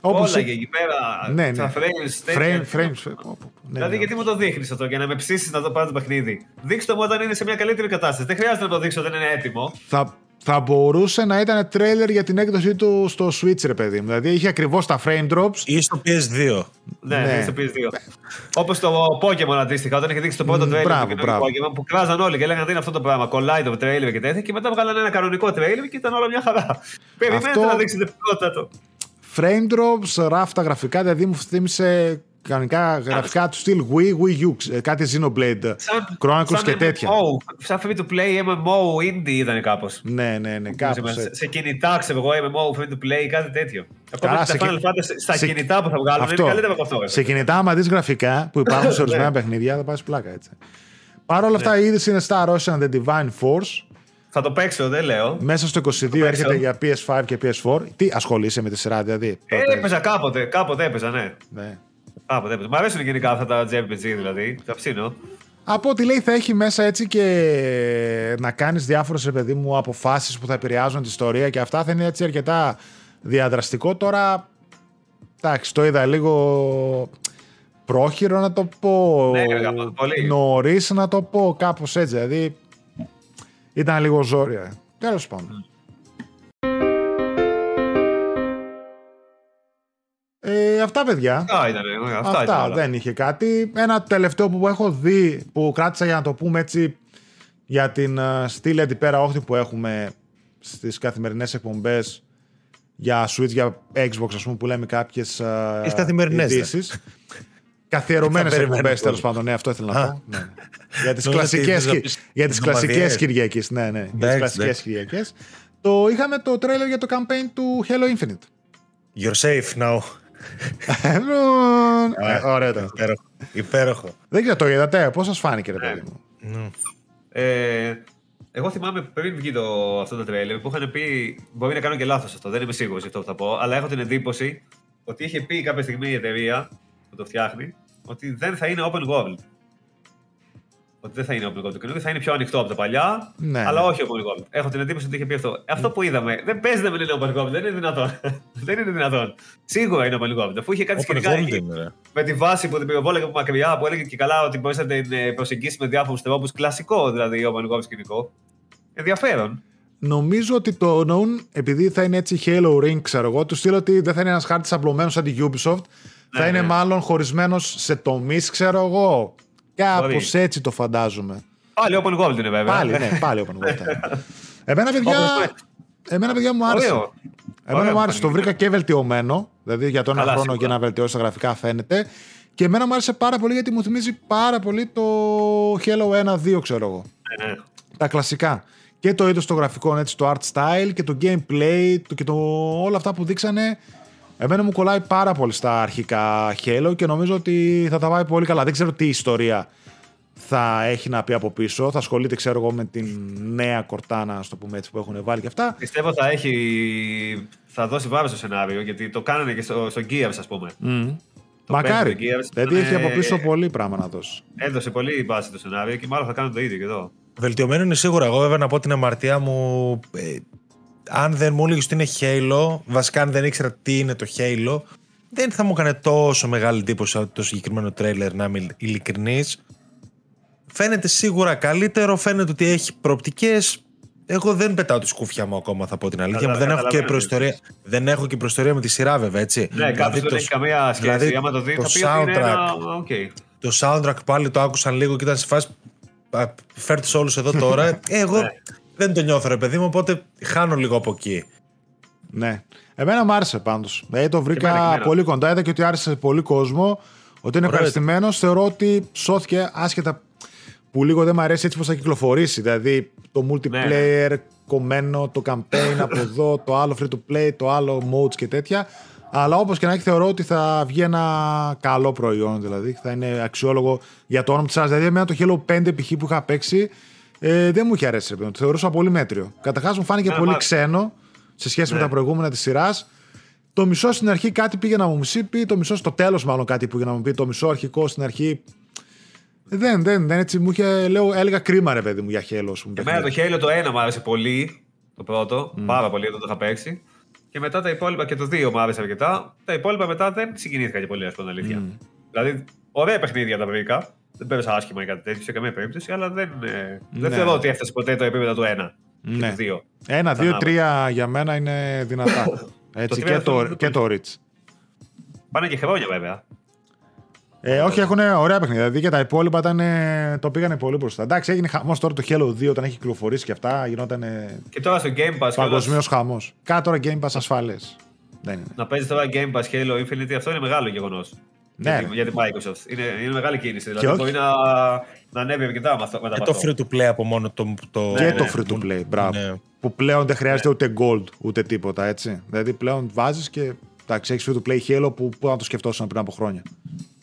Speaker 2: Ρε.
Speaker 1: Όπως
Speaker 2: Όλα
Speaker 1: η-
Speaker 2: και εκεί πέρα.
Speaker 1: Ναι, ναι.
Speaker 2: Τα frames. τέτοια.
Speaker 1: Frame, frames. πω, πω, πω. Ναι,
Speaker 2: Δηλαδή,
Speaker 1: ναι.
Speaker 2: γιατί μου το δείχνεις αυτό για να με ψήσεις να το πάρω το παιχνίδι. Δείξτε μου όταν είναι σε μια καλύτερη κατάσταση. Δεν χρειάζεται να το δείξω όταν είναι έτοιμο.
Speaker 1: Θα, θα μπορούσε να ήταν τρέλερ για την έκδοσή του στο Switch, ρε παιδί μου. Δηλαδή είχε ακριβώς τα frame drops.
Speaker 3: Ή στο PS2.
Speaker 2: Ναι,
Speaker 1: Ναι.
Speaker 2: ναι. στο PS2. Όπως το Pokémon αντίστοιχα, όταν είχε δείξει το πρώτο
Speaker 1: Μμ,
Speaker 2: trailer
Speaker 1: μπράβο,
Speaker 2: του καινούργιου
Speaker 1: μπράβο.
Speaker 2: Pokémon που κράζαν όλοι και λέγανε τι είναι αυτό το πράγμα. Κολλάει το trailer και τέτοια και μετά βγάλανε ένα κανονικό trailer και ήταν όλα μια χαρά. Περιμένετε
Speaker 1: Αυτό-
Speaker 2: να δείξετε πρώτα το.
Speaker 1: Frame drops, rough τα γραφικά, δηλαδή μου θύμισε κανονικά γραφικά του στυλ Wii, Wii U, ε, κάτι Xenoblade, Chronicles και τέτοια.
Speaker 2: MMO, σαν free to play MMO indie ήταν κάπως.
Speaker 1: Ναι, ναι, ναι, κάπως
Speaker 2: σε,
Speaker 1: έτσι.
Speaker 2: σε κινητά, ξέρω εγώ, MMO, free to play, κάτι τέτοιο.
Speaker 1: Καλά,
Speaker 2: Ακόμα και
Speaker 1: σε
Speaker 2: τα
Speaker 1: κι-
Speaker 2: Final Fantasy στα
Speaker 1: σε-
Speaker 2: κινητά που θα βγάλουν είναι καλύτερα από αυτό. ρε.
Speaker 1: Σε κινητά, άμα δεις γραφικά που υπάρχουν σε ορισμένα
Speaker 2: Ναι.
Speaker 1: παιχνίδια, θα πάει πλάκα έτσι. Παρ' όλα αυτά, η είδηση είναι Star Ocean The Divine Force.
Speaker 2: Θα το παίξω, δεν λέω.
Speaker 1: Μέσα στο 22
Speaker 2: παίξω.
Speaker 1: έρχεται για PS5 και PS4. Τι ασχολείσαι με τη σειρά, δηλαδή.
Speaker 2: Ε,
Speaker 1: τότε;
Speaker 2: έπαιζα κάποτε, κάποτε έπαιζα, ναι.
Speaker 1: Ναι.
Speaker 2: Α, ποτέ. Μ' αρέσουν γενικά αυτά τα JRPG δηλαδή. Τα ψήνω.
Speaker 1: Από ό,τι λέει θα έχει μέσα έτσι και να κάνεις διάφορες ρε παιδί μου αποφάσεις που θα επηρεάζουν την ιστορία και αυτά θα είναι έτσι αρκετά διαδραστικό. Τώρα, εντάξει, το είδα λίγο πρόχειρο να το πω,
Speaker 2: Ναι, ρε, γαμώ, πολύ.
Speaker 1: νωρίς να το πω, κάπως έτσι, δηλαδή ήταν λίγο ζόρια. Τέλος πάντων. Ε, αυτά παιδιά.
Speaker 2: Αυτά ήταν. ε, Αυτά,
Speaker 1: Αυτά,
Speaker 2: ήταν όλα.
Speaker 1: δεν είχε κάτι. Ένα τελευταίο που έχω δει, που κράτησα για να το πούμε έτσι, για την uh, στήλη αντιπέρα όχθη που έχουμε στις καθημερινές εκπομπές για Switch, για Xbox, ας πούμε, που λέμε κάποιες uh,
Speaker 3: Τις καθημερινές, ναι.
Speaker 1: ειδήσεις. Καθιερωμένες
Speaker 3: Θα περιμένω
Speaker 1: εκπομπές,
Speaker 3: πολύ.
Speaker 1: τέλος πάντων, ναι, αυτό ήθελα να
Speaker 3: Α.
Speaker 1: πω. Ναι. Για τις
Speaker 3: Νόμιζα ότι
Speaker 1: κλασικές,
Speaker 3: ήθελες να
Speaker 1: Κι-
Speaker 3: πεις
Speaker 1: για τις
Speaker 3: εβδομαδιαίες.
Speaker 1: κλασικές Κυριακές, ναι, ναι, για τις
Speaker 3: Εντάξει,
Speaker 1: κλασικές
Speaker 3: εντάξει.
Speaker 1: Κυριακές. Το είχαμε το τρέλερ για το campaign του Halo Infinite.
Speaker 3: You're safe now.
Speaker 1: Ε, Ωραίο ήταν.
Speaker 3: Υπέροχο. Υπέροχο.
Speaker 1: Δεν ξέρω, το είδατε, πώς σας φάνηκε, ρε
Speaker 2: Ναι.
Speaker 1: παιδί μου;
Speaker 3: Ναι.
Speaker 2: Ε, εγώ θυμάμαι πριν βγει το, αυτό το τρέλερ που είχαν πει. Μπορεί να κάνω και λάθος αυτό, δεν είμαι σίγουρος αυτό που θα πω, αλλά έχω την εντύπωση ότι είχε πει κάποια στιγμή η εταιρεία που το φτιάχνει ότι δεν θα είναι open world. Ότι δεν θα είναι open world το καινούργιο, θα είναι πιο ανοιχτό από τα παλιά,
Speaker 1: Ναι,
Speaker 2: αλλά
Speaker 1: ναι.
Speaker 2: όχι open world. Έχω την εντύπωση ότι είχε πει αυτό. Αυτό που είδαμε δεν παίζει να μην είναι open world, δεν είναι δυνατόν. δεν είναι δυνατόν. Σίγουρα είναι open world. Αφού είχε κάτι
Speaker 3: Open
Speaker 2: σχετικά
Speaker 3: world
Speaker 2: εκεί
Speaker 3: είναι, ρε.
Speaker 2: με τη βάση που την πυροβόλαγε από μακριά, που έλεγε και καλά ότι μπορείς να την ε, προσεγγίσεις με διάφορους τρόπου. Κλασικό δηλαδή open world σκηνικό. Ενδιαφέρον.
Speaker 1: Νομίζω ότι το εννοούν επειδή θα είναι έτσι Halo Ring, ξέρω εγώ, του στείλω ότι δεν θα είναι ένας χάρτης απλωμένος σαν τη Ubisoft. Θα
Speaker 2: Ναι,
Speaker 1: είναι
Speaker 2: ναι.
Speaker 1: μάλλον χωρισμένος σε τομείς, ξέρω εγώ. Κάπως
Speaker 2: Μπορεί.
Speaker 1: έτσι το φαντάζομαι.
Speaker 2: Πάλι open world είναι βέβαια.
Speaker 1: Πάλι, ναι, πάλι open world. εμένα, παιδιά,
Speaker 2: Όπως
Speaker 1: εμένα, παιδιά, μου άρεσε.
Speaker 2: Ωραίο.
Speaker 1: Εμένα
Speaker 2: Ωραίο
Speaker 1: μου άρεσε. Το
Speaker 2: φάνηκε.
Speaker 1: βρήκα και βελτιωμένο. Δηλαδή για τον ένα
Speaker 2: Καλά,
Speaker 1: χρόνο
Speaker 2: σίγουρα.
Speaker 1: και να βελτιώσει τα γραφικά φαίνεται. Και εμένα μου άρεσε πάρα πολύ γιατί μου θυμίζει πάρα πολύ το Halo 1-2, ξέρω εγώ.
Speaker 2: Ναι, ναι.
Speaker 1: τα κλασικά. Και το είδος των γραφικών, έτσι, το art style και το gameplay το, και το, όλα αυτά που δείξανε. Εμένα μου κολλάει πάρα πολύ στα αρχικά Halo και νομίζω ότι θα τα πάει πολύ καλά. Δεν ξέρω τι ιστορία θα έχει να πει από πίσω. Θα ασχολείται, ξέρω εγώ, με την νέα κορτάνα, ας το πούμε έτσι, που έχουν βάλει και αυτά.
Speaker 2: Πιστεύω θα έχει. Θα δώσει βάρος στο σενάριο γιατί το κάνανε και στο, στο Gears, ας πούμε. Το
Speaker 1: Μακάρι.
Speaker 2: πέμπτο Gears
Speaker 1: Δηλαδή
Speaker 2: ήταν,
Speaker 1: έχει από πίσω
Speaker 2: ε,
Speaker 1: πολύ πράγμα να δώσει.
Speaker 2: Έδωσε πολύ βάση το σενάριο και μάλλον θα κάνουν το ίδιο και εδώ.
Speaker 3: Βελτιωμένο είναι σίγουρα. Εγώ βέβαια να πω την αμαρτία μου. Ε, αν δεν μου έλεγες ότι είναι Halo, βασικά αν δεν ήξερα τι είναι το Halo, δεν θα μου έκανε τόσο μεγάλη εντύπωση το συγκεκριμένο τρέιλερ, να είμαι ειλικρινής. Φαίνεται σίγουρα καλύτερο, φαίνεται ότι έχει προοπτικές. Εγώ δεν πετάω τη σκούφια μου ακόμα, θα πω την αλήθεια.
Speaker 2: Κατα-
Speaker 3: μου. Δεν έχω, και
Speaker 2: καταλαβαίνω τι
Speaker 3: προϊστορία, δεν έχω και προϊστορία με τη σειρά, βέβαια, έτσι.
Speaker 2: Ναι, κάποιο δεν έχει καμία σχέση.
Speaker 3: δηλαδή
Speaker 2: Άμα το δει,
Speaker 3: το
Speaker 2: θα πει ότι είναι ένα.
Speaker 3: soundtrack.
Speaker 2: OK.
Speaker 3: Το soundtrack πάλι το άκουσαν λίγο και ήταν σε φάση. «Α, Φέρτε σε όλους εδώ τώρα. Ε, Εγώ
Speaker 2: Ναι.
Speaker 3: Δεν το νιώθω, ρε παιδί μου, οπότε χάνω λίγο από εκεί.
Speaker 1: Ναι. Εμένα μου άρεσε πάντως. Δηλαδή το βρήκα
Speaker 2: εμένα, και εμένα.
Speaker 1: πολύ κοντά. Είδα και ότι άρεσε σε πολύ κόσμο. Ότι είναι
Speaker 3: Ωραίο
Speaker 1: ευχαριστημένος. Θεωρώ ότι σώθηκε άσχετα που λίγο δεν μου αρέσει έτσι πώ θα κυκλοφορήσει. Δηλαδή το multiplayer κομμένο, το campaign από εδώ, το άλλο free to play, το άλλο modes και τέτοια. Αλλά όπως και να έχει, θεωρώ ότι θα βγει ένα καλό προϊόν. Δηλαδή θα είναι αξιόλογο για το όνομα της σειρά. Δηλαδή, εμένα το Halo 5 π.χ. που είχα παίξει ε, δεν μου είχε αρέσει. ρε παιδί μου. Το θεωρούσα πολύ μέτριο. Καταρχάς μου φάνηκε
Speaker 2: Εμένα
Speaker 1: πολύ
Speaker 2: μ' άρεσε.
Speaker 1: ξένο σε σχέση με
Speaker 2: Ναι.
Speaker 1: τα προηγούμενα της σειράς. Το μισό στην αρχή κάτι πήγε να μου πει, το μισό στο τέλος μάλλον κάτι πήγε να μου πει, το μισό αρχικό στην αρχή. Δεν, δεν, δεν έτσι μου είχε, λέω, έλεγα κρίμα ρε παιδί μου για χέλο. ας πούμε,
Speaker 2: Εμένα το
Speaker 1: παιχνίδι.
Speaker 2: Halo το 1 μου άρεσε πολύ. Το πρώτο. Πάρα πολύ όταν το είχα παίξει. Και μετά τα υπόλοιπα και το 2 μου άρεσε αρκετά. Τα υπόλοιπα μετά δεν συγκινήθηκα και πολύ, ας πούμε, την αλήθεια. Δηλαδή, ωραία παιχνίδια τα βρήκα. Δεν πέρασα άσχημα ή κάτι τέτοιο σε καμία περίπτωση, αλλά δεν, ε, δεν
Speaker 1: Ναι.
Speaker 2: θεωρώ ότι έφτασε ποτέ το επίπεδο του 1
Speaker 1: Ναι.
Speaker 2: και του 2.
Speaker 1: Ένα, δύο,
Speaker 2: Ξανά.
Speaker 1: τρία για μένα είναι δυνατά. Έτσι,
Speaker 2: τρία
Speaker 1: και, το,
Speaker 2: αυτό
Speaker 1: και το Rich.
Speaker 2: Πάνε και χρόνια βέβαια.
Speaker 1: Ε, όχι, έχουν ωραία παιχνίδια. Δηλαδή και τα υπόλοιπα ήταν, ε, το πήγανε πολύ μπροστά. Εντάξει, έγινε χαμός τώρα το Halo 2 όταν έχει κυκλοφορήσει και αυτά. Γινόταν
Speaker 2: Και τώρα στο Game Pass.
Speaker 1: παγκοσμίως
Speaker 2: κιόλας,
Speaker 1: χαμός. Κάτω τώρα Game Pass ασφαλές. Δεν είναι.
Speaker 2: Να παίζει τώρα Game Pass Halo Infinity, αυτό είναι μεγάλο γεγονός.
Speaker 1: Ναι,
Speaker 2: για,
Speaker 1: ρε.
Speaker 2: τη- για την Microsoft. Είναι, είναι μεγάλη κίνηση. Δηλαδή
Speaker 1: όχι.
Speaker 2: μπορεί να, να ανέβει αρκετά με αυτό. μετά
Speaker 3: Και
Speaker 2: από
Speaker 3: το
Speaker 2: αυτό.
Speaker 3: free to play από μόνο το. το...
Speaker 1: και
Speaker 2: ναι,
Speaker 1: το
Speaker 2: ναι.
Speaker 1: free to play. Μπράβο.
Speaker 3: Ναι.
Speaker 1: Που πλέον δεν χρειάζεται ούτε gold ούτε τίποτα έτσι. Δηλαδή πλέον βάζεις και εντάξει, έχεις free to play Halo που, που να το σκεφτόσουν πριν από χρόνια.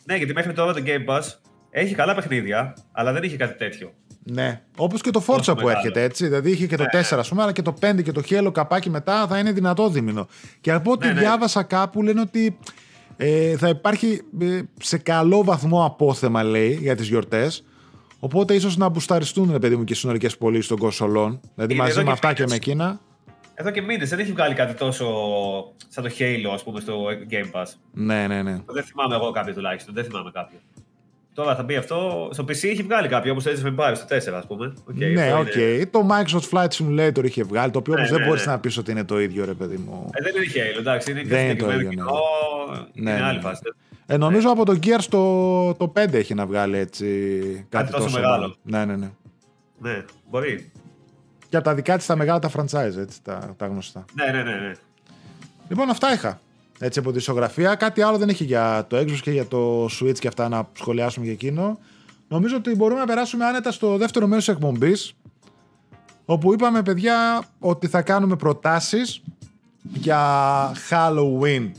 Speaker 2: Ναι, γιατί μέχρι τώρα το Game Pass έχει καλά παιχνίδια, αλλά δεν είχε κάτι τέτοιο.
Speaker 1: Ναι. Όπως και το Forza
Speaker 2: Τόσο
Speaker 1: που
Speaker 2: μεγάλο.
Speaker 1: έρχεται έτσι. Δηλαδή είχε και το 4 ας πούμε, αλλά και το 5 και το Halo καπάκι μετά θα είναι δυνατό δίμηνο. Και από ό,τι
Speaker 2: Ναι, ναι.
Speaker 1: διάβασα κάπου λένε ότι Ε, θα υπάρχει ε, σε καλό βαθμό απόθεμα, λέει, για τις γιορτές. Οπότε ίσως να μπουσταριστούν, ρε παιδί μου, και οι συνολικές πωλήσεις των κονσολών. Δηλαδή
Speaker 2: Είναι
Speaker 1: μαζί
Speaker 2: εδώ
Speaker 1: με
Speaker 2: και
Speaker 1: αυτά και
Speaker 2: μήνες.
Speaker 1: με εκείνα.
Speaker 2: Εδώ και μήνες δεν έχει βγάλει κάτι τόσο σαν το Halo, ας πούμε, στο Game Pass.
Speaker 1: Ναι, ναι, ναι.
Speaker 2: Δεν θυμάμαι εγώ κάποιο τουλάχιστον. Δεν θυμάμαι κάποιο. Τώρα θα μπει αυτό. Στο PC έχει βγάλει κάποιο, όπως το Age of Empires στο 4, ας πούμε. Οκ,
Speaker 1: ναι,
Speaker 2: αυτό
Speaker 1: οκ.
Speaker 2: είναι-
Speaker 1: Το Microsoft Flight Simulator είχε βγάλει, το οποίο
Speaker 2: Ναι,
Speaker 1: όμως δεν
Speaker 2: ναι,
Speaker 1: μπορείς
Speaker 2: ναι.
Speaker 1: να πεις ότι είναι το ίδιο, ρε παιδί μου.
Speaker 2: Ε, δεν είναι Halo, εντάξει. Είναι
Speaker 1: Δεν είναι το
Speaker 2: συγκεκριμένο
Speaker 1: ίδιο,
Speaker 2: κοινό.
Speaker 1: ναι.
Speaker 2: Είναι
Speaker 1: Ναι,
Speaker 2: άλλη
Speaker 1: ναι.
Speaker 2: φάση.
Speaker 1: Ε, νομίζω από το Gears το, το 5 έχει να βγάλει έτσι κάτι,
Speaker 2: τόσο
Speaker 1: τόσο
Speaker 2: μεγάλο.
Speaker 1: Ναι, ναι, ναι.
Speaker 2: Ναι, μπορεί.
Speaker 1: Και από τα δικά της τα μεγάλα τα franchise, έτσι, τα, τα γνωστά.
Speaker 2: Ναι, ναι, ναι. ναι.
Speaker 1: Λοιπόν, αυτά είχα. Έτσι από τη ισογραφία. Κάτι άλλο δεν έχει για το Xbox και για το Switch και αυτά να σχολιάσουμε για εκείνο. Νομίζω ότι μπορούμε να περάσουμε άνετα στο δεύτερο μέρος της εκπομπής όπου είπαμε παιδιά ότι θα κάνουμε προτάσεις για Halloween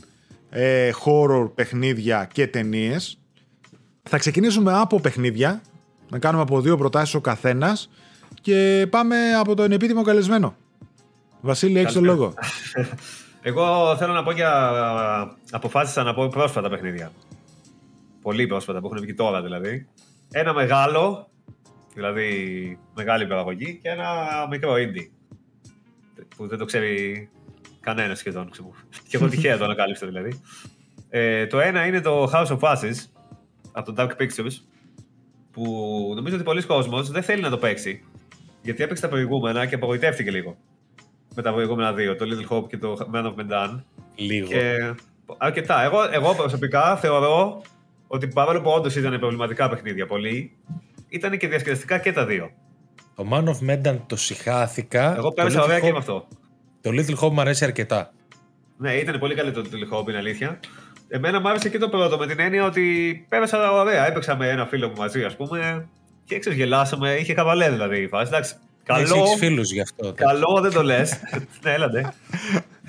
Speaker 1: ε, horror παιχνίδια και ταινίες. Θα ξεκινήσουμε από παιχνίδια να κάνουμε από δύο προτάσεις ο καθένας και πάμε από τον επίτιμο καλεσμένο. Βασίλη, έχεις το
Speaker 2: Καλησπέρα.
Speaker 1: λόγο.
Speaker 2: Εγώ θέλω να πω για. Αποφάσισα να πω πρόσφατα παιχνίδια. Πολύ πρόσφατα που έχουν βγει τώρα δηλαδή. Ένα μεγάλο, δηλαδή μεγάλη παραγωγή, και ένα μικρό indie. Που δεν το ξέρει κανένας σχεδόν. ξέρω. και εγώ τυχαία το ανακάλυψα δηλαδή. Ε, το ένα είναι το House of Ashes από το Dark Pictures. Που νομίζω ότι πολλοί κόσμος δεν θέλει να το παίξει. Γιατί έπαιξε τα προηγούμενα και απογοητεύτηκε λίγο. Με τα προηγούμενα δύο, το Little Hope και το Man of Medan.
Speaker 3: Λίγο.
Speaker 2: Και αρκετά. Εγώ, εγώ προσωπικά θεωρώ ότι παρόλο που όντως ήταν προβληματικά παιχνίδια πολύ, ήταν και διασκεδαστικά και τα δύο.
Speaker 3: Το Man of Medan το συχάθηκα.
Speaker 2: Εγώ
Speaker 3: Το
Speaker 2: πέρασα
Speaker 3: Little
Speaker 2: ωραία και
Speaker 3: Hope-
Speaker 2: με αυτό.
Speaker 3: Το Little Hope μου αρέσει αρκετά.
Speaker 2: Ναι, ήταν πολύ καλή το Little Hope, είναι αλήθεια. Εμένα μου άρεσε και το πρώτο με την έννοια ότι πέρασα ωραία. Έπαιξα με ένα φίλο μου μαζί, ας πούμε, και έξω γελάσαμε. Είχε χαβαλέ δηλαδή η φάση. Εντάξει, καλό,
Speaker 3: Έχεις φίλους γι' αυτό.
Speaker 2: καλό δεν το λες. ναι, έλατε.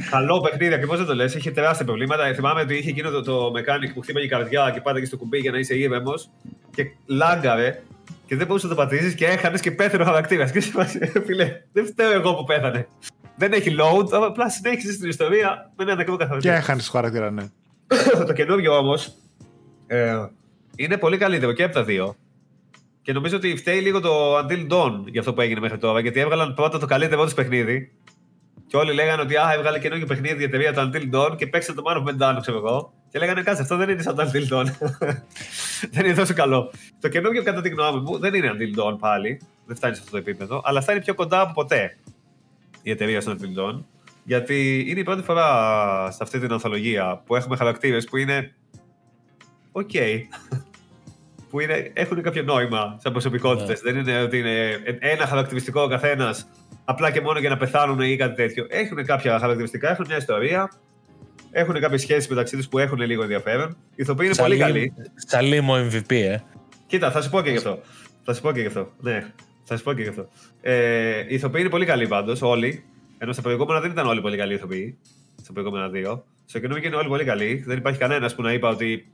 Speaker 2: Καλό παιχνίδι, ακριβώς δεν το λες. Είχε τεράστια προβλήματα. Θυμάμαι ότι είχε εκείνο το, το mechanic που χτύπαγε η καρδιά και πάντα και στο κουμπί για να είσαι ήρεμος και λάγκαρε και δεν μπορούσες να το πατήσεις και έχανες και πέθανε ο χαρακτήρας. Και σε φάση, φίλε, δεν φταίω εγώ που πέθανε. Δεν έχει load, απλά συνέχισες στην ιστορία με ένα νεκρό
Speaker 1: Και
Speaker 2: χαρακτήρα.
Speaker 1: έχανες το χαρακτήρα, ναι.
Speaker 2: το καινούριο όμως ε, είναι πολύ καλύτερο και από τα δύο. Και νομίζω ότι φταίει λίγο το Until Dawn για αυτό που έγινε μέχρι τώρα. Γιατί έβγαλαν πρώτα το καλύτερο του παιχνίδι. Και όλοι λέγανε ότι α, έβγαλε καινούργιο παιχνίδι η εταιρεία το Until Dawn και παίξαν το Man of Medan, ξέρω εγώ. Και λέγανε κάτσε, αυτό δεν είναι σαν το Until Dawn. δεν είναι τόσο καλό. Το καινούργιο, κατά τη γνώμη μου, δεν είναι Until Dawn πάλι. Δεν φτάνει σε αυτό το επίπεδο. Αλλά φτάνει πιο κοντά από ποτέ η εταιρεία στο Until Dawn. Γιατί είναι η πρώτη φορά σε αυτή την ανθολογία που έχουμε χαρακτήρες που είναι. Οκ. Που είναι, έχουν κάποιο νόημα σαν προσωπικότητες.
Speaker 3: Ναι.
Speaker 2: Δεν είναι ότι είναι ένα χαρακτηριστικό ο καθένας απλά και μόνο για να πεθάνουν ή κάτι τέτοιο. Έχουν κάποια χαρακτηριστικά, έχουν μια ιστορία. Έχουν κάποιες σχέσεις μεταξύ τους που έχουν λίγο ενδιαφέρον. Οι ηθοποιοί είναι πολύ καλοί.
Speaker 3: Σαλίμ ο MVP, ε.
Speaker 2: Κοίτα, θα σου πω και γι' αυτό. Θα σου πω και γι' αυτό. Ναι, θα σου πω και γι' αυτό. Ε, οι ηθοποιοί είναι πολύ καλοί πάντως, όλοι. Ενώ στα προηγούμενα δεν ήταν όλοι πολύ καλοί ηθοποιοί. Στα προηγούμενα δύο. Στο καινούργιο είναι όλοι πολύ καλοί. Δεν υπάρχει κανένας που να είπα ότι.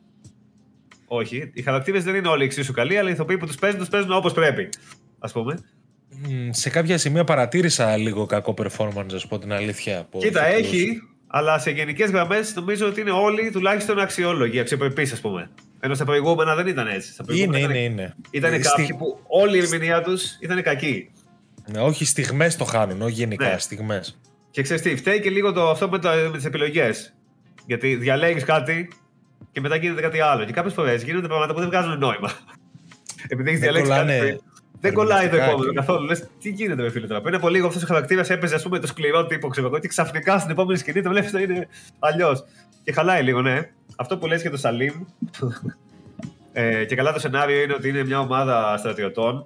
Speaker 2: Όχι. Οι χαρακτήρες δεν είναι όλοι εξίσου καλοί, αλλά οι ηθοποιοί που τους παίζουν, τους παίζουν όπως πρέπει. Α πούμε.
Speaker 3: Μ, Σε κάποια σημεία παρατήρησα λίγο κακό performance, ας πω την αλήθεια. από
Speaker 2: Κοίτα,
Speaker 3: ηθοποιούς.
Speaker 2: έχει, αλλά σε γενικές γραμμές νομίζω ότι είναι όλοι τουλάχιστον αξιόλογοι, αξιοπρεπείς, ας πούμε. Ενώ στα προηγούμενα δεν ήταν έτσι. Στα
Speaker 3: Είναι,
Speaker 2: προηγούμενα
Speaker 3: είναι,
Speaker 2: ήταν,
Speaker 3: είναι.
Speaker 2: ήταν
Speaker 3: Ε,
Speaker 2: κάποιοι
Speaker 3: στη-
Speaker 2: που όλη η ερμηνεία τους ήταν κακή.
Speaker 3: Ναι, όχι στιγμές το χάνουν, όχι γενικά,
Speaker 2: Ναι.
Speaker 3: στιγμές.
Speaker 2: Και ξέρεις τι, φταίει και λίγο το, αυτό με, τα- με τις επιλογές. Γιατί διαλέγεις κάτι και μετά γίνεται κάτι άλλο. Και κάποιες φορές γίνονται πράγματα που δεν βγάζουν νόημα. Επειδή έχεις
Speaker 3: Δεν
Speaker 2: διαλέξει κάτι.
Speaker 3: κολλάνε
Speaker 2: πριν, Δεν κολλάει το
Speaker 3: ερμηνευτικά
Speaker 2: επόμενο
Speaker 3: και-
Speaker 2: καθόλου. Λες, τι γίνεται με φίλε τώρα. Πριν από λίγο αυτός ο χαρακτήρας έπαιζε, ας πούμε, το σκληρό τύπο, ξέρω εγώ, και ξαφνικά στην επόμενη σκηνή το βλέπεις να είναι αλλιώς. Και χαλάει λίγο, ναι. Αυτό που λες για το Σαλίμ. ε, και καλά το σενάριο είναι ότι είναι μια ομάδα στρατιωτών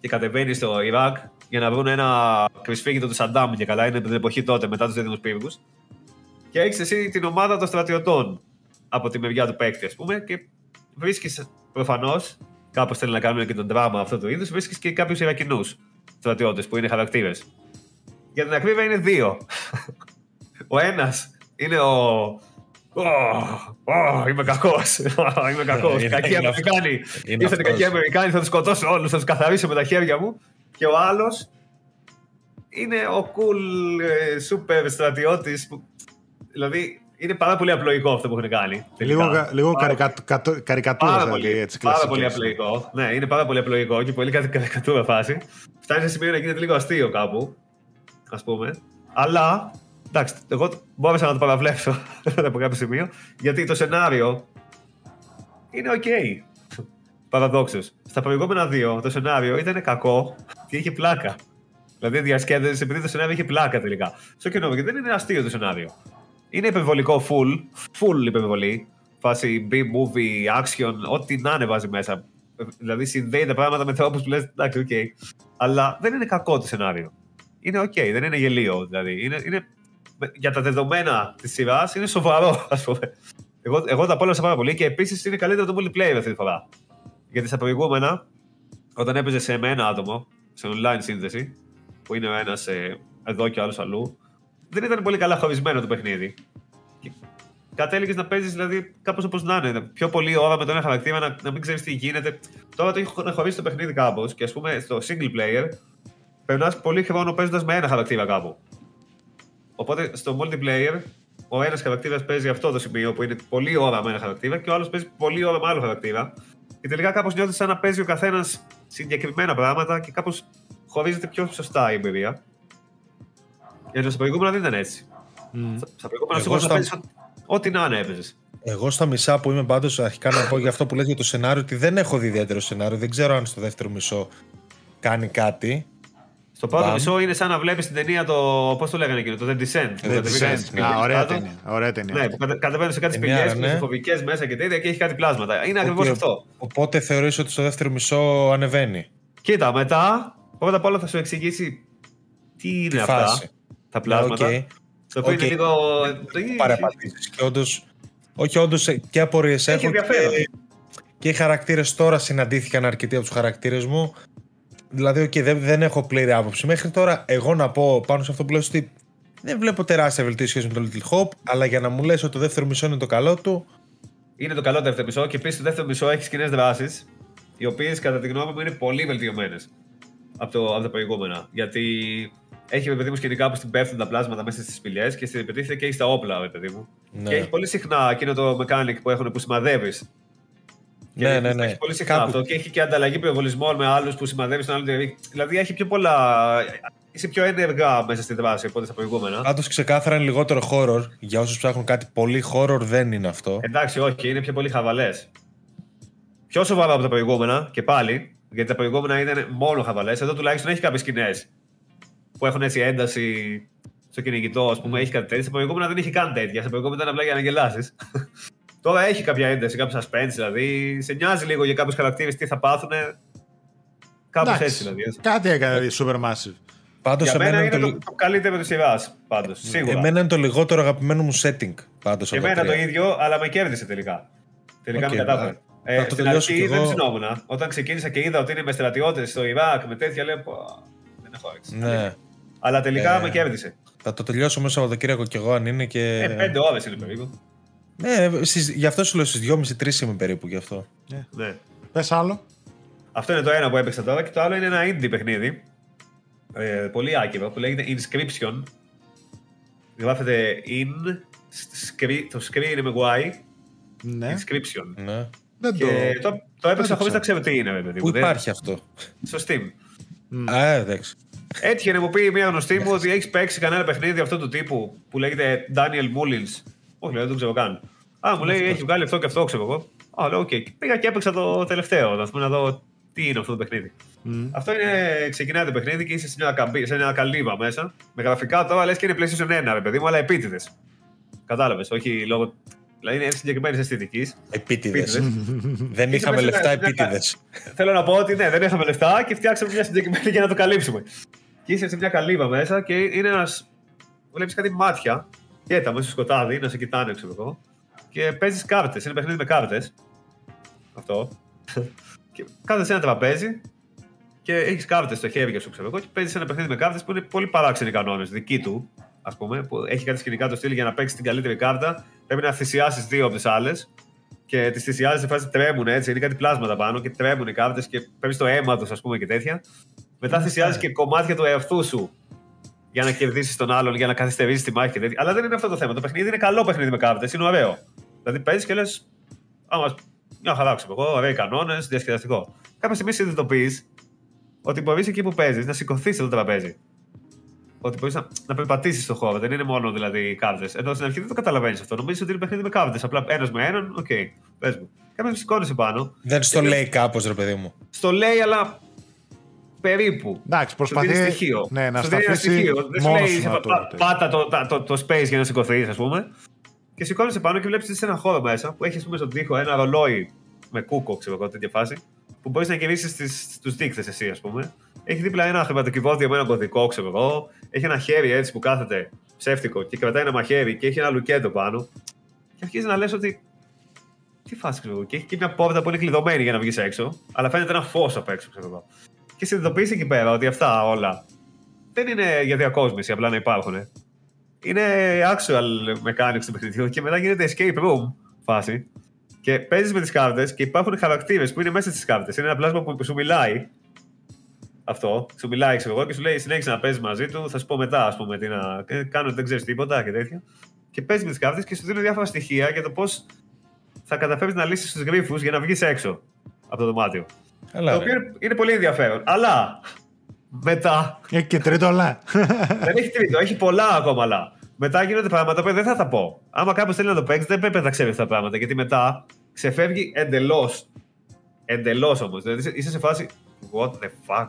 Speaker 2: και κατεβαίνει στο Ιράκ για να βρουν ένα κρυσφύγητο του Σαντάμ και καλά είναι την εποχή τότε μετά τους δίδυμου πύργους. Και έχεις εσύ την ομάδα των στρατιωτών από τη μεριά του παίκτη, ας πούμε, και βρίσκεις προφανώς, κάπως θέλει να κάνουν και τον δράμα αυτού του είδους, βρίσκεις και κάποιους Ιρακινούς στρατιώτες που είναι χαρακτήρες. Για την ακρίβεια είναι δύο. ο ένας είναι ο. Ω, ω, είμαι κακός. είμαι κακός.
Speaker 3: Είναι-
Speaker 2: Κακοί
Speaker 3: είναι αυτός.
Speaker 2: Αμερικάνοι.
Speaker 3: Είναι
Speaker 2: Ήρθαν οι κακοί
Speaker 3: αυτός.
Speaker 2: Αμερικάνοι, θα τους σκοτώσω όλους, θα τους καθαρίσω με τα χέρια μου. Και ο άλλος είναι ο cool ε, super στρατιώτης. Που... Δηλαδή είναι πάρα πολύ απλοϊκό αυτό που έχουν κάνει.
Speaker 1: Λίγο,
Speaker 2: τελικά.
Speaker 1: λίγο
Speaker 2: Πάρα-
Speaker 1: καρικατούρα,
Speaker 2: Πάρα
Speaker 1: δηλαδή,
Speaker 2: πολύ,
Speaker 1: έτσι,
Speaker 2: πάρα
Speaker 1: κλασικές.
Speaker 2: πολύ απλοϊκό. Ναι, είναι πάρα πολύ απλοϊκό και πολύ κάτι καρικατούρα φάση. Φτάνει σε σημείο να γίνεται λίγο αστείο κάπου, ας πούμε. Αλλά, εντάξει, εγώ μπόρεσα να το παραβλέψω από κάποιο σημείο, γιατί το σενάριο είναι οκ. Παραδόξως. Στα προηγούμενα δύο το σενάριο ήταν κακό και είχε πλάκα. Δηλαδή διασκέδασε επειδή το σενάριο είχε πλάκα τελικά. Στο καινούργιο δεν είναι αστείο το σενάριο. Είναι υπερβολικό full, full υπερβολή. Φάση B-movie, action, ό,τι να είναι βάζει μέσα. Δηλαδή συνδέει τα πράγματα με τρόπους που λες, εντάξει, οκ. Αλλά δεν είναι κακό το σενάριο. Είναι οκ, δεν είναι γελοίο. Δηλαδή. Είναι, είναι, για τα δεδομένα της σειράς είναι σοβαρό, ας πούμε. Εγώ, εγώ τα απόλαυσα πάρα πολύ και επίσης είναι καλύτερο το multiplayer αυτή τη φορά. Γιατί στα προηγούμενα, όταν έπαιζε σε ένα άτομο, σε online σύνδεση, που είναι ο ένας εδώ και ο άλλος αλλού, δεν ήταν πολύ καλά χωρισμένο το παιχνίδι. Και κατέληγες να παίζεις δηλαδή κάπως όπως να είναι. Πιο πολλή ώρα με τον ένα χαρακτήρα να, να μην ξέρεις τι γίνεται. Τώρα το έχει χωρίσει το παιχνίδι κάπως και ας πούμε στο single player περνάς πολύ χρόνο παίζοντας με ένα χαρακτήρα κάπου. Οπότε στο multiplayer ο ένας χαρακτήρας παίζει αυτό το σημείο που είναι πολλή ώρα με ένα χαρακτήρα και ο άλλος παίζει πολλή ώρα με άλλο χαρακτήρα. Και τελικά κάπως νιώθεις σαν να παίζει ο καθένας συγκεκριμένα πράγματα και κάπως χωρίζεται πιο σωστά η εμπειρία. Γιατί στα προηγούμενα δεν ήταν έτσι. Στα- Στα προηγούμενα σου
Speaker 3: Εγώ
Speaker 2: μπορούσε να
Speaker 3: στα-
Speaker 2: παίζει ό,τι να είναι έπαιζες.
Speaker 3: Εγώ στα μισά που είμαι πάντως αρχικά να πω για αυτό που λες για το σενάριο ότι δεν έχω δει ιδιαίτερο σενάριο. Δεν ξέρω αν στο δεύτερο μισό κάνει κάτι.
Speaker 2: Στο πρώτο
Speaker 3: Μπαμ.
Speaker 2: μισό είναι σαν να βλέπεις την ταινία το. Πώς το λέγανε εκείνο, το The Descent. που
Speaker 1: The
Speaker 2: κατεβαίνεις
Speaker 1: Descent. Α, ωραία
Speaker 2: κάτω.
Speaker 1: ταινία. Ωραία ταινία.
Speaker 2: Ναι, που κατε- κατεβαίνουν σε κάτι
Speaker 3: Ταινία,
Speaker 2: σπηλιές,
Speaker 3: ναι.
Speaker 2: κλειστοφοβικέ μέσα και τέτοια και έχει κάτι πλάσματα. Είναι ακριβώς
Speaker 3: Ότι-
Speaker 2: αυτό.
Speaker 3: Οπότε θεωρείς ότι στο δεύτερο μισό ανεβαίνει.
Speaker 2: Κοίτα, μετά πρώτα απ' όλα θα σου εξηγήσει τι είναι
Speaker 3: Τη
Speaker 2: αυτά
Speaker 3: φάση.
Speaker 2: Τα πλάσματα.
Speaker 3: Ναι, οκ.
Speaker 2: Το οποίο
Speaker 3: Οκ.
Speaker 2: είναι λίγο. το ίδιο.
Speaker 3: Παραπατήσεις. Και όντως, όχι όντως και απορίες έχω.
Speaker 2: ενδιαφέρον.
Speaker 3: Και, και οι χαρακτήρες τώρα συναντήθηκαν αρκετοί από τους χαρακτήρες μου. Δηλαδή, οκ, δεν, δεν έχω πλήρη άποψη. Μέχρι τώρα, εγώ να πω πάνω σε αυτό που λέω ότι δεν βλέπω τεράστια βελτίωση σχέση με το Little Hope, αλλά για να μου λες ότι το δεύτερο μισό είναι το καλό του,
Speaker 2: Είναι το καλό το δεύτερο μισό και επίσης το δεύτερο μισό έχει σκηνές δράσης, οι οποίες κατά τη γνώμη μου είναι πολύ βελτιωμένες από, το, από τα προηγούμενα. Γιατί έχει παιδί μου σκηνικά που στην πέφτουν τα πλάσματα μέσα στις σπηλιές και στην επιτίθεται και έχει τα όπλα, ρε παιδί μου.
Speaker 3: Ναι.
Speaker 2: Και έχει πολύ συχνά εκείνο το mechanic που έχουν που σημαδεύεις.
Speaker 3: Ναι, ναι, ναι.
Speaker 2: Έχει πολύ συχνά
Speaker 3: Κάπου-
Speaker 2: αυτό και έχει και ανταλλαγή πυροβολισμών με άλλους που σημαδεύεις τον άλλο. Δηλαδή έχει πιο πολλά. Είσαι πιο ενεργά μέσα στη δράση από ό,τι στα προηγούμενα.
Speaker 3: Πάντως ξεκάθαρα είναι λιγότερο horror. Για όσους ψάχνουν κάτι πολύ horror, δεν είναι αυτό.
Speaker 2: Εντάξει, όχι, είναι πιο πολύ χαβαλές. Πιο σοβαρά από τα προηγούμενα και πάλι, γιατί τα προηγούμενα ήταν μόνο χαβαλές. Εδώ τουλάχιστον έχει κάποιες σκηνές που έχουν έτσι ένταση στο κυνηγητό, ας πούμε, έχει κάτι τέτοιο. Στα προηγούμενα δεν είχε καν τέτοια. Στα προηγούμενα ήταν απλά για να γελάσεις. Τώρα έχει κάποια ένταση, κάποιο suspense δηλαδή. Σε νοιάζει λίγο για κάποιους χαρακτήρες τι θα πάθουν. Κάπως
Speaker 1: Εντάξει,
Speaker 2: έτσι δηλαδή.
Speaker 1: Κάτι έκανε η Supermassive.
Speaker 3: Πάντως,
Speaker 2: Για μένα
Speaker 3: εμένα,
Speaker 2: είναι
Speaker 3: είναι το,
Speaker 2: το, το καλύτερο της σειράς, πάντως. Σίγουρα.
Speaker 3: εμένα είναι το λιγότερο αγαπημένο μου setting. Πάντως,
Speaker 2: Και
Speaker 3: από τα
Speaker 2: εμένα το
Speaker 3: τρία.
Speaker 2: ίδιο, αλλά με κέρδισε τελικά. Τελικά
Speaker 3: Οκ,
Speaker 2: με κατάφερε.
Speaker 3: θα-
Speaker 2: Ε,
Speaker 3: θα το
Speaker 2: στην
Speaker 3: τελειώσω
Speaker 2: αρχή
Speaker 3: κι
Speaker 2: δεν
Speaker 3: εγώ.
Speaker 2: ψηνόμουν. Όταν ξεκίνησα και είδα ότι είναι με στρατιώτες στο Ιράκ, με τέτοια, λέω. «Πω, Δεν έχω όρεξη.
Speaker 3: Ναι.
Speaker 2: Αλλά τελικά
Speaker 3: Ε,
Speaker 2: με κέρδισε.
Speaker 3: Θα το τελειώσω μέσα Σαββατοκύριακο κι εγώ αν είναι και.
Speaker 2: Ε, πέντε ώρες είναι περίπου.
Speaker 3: Ναι, στις, γι' αυτό σου λέω στις 2,5-3 είμαι περίπου γι' αυτό.
Speaker 2: Ναι.
Speaker 1: Πες άλλο.
Speaker 2: Αυτό είναι το ένα που έπαιξα τώρα και το άλλο είναι ένα indie παιχνίδι. Ε, πολύ άκυρο που λέγεται Inscription. Γράφεται in. screen- Το screen είναι με Y.
Speaker 1: Ναι.
Speaker 2: Inscription.
Speaker 3: Ναι.
Speaker 1: Δεν το.
Speaker 2: Και το, το έπαιξα
Speaker 1: το
Speaker 2: χωρίς να
Speaker 1: ξέρω.
Speaker 2: ξέρω τι είναι, ρε παιδί
Speaker 3: Πού
Speaker 2: μου. Δεν-
Speaker 3: υπάρχει αυτό;
Speaker 2: Στο Steam.
Speaker 3: Α, εντάξει.
Speaker 2: Έτυχε να μου πει μια γνωστή μου ότι έχεις παίξει κανένα παιχνίδι αυτού του τύπου που λέγεται Daniel Mullins. Όχι, λέω, δεν το ξέρω καν. Α, μου λέει έχει βγάλει αυτό και αυτό, ξέρω εγώ. Α, λέω, οκ. Και Πήγα και έπαιξα το τελευταίο, να πούμε να δω τι είναι αυτό το παιχνίδι.
Speaker 1: Μμ.
Speaker 2: Αυτό είναι, ξεκινάει το παιχνίδι και είσαι σε μια, καμπή, σε μια καλύβα μέσα. Με γραφικά τώρα λες και είναι PlayStation 1, ρε παιδί μου, αλλά επίτηδες. Κατάλαβες, όχι λόγω. Δηλαδή είναι συγκεκριμένης αισθητικής.
Speaker 3: Επίτηδες.
Speaker 2: Επίτηδες.
Speaker 3: δεν
Speaker 2: Είσαι
Speaker 3: είχαμε
Speaker 2: μέσα
Speaker 3: λεφτά
Speaker 2: σε μια-
Speaker 3: επίτηδες.
Speaker 2: Θέλω να πω ότι ναι, δεν είχαμε λεφτά και φτιάξαμε μια συγκεκριμένη για να το καλύψουμε. Και είσαι σε μια καλύβα μέσα και είναι ένας. Βλέπεις κάτι μάτια, κέτα μέσα στο σκοτάδι, να σε κοιτάνε, ξέρω εγώ. Και παίζεις κάρτες. Είναι παιχνίδι με κάρτες. Αυτό. και κάθεσαι σε ένα τραπέζι και έχεις κάρτες στο χέρι σου, ξέρω εγώ, και παίζεις ένα παιχνίδι με κάρτες που είναι πολύ παράξενοι κανόνες, δική του, ας πούμε, που έχει κάτι σκηνικά το στυλ για να παίξεις την καλύτερη κάρτα. Πρέπει να θυσιάσεις δύο από τις άλλες και τις θυσιάζεις σε φάση τρέμουν έτσι. Είναι κάτι πλάσματα πάνω και τρέμουν οι κάρτες και παίρνεις το αίμα τους, ας πούμε και τέτοια. Μετά θυσιάζεις και κομμάτια του εαυτού σου για για να κερδίσεις τον άλλον, για να καθυστερήσεις τη μάχη και τέτοια. Αλλά δεν είναι αυτό το θέμα. Το παιχνίδι είναι καλό παιχνίδι με κάρτες, είναι ωραίο. Δηλαδή παίζεις και λες, α, μια χαρά ξέρω εγώ, ωραίοι κανόνες, διασκεδαστικό. Κάποια στιγμή συνειδητοποιείς ότι μπορείς εκεί που παίζεις να σηκωθείς το τραπέζι. Ότι μπορείς να, να περπατήσεις στον χώρο. Δεν είναι μόνο δηλαδή κάρτες. Ενώ στην αρχή δεν το καταλαβαίνεις αυτό. Νομίζεις ότι είναι παιχνίδι με κάρτες. Απλά ένας με έναν, ok, okay, πες μου. Κάποια σηκώνεσαι πάνω.
Speaker 3: Δεν στο λέει κάπως, ρε παιδί μου.
Speaker 2: Στο λέει, αλλά περίπου.
Speaker 1: Εντάξει, προσπαθεί
Speaker 2: στοιχείο.
Speaker 1: Ναι, να
Speaker 2: Σου δίνει
Speaker 1: σταθεί
Speaker 2: στοιχείο. Δεν σου
Speaker 1: μόνος
Speaker 2: λέει,
Speaker 1: σου να το-
Speaker 2: πα- πάτα το, το, το, το space για να σηκωθεί, ας πούμε. Και σηκώνεσαι πάνω και βλέπεις σε ένα χώρο μέσα που έχει ας πούμε, στον τοίχο ένα ρολόι με κούκο, ξέρω εγώ, τέτοια φάση. Που μπορείς να γυρίσεις στου δείκτες εσύ, ας πούμε. Έχει δίπλα ένα χρηματοκιβώτιο με ένα κωδικό, ξέρω εγώ. Έχει ένα χέρι έτσι που κάθεται ψεύτικο και κρατάει ένα μαχαίρι και έχει ένα λουκέτο πάνω. Και αρχίζει να λες ότι. Τι φάση, ξέρω εγώ. Και έχει και μια πόρτα που είναι κλειδωμένη για να βγεις έξω. Αλλά φαίνεται ένα φως απ' έξω, ξέρω εγώ. Και συνειδητοποιήσει εκεί πέρα ότι αυτά όλα δεν είναι για διακόσμηση, απλά να υπάρχουν. Είναι actual mechanics του παιχνιδιού και μετά γίνεται escape room φάση. Και παίζεις με τις κάρτες και υπάρχουν χαρακτήρες που είναι μέσα στις κάρτες. Είναι ένα πλάσμα που σου μιλάει. Αυτό. Σου μιλάει, ξέρω εγώ, και σου λέει συνέχισε να παίζεις μαζί του. Θα σου πω μετά, ας πούμε, τι να ε, κάνω, δεν ξέρεις τίποτα και τέτοια. Και παίζεις με τις κάρτες και σου δίνουν διάφορα στοιχεία για το πώς θα καταφέρεις να λύσεις τους γρήφου για να βγεις έξω από το δωμάτιο.
Speaker 3: Έλα,
Speaker 2: το
Speaker 3: ρε.
Speaker 2: οποίο είναι, είναι πολύ ενδιαφέρον. Αλλά μετά
Speaker 1: Έχει και τρίτο αλλά.
Speaker 2: δεν έχει τρίτο, έχει πολλά ακόμα άλλα. Μετά γίνονται πράγματα που δεν θα τα πω. Άμα κάποιος θέλει να το παίξει, δεν πρέπει να ξέρει αυτά τα πράγματα. Γιατί μετά ξεφεύγει εντελώς. Εντελώς όμως. Δηλαδή είσαι σε φάση. What the fuck;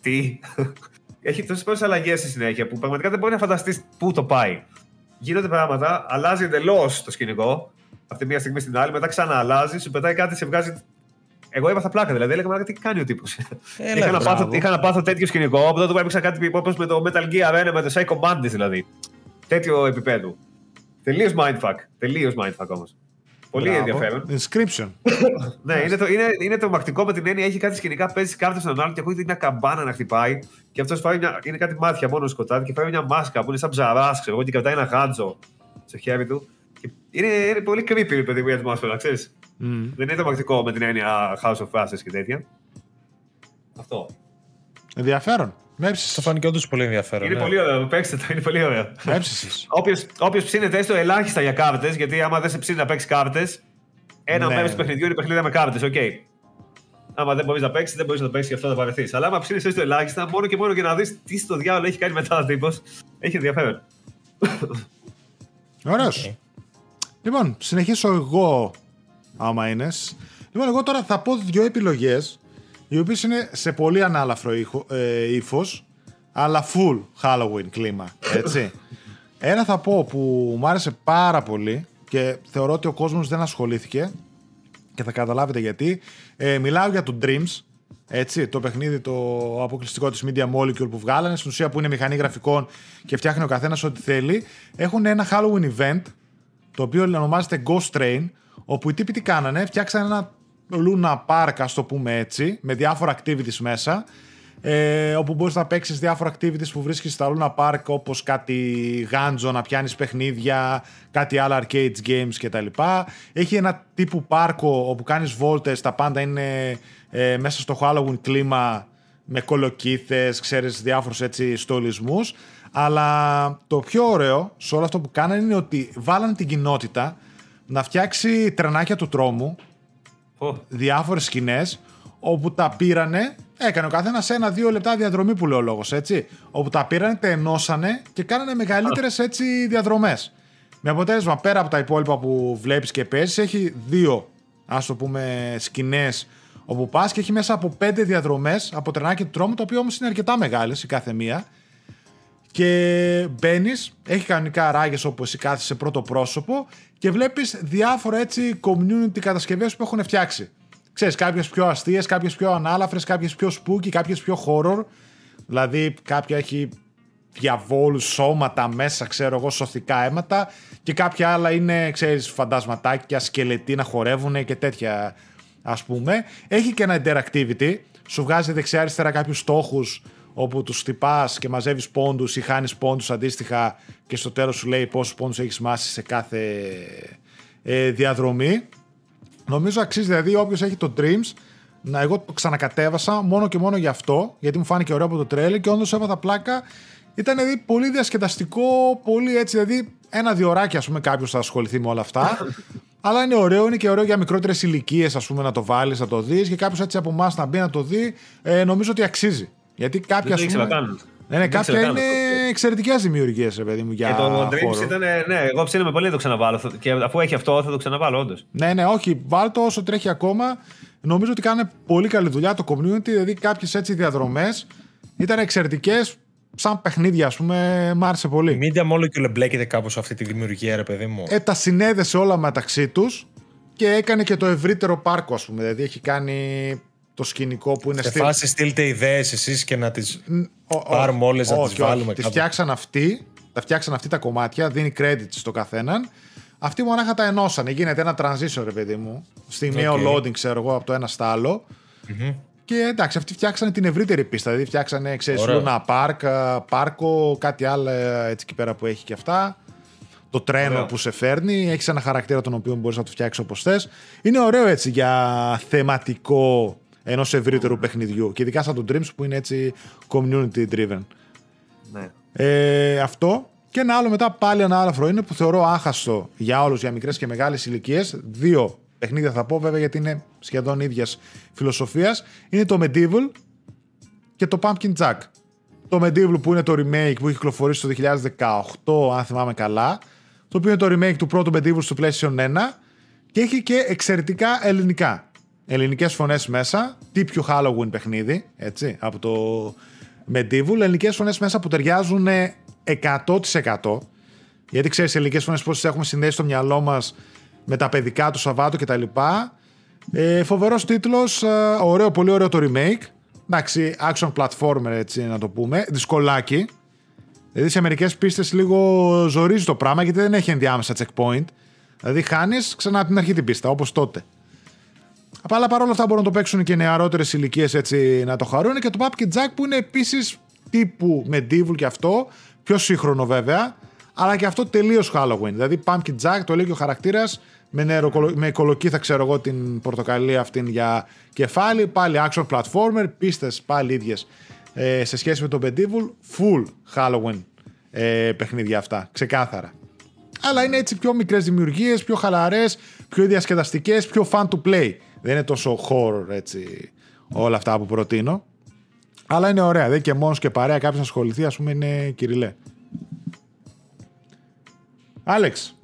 Speaker 2: Τι; έχει τόσες πολλές αλλαγές στη συνέχεια που πραγματικά δεν μπορεί να φανταστείς πού το πάει. Γίνονται πράγματα, αλλάζει εντελώς το σκηνικό από τη μία στιγμή στην άλλη, μετά ξανααλλάζει, σου πετάει κάτι, σε βγάζει. Εγώ έπαθα πλάκα δηλαδή. Έλεγα «Μαλάκα, τι κάνει ο τύπος.
Speaker 3: Έλα,
Speaker 2: είχα, να
Speaker 3: μπράβο.
Speaker 2: πάθω, είχα να πάθω τέτοιο σκηνικό. Από τότε που έπαιξα κάτι όπως με το Metal Gear 1 με το Psycho Mantis δηλαδή. Τέτοιο επίπεδο. Τελείως mindfuck. Τελείως mindfuck όμως. Πολύ
Speaker 1: Μπράβο.
Speaker 2: ενδιαφέρον.
Speaker 1: Inscription.
Speaker 2: Ναι, είναι, το, είναι, είναι τρομακτικό με την έννοια έχει κάτι σκηνικά, παίζει κάρτες στον άλλον και ακούγεται μια καμπάνα να χτυπάει. Και αυτός φοράει μια, είναι κάτι μάτια μόνο σκοτάδι και φοράει μια μάσκα που είναι σαν ψαράς, ξέρω εγώ, και κρατάει ένα γάντζο στο χέρι του. Και είναι, είναι πολύ creepy, παιδί μου, η ατμόσφαιρα, ξέρεις.
Speaker 1: Μμ.
Speaker 2: Δεν είναι τρομακτικό με την έννοια House of Ashes και τέτοια. Αυτό.
Speaker 1: Ενδιαφέρον. Με
Speaker 3: Το
Speaker 1: έψησες.
Speaker 3: φάνηκε όντως πολύ ενδιαφέρον.
Speaker 2: Είναι
Speaker 3: ναι.
Speaker 2: πολύ ωραίο, παίξτε το, είναι πολύ ωραίο.
Speaker 1: Με έψησες.
Speaker 2: Όποιος ψήνεται έστω ελάχιστα για κάρτες, γιατί άμα δεν σε ψήνει να παίξεις κάρτες, ένα
Speaker 1: Ναι.
Speaker 2: μέρος του παιχνιδιού είναι παιχνίδια με κάρτες, οκ. Άμα δεν μπορείς να παίξεις, δεν μπορείς να το παίξεις και αυτό θα βαρεθείς. Αλλά άμα ψήνεις έστω ελάχιστα, μόνο και μόνο για να δεις τι στο διάλογο έχει κάνει μετά ο τύπος, έχει ενδιαφέρον.
Speaker 1: Ωραίος. Λοιπόν, συνεχίσω εγώ, άμα είναι. Λοιπόν, εγώ τώρα θα πω δύο επιλογές, οι οποίες είναι σε πολύ ανάλαφρο ήχο, ε, ύφος, αλλά full Halloween κλίμα, έτσι. Ένα θα πω που μου άρεσε πάρα πολύ και θεωρώ ότι ο κόσμος δεν ασχολήθηκε και θα καταλάβετε γιατί. Ε, μιλάω για το Dreams, έτσι, το παιχνίδι το αποκλειστικό της Media Molecule που βγάλανε, στην ουσία που είναι μηχανή γραφικών και φτιάχνει ο καθένας ό,τι θέλει. Έχουν ένα Halloween event, το οποίο ονομάζεται Ghost Train, όπου οι τύποι τι κάνανε, φτιάξανε ένα Luna Park, ας το πούμε έτσι, με διάφορα activities μέσα, ε, όπου μπορείς να παίξεις διάφορα activities που βρίσκεις στα Luna Park, όπως κάτι γάντζο, να πιάνεις παιχνίδια, κάτι άλλα arcade games κτλ. Έχει ένα τύπου πάρκο όπου κάνεις βόλτες, τα πάντα είναι ε, μέσα στο Halloween κλίμα, με κολοκύθες, ξέρεις, διάφορους έτσι στολισμούς. Αλλά το πιο ωραίο σε όλο αυτό που κάνανε είναι ότι βάλανε την κοινότητα να φτιάξει τρενάκια του τρόμου,
Speaker 2: Ω,
Speaker 1: διάφορες σκηνές, όπου τα πήρανε, έκανε ο καθένας ένα-δύο λεπτά διαδρομή που λέει ο λόγος, έτσι, όπου τα πήρανε, τα ενώσανε και κάνανε μεγαλύτερες έτσι διαδρομές. Με αποτέλεσμα, πέρα από τα υπόλοιπα που βλέπεις και παίζεις, έχει δύο, ας το πούμε, σκηνές όπου πας και έχει μέσα από πέντε διαδρομές από τρενάκια του τρόμου, τα οποία όμως είναι αρκετά μεγάλες η κάθε μία. Και μπαίνεις, έχει κανονικά ράγες όπου εσύ κάθεσαι σε πρώτο πρόσωπο και βλέπεις διάφορα έτσι community κατασκευές που έχουν φτιάξει. Ξέρεις, κάποιες πιο αστείες, κάποιες πιο ανάλαφρες, κάποιες πιο spooky, κάποιες πιο horror. Δηλαδή, κάποια έχει διαβόλους, σώματα μέσα, ξέρω εγώ, σωθικά αίματα και κάποια άλλα είναι, ξέρεις, φαντασματάκια, σκελετοί να χορεύουν και τέτοια, ας πούμε. Έχει και ένα interactivity, σου βγάζει δεξιά-αριστερά κάποιους στόχους όπου τους χτυπάς και μαζεύεις πόντους ή χάνεις πόντους αντίστοιχα και στο τέλος σου λέει πόσους πόντους έχεις μάσει σε κάθε ε, διαδρομή. Νομίζω αξίζει δηλαδή όποιος έχει το Dreams να εγώ το ξανακατέβασα μόνο και μόνο γι' αυτό, γιατί μου φάνηκε ωραίο από το τρέλερ και όντως έπαθα πλάκα. Ήταν δηλαδή πολύ διασκεδαστικό, πολύ έτσι, δηλαδή ένα διωράκι ας πούμε κάποιος θα ασχοληθεί με όλα αυτά. αλλά είναι ωραίο, είναι και ωραίο για μικρότερες ηλικίες να το βάλεις, να το δεις και κάποιος έτσι από εμάς να μπει να το δει. Ε, νομίζω ότι αξίζει. Γιατί κάποια.
Speaker 2: Δεν το ήξερα
Speaker 1: Ναι, ναι, κάποια είναι εξαιρετικές δημιουργίες, ρε παιδί μου. Για
Speaker 2: και το Dreams ήταν. Ναι, εγώ ψήνομαι πολύ να το ξαναβάλω. Και αφού έχει αυτό, θα το ξαναβάλω, όντως.
Speaker 1: Ναι, ναι, όχι. Βάλτο όσο τρέχει ακόμα. Νομίζω ότι κάνει πολύ καλή δουλειά το community. Δηλαδή, κάποιες έτσι διαδρομές ήταν εξαιρετικές. Σαν παιχνίδια, ας πούμε, μ' άρεσε πολύ.
Speaker 3: Η Media Molecule εμπλέκεται κάπως σε αυτή τη δημιουργία, ρε παιδί μου.
Speaker 1: Ε, τα συνέδεσε όλα μεταξύ τους και έκανε και το ευρύτερο πάρκο, ας πούμε. Δηλαδή, έχει κάνει το σκηνικό που είναι
Speaker 3: στη. Σε φάση στείλτε ιδέες εσείς και να τις πάρουμε όλες να τις βάλουμε.
Speaker 1: Τι φτιάξαν αυτοί, τα φτιάξαν αυτοί τα κομμάτια, δίνει credit στο καθέναν. Αυτοί μονάχα τα ενώσανε. Γίνεται ένα transition, ρε παιδί μου. Στιγμιαίο okay. loading, ξέρω εγώ, από το ένα στο άλλο. Mm-hmm. Και εντάξει, αυτοί φτιάξανε την ευρύτερη πίστα. Δηλαδή φτιάξανε, ξέρεις, Λούνα Πάρκ, πάρκο, κάτι άλλο έτσι εκεί πέρα που έχει και αυτά. Το τρένο ωραίο. που σε φέρνει. Έχεις ένα χαρακτήρα τον οποίο μπορείς να το φτιάξεις όπως θες. Είναι ωραίο έτσι για θεματικό ενός ευρύτερου παιχνιδιού. Και ειδικά σαν το Dreams που είναι έτσι community driven.
Speaker 2: Ναι.
Speaker 1: Ε, αυτό. Και ένα άλλο μετά πάλι ένα άλλο είναι που θεωρώ άχαστο για όλους, για μικρές και μεγάλες ηλικίες. Δύο παιχνίδια θα πω βέβαια γιατί είναι σχεδόν ίδιας φιλοσοφίας. Είναι το Medieval και το Pumpkin Jack. Το Medieval που είναι το remake που έχει κυκλοφορήσει το 2018, αν θυμάμαι καλά. Το οποίο είναι το remake του πρώτου Medieval στο PlayStation 1 και έχει και εξαιρετικά ελληνικά ελληνικές φωνές μέσα. Τι πιο Halloween παιχνίδι, έτσι, από το Medieval. Ελληνικές φωνές μέσα που ταιριάζουν 100%. Γιατί ξέρεις, ελληνικές φωνές πώς έχουμε συνδέσει στο μυαλό μας με τα παιδικά του Σαββάτου κτλ. Ε, Φοβερός τίτλος, ε, ωραίο, πολύ ωραίο το remake. Εντάξει, action platformer έτσι να το πούμε. Δυσκολάκι. Δηλαδή σε μερικές πίστες λίγο ζορίζει το πράγμα γιατί δεν έχει ενδιάμεσα checkpoint. Δηλαδή χάνεις ξανά από την αρχή την πίστα, όπως τότε. Αλλά παρόλα αυτά μπορούν να το παίξουν και νεαρότερες ηλικίες έτσι να το χαρούν. Και το Pumpkin Jack που είναι επίσης τύπου Medieval και αυτό, πιο σύγχρονο βέβαια, αλλά και αυτό τελείως Halloween. Δηλαδή Pumpkin Jack, το λέει και ο χαρακτήρας, με, νερο, με κολοκύθα ξέρω εγώ την πορτοκαλία αυτήν για κεφάλι, πάλι action platformer, πίστες πάλι ίδιες ε, σε σχέση με το Medieval, full Halloween ε, παιχνίδια αυτά, ξεκάθαρα. Αλλά είναι έτσι πιο μικρές δημιουργίες, πιο χαλαρές, πιο διασκεδαστικέ, πιο fun to play. Δεν είναι τόσο horror έτσι όλα αυτά που προτείνω. Αλλά είναι ωραία. Δεν και μόνος και παρέα κάποιος να ασχοληθεί, ας πούμε, είναι κυριλέ. Άλεξ,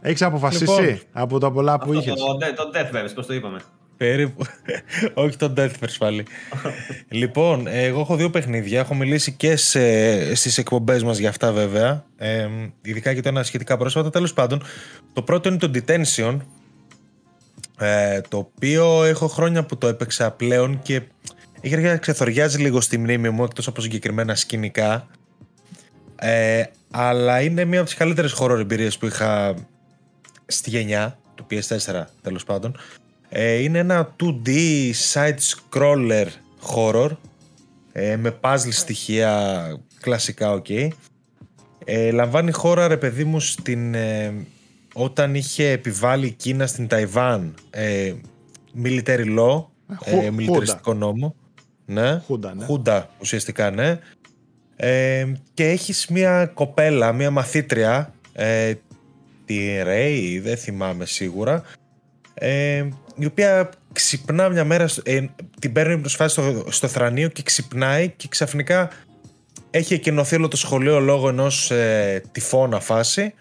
Speaker 1: έχεις αποφασίσει λοιπόν, από τα πολλά που είχες;
Speaker 2: Το, το Deathverse, πώς το είπαμε;
Speaker 3: Περίπου. Όχι το Deathverse πάλι. λοιπόν, εγώ έχω δύο παιχνίδια. Έχω μιλήσει και σε, στις εκπομπές μας για αυτά βέβαια. Ε, ειδικά και το ένα σχετικά πρόσφατα. Τέλος πάντων, το πρώτο είναι το Detention ε, το οποίο έχω χρόνια που το έπαιξα πλέον και έχει αρχίσει να ξεθοριάζει λίγο στη μνήμη μου εκτός από συγκεκριμένα σκηνικά. Ε, αλλά είναι μία από τις καλύτερες horror εμπειρίες που είχα στη γενιά του PS4 τέλος πάντων. Ε, είναι ένα 2D side-scroller horror ε, με puzzle στοιχεία κλασικά ok ε, λαμβάνει χώρα ρε παιδί μου στην όταν είχε επιβάλει η Κίνα στην Ταϊβάν ε, military law, ε, μιλιταριστικό νόμο. Ναι,
Speaker 1: χούντα, ναι.
Speaker 3: χούντα ουσιαστικά, ναι. Ε, και έχεις μια κοπέλα, μια μαθήτρια, ε, τη Ρέι, δεν θυμάμαι σίγουρα, ε, η οποία ξυπνά μια μέρα, ε, την παίρνει προσφάση στο, στο θρανείο και ξυπνάει και ξαφνικά έχει εκενωθεί όλο το σχολείο λόγω ενός ε, τυφώνα φάση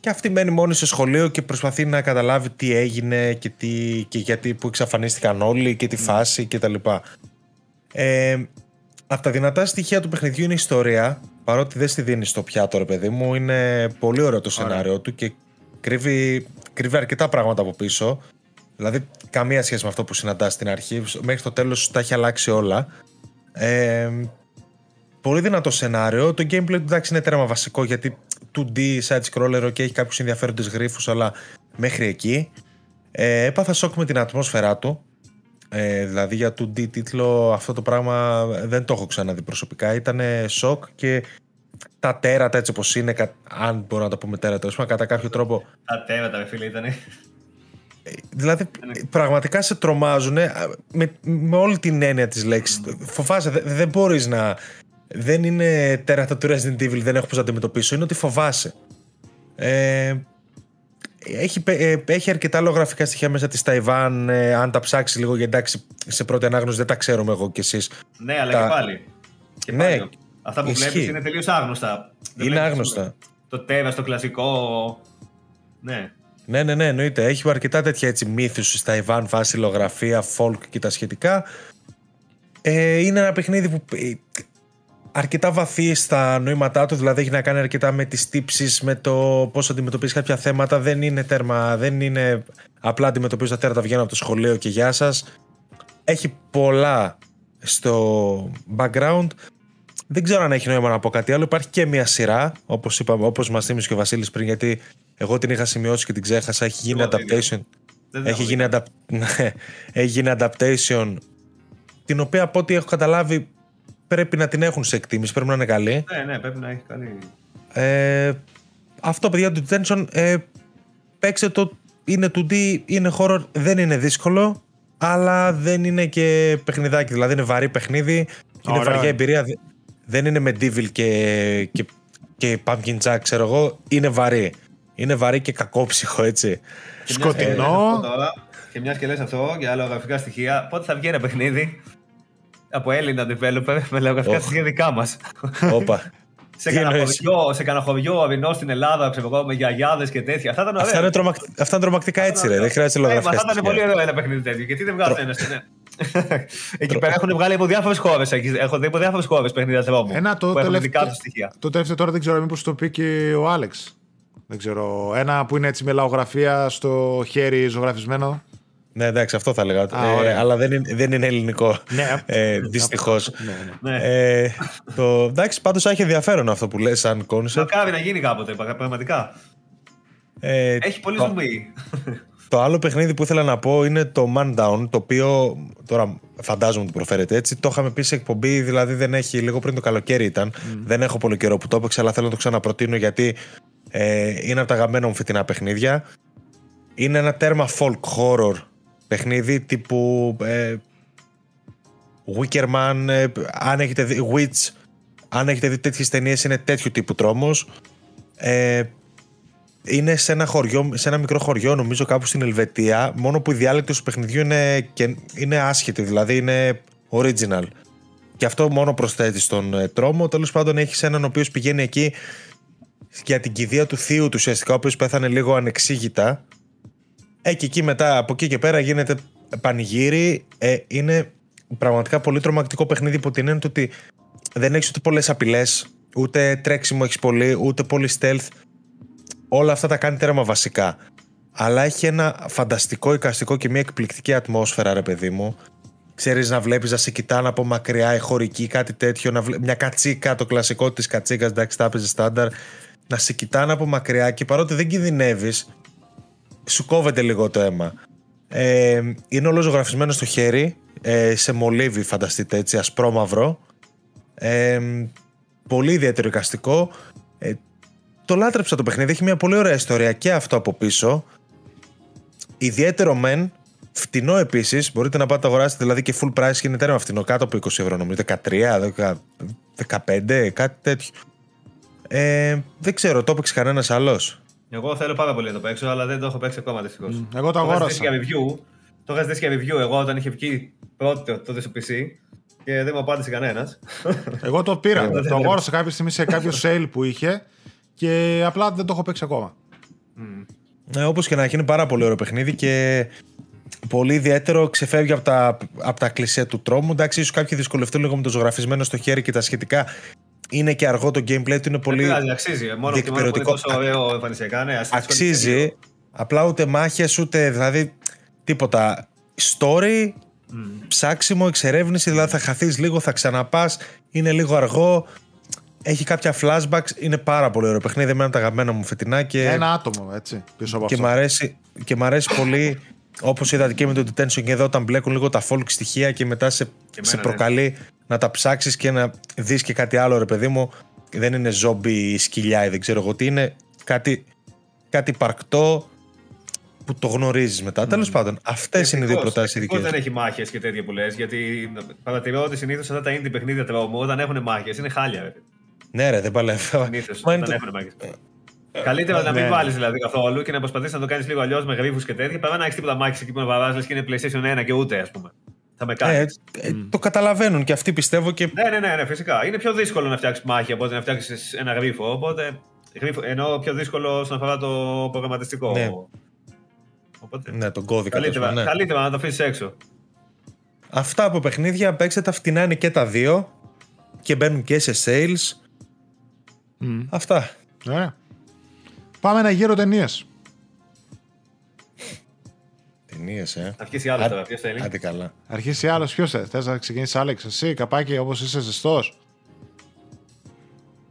Speaker 3: και αυτή μένει μόνη στο σχολείο και προσπαθεί να καταλάβει τι έγινε και, τι, και γιατί που εξαφανίστηκαν όλοι και τη ναι. φάση κτλ. Ε, από τα δυνατά στοιχεία του παιχνιδιού είναι η ιστορία. Παρότι δεν στη δίνει στο πιάτο, ρε παιδί μου, είναι πολύ ωραίο το σενάριό του και κρύβει, κρύβει αρκετά πράγματα από πίσω. Δηλαδή, καμία σχέση με αυτό που συναντάς στην αρχή. Μέχρι το τέλος τα έχει αλλάξει όλα. Ε, πολύ δυνατό σενάριο. Το gameplay του εντάξει είναι τέρμα βασικό γιατί 2D side scroller και έχει κάποιους ενδιαφέροντες γρήφου, αλλά μέχρι εκεί. Ε, έπαθα σοκ με την ατμόσφαιρά του. Ε, δηλαδή για 2D τίτλο αυτό το πράγμα δεν το έχω ξαναδεί προσωπικά. Ήταν σοκ και τα τέρατα έτσι όπως είναι, αν μπορώ να το πούμε τέρατα, πούμε, κατά κάποιο τρόπο.
Speaker 2: Τα τέρατα, φίλε, ήταν. Ε,
Speaker 3: δηλαδή, πραγματικά σε τρομάζουν με, με όλη την έννοια της λέξης. Φοβάσαι, δεν, δεν μπορείς να, δεν είναι τέρατα του Resident Evil, δεν έχω πώς να αντιμετωπίσω, είναι ότι φοβάσαι. Ε, έχει, ε, έχει αρκετά λογραφικά στοιχεία μέσα της Ταϊβάν. Ε, αν τα ψάξεις λίγο, γιατί εντάξει, σε πρώτη ανάγνωση δεν τα ξέρουμε εγώ κι εσείς.
Speaker 2: Ναι, αλλά τα... και πάλι. Και
Speaker 3: ναι,
Speaker 2: πάλι. Αυτά που βλέπεις είναι τελείως άγνωστα.
Speaker 3: Είναι άγνωστα.
Speaker 2: Το τέβας, το κλασικό. Ναι.
Speaker 3: Ναι, ναι, ναι, εννοείται. Έχει αρκετά τέτοια έτσι μύθους στη Ταϊβάν, βάση λογραφία, folk και τα σχετικά. Ε, είναι ένα παιχνίδι που ε, αρκετά βαθύ στα νοήματά του, δηλαδή έχει να κάνει αρκετά με τις τύψεις, με το πώς αντιμετωπίζεις κάποια θέματα, δεν είναι τέρμα, δεν είναι απλά αντιμετωπίζω τα τέρατα, βγαίνω από το σχολείο και γεια σας. Έχει πολλά στο background. Δεν ξέρω αν έχει νόημα να πω κάτι άλλο. Υπάρχει και μια σειρά, όπως, είπαμε, όπως μας θύμισε και ο Βασίλης πριν, γιατί εγώ την είχα σημειώσει και την ξέχασα. Έχει γίνει adaptation. Έχει γίνει, ναι, έχει γίνει adaptation την οποία από ό,τι έχω καταλάβει πρέπει να την έχουν σε εκτίμηση, πρέπει να είναι καλή.
Speaker 2: Ναι, ναι, πρέπει να έχει καλή.
Speaker 3: Ε, αυτό, παιδιά του Detention, ε, παίξε το, είναι 2D, είναι horror, δεν είναι δύσκολο, αλλά δεν είναι και παιχνιδάκι, δηλαδή είναι βαρύ παιχνίδι, είναι βαριά εμπειρία, δεν είναι με Devil και, και, και Pumpkin Jack, ξέρω εγώ, είναι βαρύ. Είναι βαρύ και κακόψυχο, έτσι.
Speaker 1: Σκοτεινό.
Speaker 2: Και μιας και λες αυτό για άλλα γραφικά στοιχεία, πότε θα βγει ένα παιχνίδι; Από Έλληνα developer με λογογραφικά στοιχεία δικά μας.
Speaker 3: Όπα.
Speaker 2: σε κανένα χωριό, σε κανένα χωριό αβινό στην Ελλάδα, ξέρω εγώ, με γιαγιάδες και τέτοια. Αυτά ήταν ωραία.
Speaker 3: Αυτά είναι, τρομακ... Αυτά είναι τρομακτικά έτσι, ρε. Δεν χρειάζεται λογογραφικά.
Speaker 2: Αυτά ήταν πολύ ωραίο ένα παιχνίδι τέτοιο. Γιατί δεν βγάζει ένας. Ναι. Εκεί πέρα έχουν βγάλει από διάφορες χώρες. Έχω δει από διάφορες χώρες παιχνίδια δρόμου.
Speaker 1: Ένα το τελευταίο. Το τελευταίο τώρα δεν ξέρω μήπως το πει και ο Άλεξ. Δεν ξέρω. Ένα που είναι έτσι με λαογραφία στο χέρι ζωγραφισμένο.
Speaker 3: Ναι, εντάξει, αυτό θα έλεγα. ε, αλλά δεν είναι, δεν είναι ελληνικό.
Speaker 1: Ναι,
Speaker 3: ε, Δυστυχώς.
Speaker 2: Ναι, ναι.
Speaker 3: ε, το, εντάξει, πάντως έχει ενδιαφέρον αυτό που λες, σαν concept.
Speaker 2: Μακάρι να γίνει κάποτε, πραγματικά.
Speaker 3: Ε,
Speaker 2: έχει πολύ ζουμί.
Speaker 3: Το άλλο παιχνίδι που ήθελα να πω είναι το Mundaun, το οποίο τώρα φαντάζομαι ότι προφέρεται έτσι. Το είχαμε πει σε εκπομπή, δηλαδή δεν έχει, λίγο πριν το καλοκαίρι ήταν. Δεν έχω πολύ καιρό που το έπαιξα, αλλά θέλω να το ξαναπροτείνω γιατί ε, είναι από τα αγαπημένα μου φετινά παιχνίδια. Είναι ένα τέρμα folk horror παιχνίδι τύπου ε, Wickerman, ε, αν έχετε δει Witch, αν έχετε δει τέτοιες ταινίες είναι τέτοιου τύπου τρόμος. Ε, είναι σε ένα, χωριό, σε ένα μικρό χωριό, νομίζω κάπου στην Ελβετία, μόνο που η διάλεκτη του παιχνιδιού είναι, και, είναι άσχετη, δηλαδή είναι original. Και αυτό μόνο προσθέτει στον ε, τρόμο. Τέλος πάντων, έχεις έναν ο οποίος πηγαίνει εκεί για την κηδεία του θείου του ουσιαστικά, ο οποίος πέθανε λίγο ανεξήγητα ε, και εκεί μετά, από εκεί και πέρα γίνεται πανηγύρι. Ε, είναι πραγματικά πολύ τρομακτικό παιχνίδι υπό την έννοια ότι δεν έχεις ούτε πολλές απειλές, ούτε τρέξιμο έχεις πολύ, ούτε πολύ stealth. Όλα αυτά τα κάνει τέρμα βασικά. Αλλά έχει ένα φανταστικό εικαστικό και μια εκπληκτική ατμόσφαιρα, ρε παιδί μου. Ξέρεις να βλέπεις να σε κοιτάνε από μακριά, η χωρική, κάτι τέτοιο. Να βλέ... Μια κατσίκα, το κλασικό της κατσίκας, εντάξει, τα έπαιζε στάνταρ. Να σε κοιτάνε από μακριά και παρότι δεν κινδυνεύεις, σου κόβεται λίγο το αίμα. Ε, είναι όλο ζωγραφισμένο στο χέρι, ε, σε μολύβι φανταστείτε έτσι, ασπρόμαυρο. Ε, πολύ ιδιαίτερο εικαστικό. Ε, το λάτρεψα το παιχνίδι, έχει μια πολύ ωραία ιστορία και αυτό από πίσω. Ιδιαίτερο μεν, φτηνό επίσης. Μπορείτε να πάτε να αγοράσετε δηλαδή και full price και είναι τέρμα φτηνό, κάτω από 20 ευρώ νομίζω. 13, 15, κάτι τέτοιο. Ε, δεν ξέρω, το έπαιξε κανένας άλλος;
Speaker 2: Εγώ θέλω πάρα πολύ να το παίξω, αλλά δεν το έχω παίξει ακόμα δυστυχώς. Mm.
Speaker 1: Εγώ το αγόρασα.
Speaker 2: Το review. Το είχα ζητήσει για review εγώ όταν είχε βγει πρώτο τότε στο PC και δεν μου απάντησε κανένας.
Speaker 1: Εγώ το πήρα. το αγόρασα κάποια στιγμή σε κάποιο sale που είχε και απλά δεν το έχω παίξει ακόμα.
Speaker 3: Mm. Ε, Όπως και να έχει, είναι πάρα πολύ ωραίο παιχνίδι και πολύ ιδιαίτερο. Ξεφεύγει από τα, από τα κλισέ του τρόμου. Εντάξει, ίσως κάποιοι δυσκολευτούν λίγο με το ζωγραφισμένο στο χέρι και τα σχετικά είναι και αργό το gameplay του, είναι πολύ.
Speaker 2: Δεν αξίζει. Μόνο και μόνο είναι τόσο ωραίο εμφανισιακά. Ναι,
Speaker 3: αξίζει. Απλά ούτε μάχες, ούτε δηλαδή τίποτα. Story, mm. ψάξιμο, εξερεύνηση, δηλαδή θα χαθείς λίγο, θα ξαναπάς, είναι λίγο αργό. Έχει κάποια flashbacks, είναι πάρα πολύ ωραίο παιχνίδι. Εμένα τα αγαπημένα μου φετινά. Και...
Speaker 1: Ένα άτομο, έτσι. Πίσω από
Speaker 3: και αυτό. Μ αρέσει, και μ' αρέσει πολύ, όπως είδατε και με το Detention και εδώ, όταν μπλέκουν λίγο τα folk στοιχεία και μετά σε, σε ναι. Προκαλεί να τα ψάξεις και να δεις και κάτι άλλο, ρε παιδί μου. Δεν είναι ζόμπι ή σκυλιά ή δεν ξέρω εγώ τι είναι. Κάτι, κάτι παρκτό. που το γνωρίζεις μετά. Mm. Τέλος πάντων, αυτές είναι οι δύο προτάσεις δικέ.
Speaker 2: δεν έχει μάχες και τέτοια που λες. Γιατί παρατηρώ ότι συνήθως αυτά τα indie παιχνίδια τρόμου, όταν έχουν μάχες, είναι χάλια. Ρε.
Speaker 3: Ναι, ρε, δεν παλεύω.
Speaker 2: Συνήθως δεν το... έχουν μάχες. Καλύτερα να μην ναι. βάλεις δηλαδή καθόλου και να προσπαθήσει να το κάνεις λίγο αλλιώς με γρήφους και τέτοια. Παρά να έχεις τίποτα μάχη εκεί που να βαράζει και είναι PlayStation 1 και ούτε, ας πούμε. Θα με κάνει. Ε,
Speaker 3: ε, το καταλαβαίνουν και αυτοί πιστεύω και.
Speaker 2: Ναι, ναι, ναι, ναι, φυσικά. Είναι πιο δύσκολο να φτιάξεις μάχη από ότι να φτιάξεις ένα γρίφο. Οπότε. Γρίφο, ενώ πιο δύσκολο όσον αφορά το προγραμματιστικό.
Speaker 3: Ναι. Οπότε, ναι, τον κώδικα.
Speaker 2: Καλύτερα,
Speaker 3: ναι.
Speaker 2: καλύτερα να το αφήσεις έξω.
Speaker 3: Αυτά από παιχνίδια παίξτε τα φτηνά είναι και τα δύο και μπαίνουν και σε sales. Mm. Αυτά.
Speaker 1: Ωραία. Πάμε ένα γύρο ταινίες.
Speaker 3: Ταινίε, ε.
Speaker 2: Αρχίσει άλλο τώρα. Ποιος θέλει;
Speaker 3: Άντε καλά.
Speaker 1: Αρχίσει άλλο. Ποιος θε. Θες να ξεκινήσεις, Άλεξ, εσύ, καπάκι, όπως είσαι ζεστός.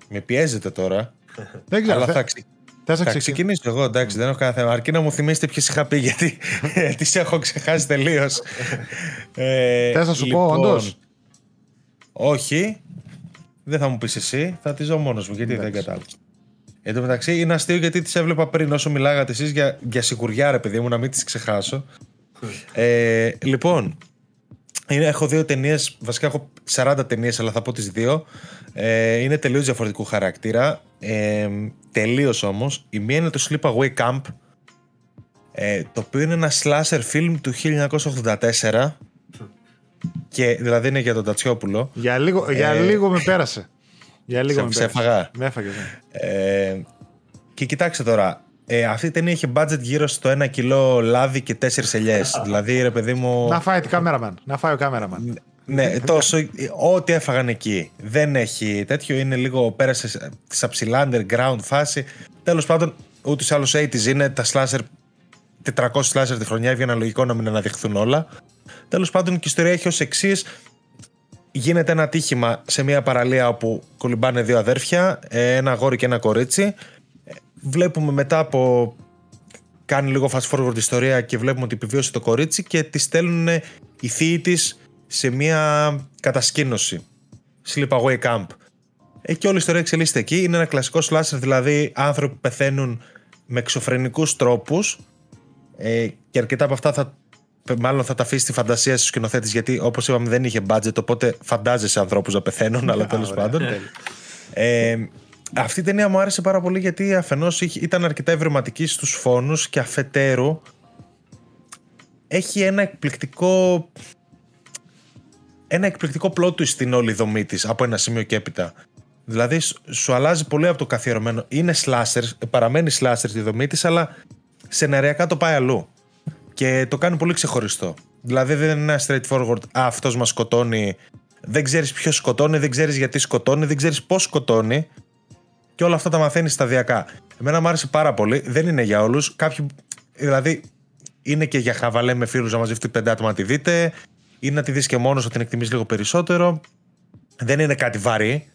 Speaker 3: Με πιέζετε τώρα.
Speaker 1: Δεν ξέρω.
Speaker 3: Αλλά θα, ξε... θα, θα ξεκινήσω εγώ, εντάξει, δεν έχω κανένα θέμα. Αρκεί να μου θυμίσετε ποιες είχα πει, γιατί τις έχω ξεχάσει τελείως.
Speaker 1: ε, Θες να σου λοιπόν, πω, όντως;
Speaker 3: Όχι. Δεν θα μου πεις εσύ. Θα τη ζω μόνος μου, γιατί δεν κατάλαβα. Εν τω μεταξύ είναι αστείο γιατί τις έβλεπα πριν όσο μιλάγατε εσείς για, για σιγουριά, ρε παιδί μου, να μην τις ξεχάσω. ε, λοιπόν, είναι, έχω δύο ταινίες, βασικά έχω 40 ταινίες, αλλά θα πω τις δύο. Ε, είναι τελείως διαφορετικού χαρακτήρα. Ε, τελείως όμως. Η μία είναι το Sleepaway Camp, ε, το οποίο είναι ένα slasher film του 1984. Και δηλαδή είναι για τον Τατσιόπουλο.
Speaker 1: Για λίγο, για ε, λίγο με πέρασε. Για λίγο
Speaker 3: σε, με έφαγα.
Speaker 1: Με έφαγες, ναι.
Speaker 3: Ε, και κοιτάξτε τώρα, ε, αυτή η ταινία είχε budget γύρω στο ένα κιλό λάδι και τέσσερις ελιές. δηλαδή, ρε παιδί μου.
Speaker 1: Να φάει το κάμεραμαν. Να φάει ο κάμεραμαν.
Speaker 3: Ναι, τόσο. Ό,τι έφαγαν εκεί. Δεν έχει τέτοιο. Είναι λίγο. Πέρασε στα ψηλά underground φάση. Τέλος πάντων, ούτως ή άλλως 80 είναι τα slasher. 400 slasher τη χρονιά έβγαιναν λογικό να μην αναδειχθούν όλα. Τέλος πάντων, και η ιστορία έχει ως εξής γίνεται ένα τύχημα σε μια παραλία όπου κολυμπάνε δύο αδέρφια, ε, ένα αγόρι και ένα κορίτσι. Βλέπουμε μετά από. Κάνει λίγο fast forward ιστορία και βλέπουμε ότι επιβίωσε το κορίτσι και τη στέλνουν οι θείοι της σε μια κατασκήνωση. Sleepaway camp. Ε, και όλη η ιστορία εξελίσσεται εκεί. Είναι ένα κλασικό slasher, δηλαδή άνθρωποι που πεθαίνουν με εξωφρενικούς τρόπους ε, και αρκετά από αυτά θα μάλλον θα τα αφήσει στη φαντασία στους σκηνοθέτες, γιατί όπως είπαμε δεν είχε budget, οπότε φαντάζεσαι ανθρώπους να πεθαίνουν, αλλά τέλος πάντων. Ε, αυτή η ταινία μου άρεσε πάρα πολύ γιατί αφενός ήταν αρκετά ευρηματική στους φόνους και αφετέρου έχει ένα εκπληκτικό ένα εκπληκτικό πλότου στην όλη δομή της από ένα σημείο και έπειτα. Δηλαδή σου αλλάζει πολύ από το καθιερωμένο. Είναι slasher, παραμένει slasher τη δομή της, αλλά σεναριακά το πάει αλλού και το κάνει πολύ ξεχωριστό. Δηλαδή δεν είναι ένα straightforward, α, αυτός μας σκοτώνει, δεν ξέρεις ποιος σκοτώνει, δεν ξέρεις γιατί σκοτώνει, δεν ξέρεις πώς σκοτώνει και όλα αυτά τα μαθαίνεις σταδιακά. Εμένα μου άρεσε πάρα πολύ, δεν είναι για όλους, κάποιοι, δηλαδή είναι και για χαβαλέ με φίλους να μαζευτεί πέντε άτομα να τη δείτε, ή να τη δεις και μόνος να την εκτιμείς λίγο περισσότερο. Δεν είναι κάτι βαρύ.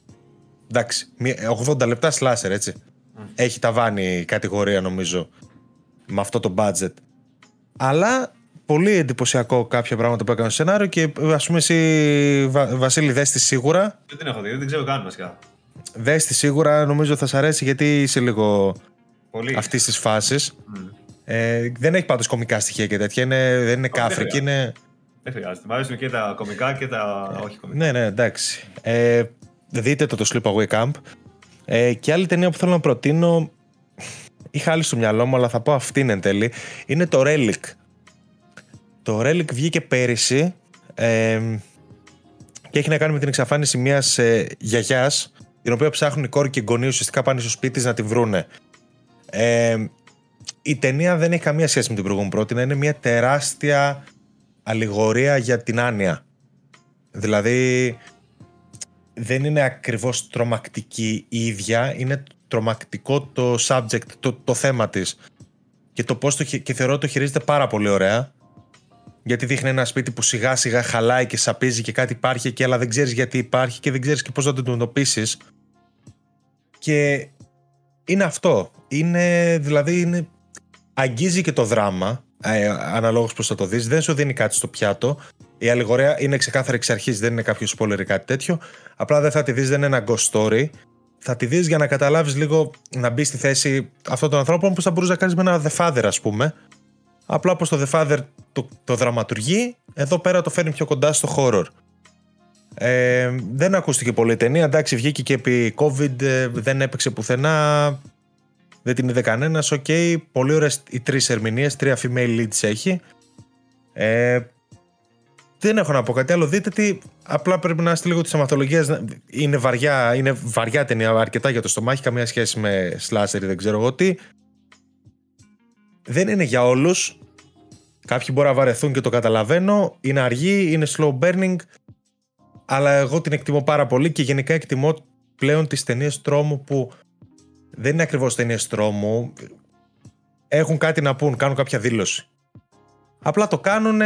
Speaker 3: Εντάξει, 80 λεπτά σλάσερ έτσι. Έχει ταβάνει η κατηγορία νομίζω με αυτό το budget. Αλλά πολύ εντυπωσιακό κάποια πράγματα που έκανε στο σενάριο και ας πούμε εσύ, Βα, Βασίλη, δες τη σίγουρα.
Speaker 2: Δεν την έχω δει, δεν ξέρω καν βασικά.
Speaker 3: Δες τη σίγουρα, νομίζω θα σ' αρέσει γιατί είσαι λίγο αυτής της φάσης. Mm. Ε, δεν έχει πάντως κομικά στοιχεία και τέτοια. Είναι, δεν είναι κάφρικη. Είναι...
Speaker 2: Δεν χρειάζεται. Μ' αρέσουν και τα κομικά και τα όχι κομικά.
Speaker 3: Ναι, ναι, εντάξει. Ε, δείτε το το Sleepaway Camp. Ε, και άλλη ταινία που θέλω να προτείνω είχα άλλη στο μυαλό μου, αλλά θα πω αυτήν εν τέλει. Είναι το Relic. Το Relic βγήκε πέρυσι ε, και έχει να κάνει με την εξαφάνιση μιας ε, γιαγιάς, την οποία ψάχνουν οι κόρη και οι γονείς ουσιαστικά πάνε στο σπίτι να τη βρούνε. Ε, η ταινία δεν έχει καμία σχέση με την προηγούμενη πρώτη. Είναι μια τεράστια αλληγορία για την άνοια. Δηλαδή, δεν είναι ακριβώς τρομακτική η ίδια, είναι τρομακτικό το subject, το, το θέμα της. Και το πώς το, και θεωρώ το χειρίζεται πάρα πολύ ωραία γιατί δείχνει ένα σπίτι που σιγά σιγά χαλάει και σαπίζει και κάτι υπάρχει εκεί αλλά δεν ξέρεις γιατί υπάρχει και δεν ξέρεις και πώς να το αντιμετωπίσεις. και είναι αυτό. Είναι δηλαδή είναι, αγγίζει και το δράμα ε, αναλόγως πώς θα το δεις. Δεν σου δίνει κάτι στο πιάτο. Η αλληγορία είναι ξεκάθαρη εξ αρχής δεν είναι κάποιο spoiler ή κάτι τέτοιο. Απλά δεν θα τη δεις δεν είναι ένα ghost story θα τη δεις για να καταλάβεις λίγο να μπεις στη θέση αυτών των ανθρώπων που θα μπορούσες να κάνεις με ένα The Father ας πούμε Απλά όπως το The Father το, το δραματουργεί, εδώ πέρα το φέρνει πιο κοντά στο horror. Ε, δεν ακούστηκε πολύ η ταινία. Εντάξει, βγήκε και επί COVID, ε, δεν έπαιξε πουθενά. Δεν την είδε κανένας. Ok, okay, πολύ ωραίες οι τρεις ερμηνείες. Τρία female leads έχει. Ε, δεν έχω να πω κάτι άλλο. Δείτε τη. Απλά πρέπει να είστε λίγο της θεματολογίας. Είναι βαριά, είναι βαριά ταινία, αρκετά για το στομάχι. Καμία σχέση με slasher δεν ξέρω εγώ τι. Δεν είναι για όλους. Κάποιοι μπορεί να βαρεθούν και το καταλαβαίνω. Είναι αργή, είναι slow burning αλλά εγώ την εκτιμώ πάρα πολύ και γενικά εκτιμώ πλέον τις ταινίες τρόμου που δεν είναι ακριβώς ταινίες τρόμου, έχουν κάτι να πούν, κάνουν κάποια δήλωση. Απλά το κάνουν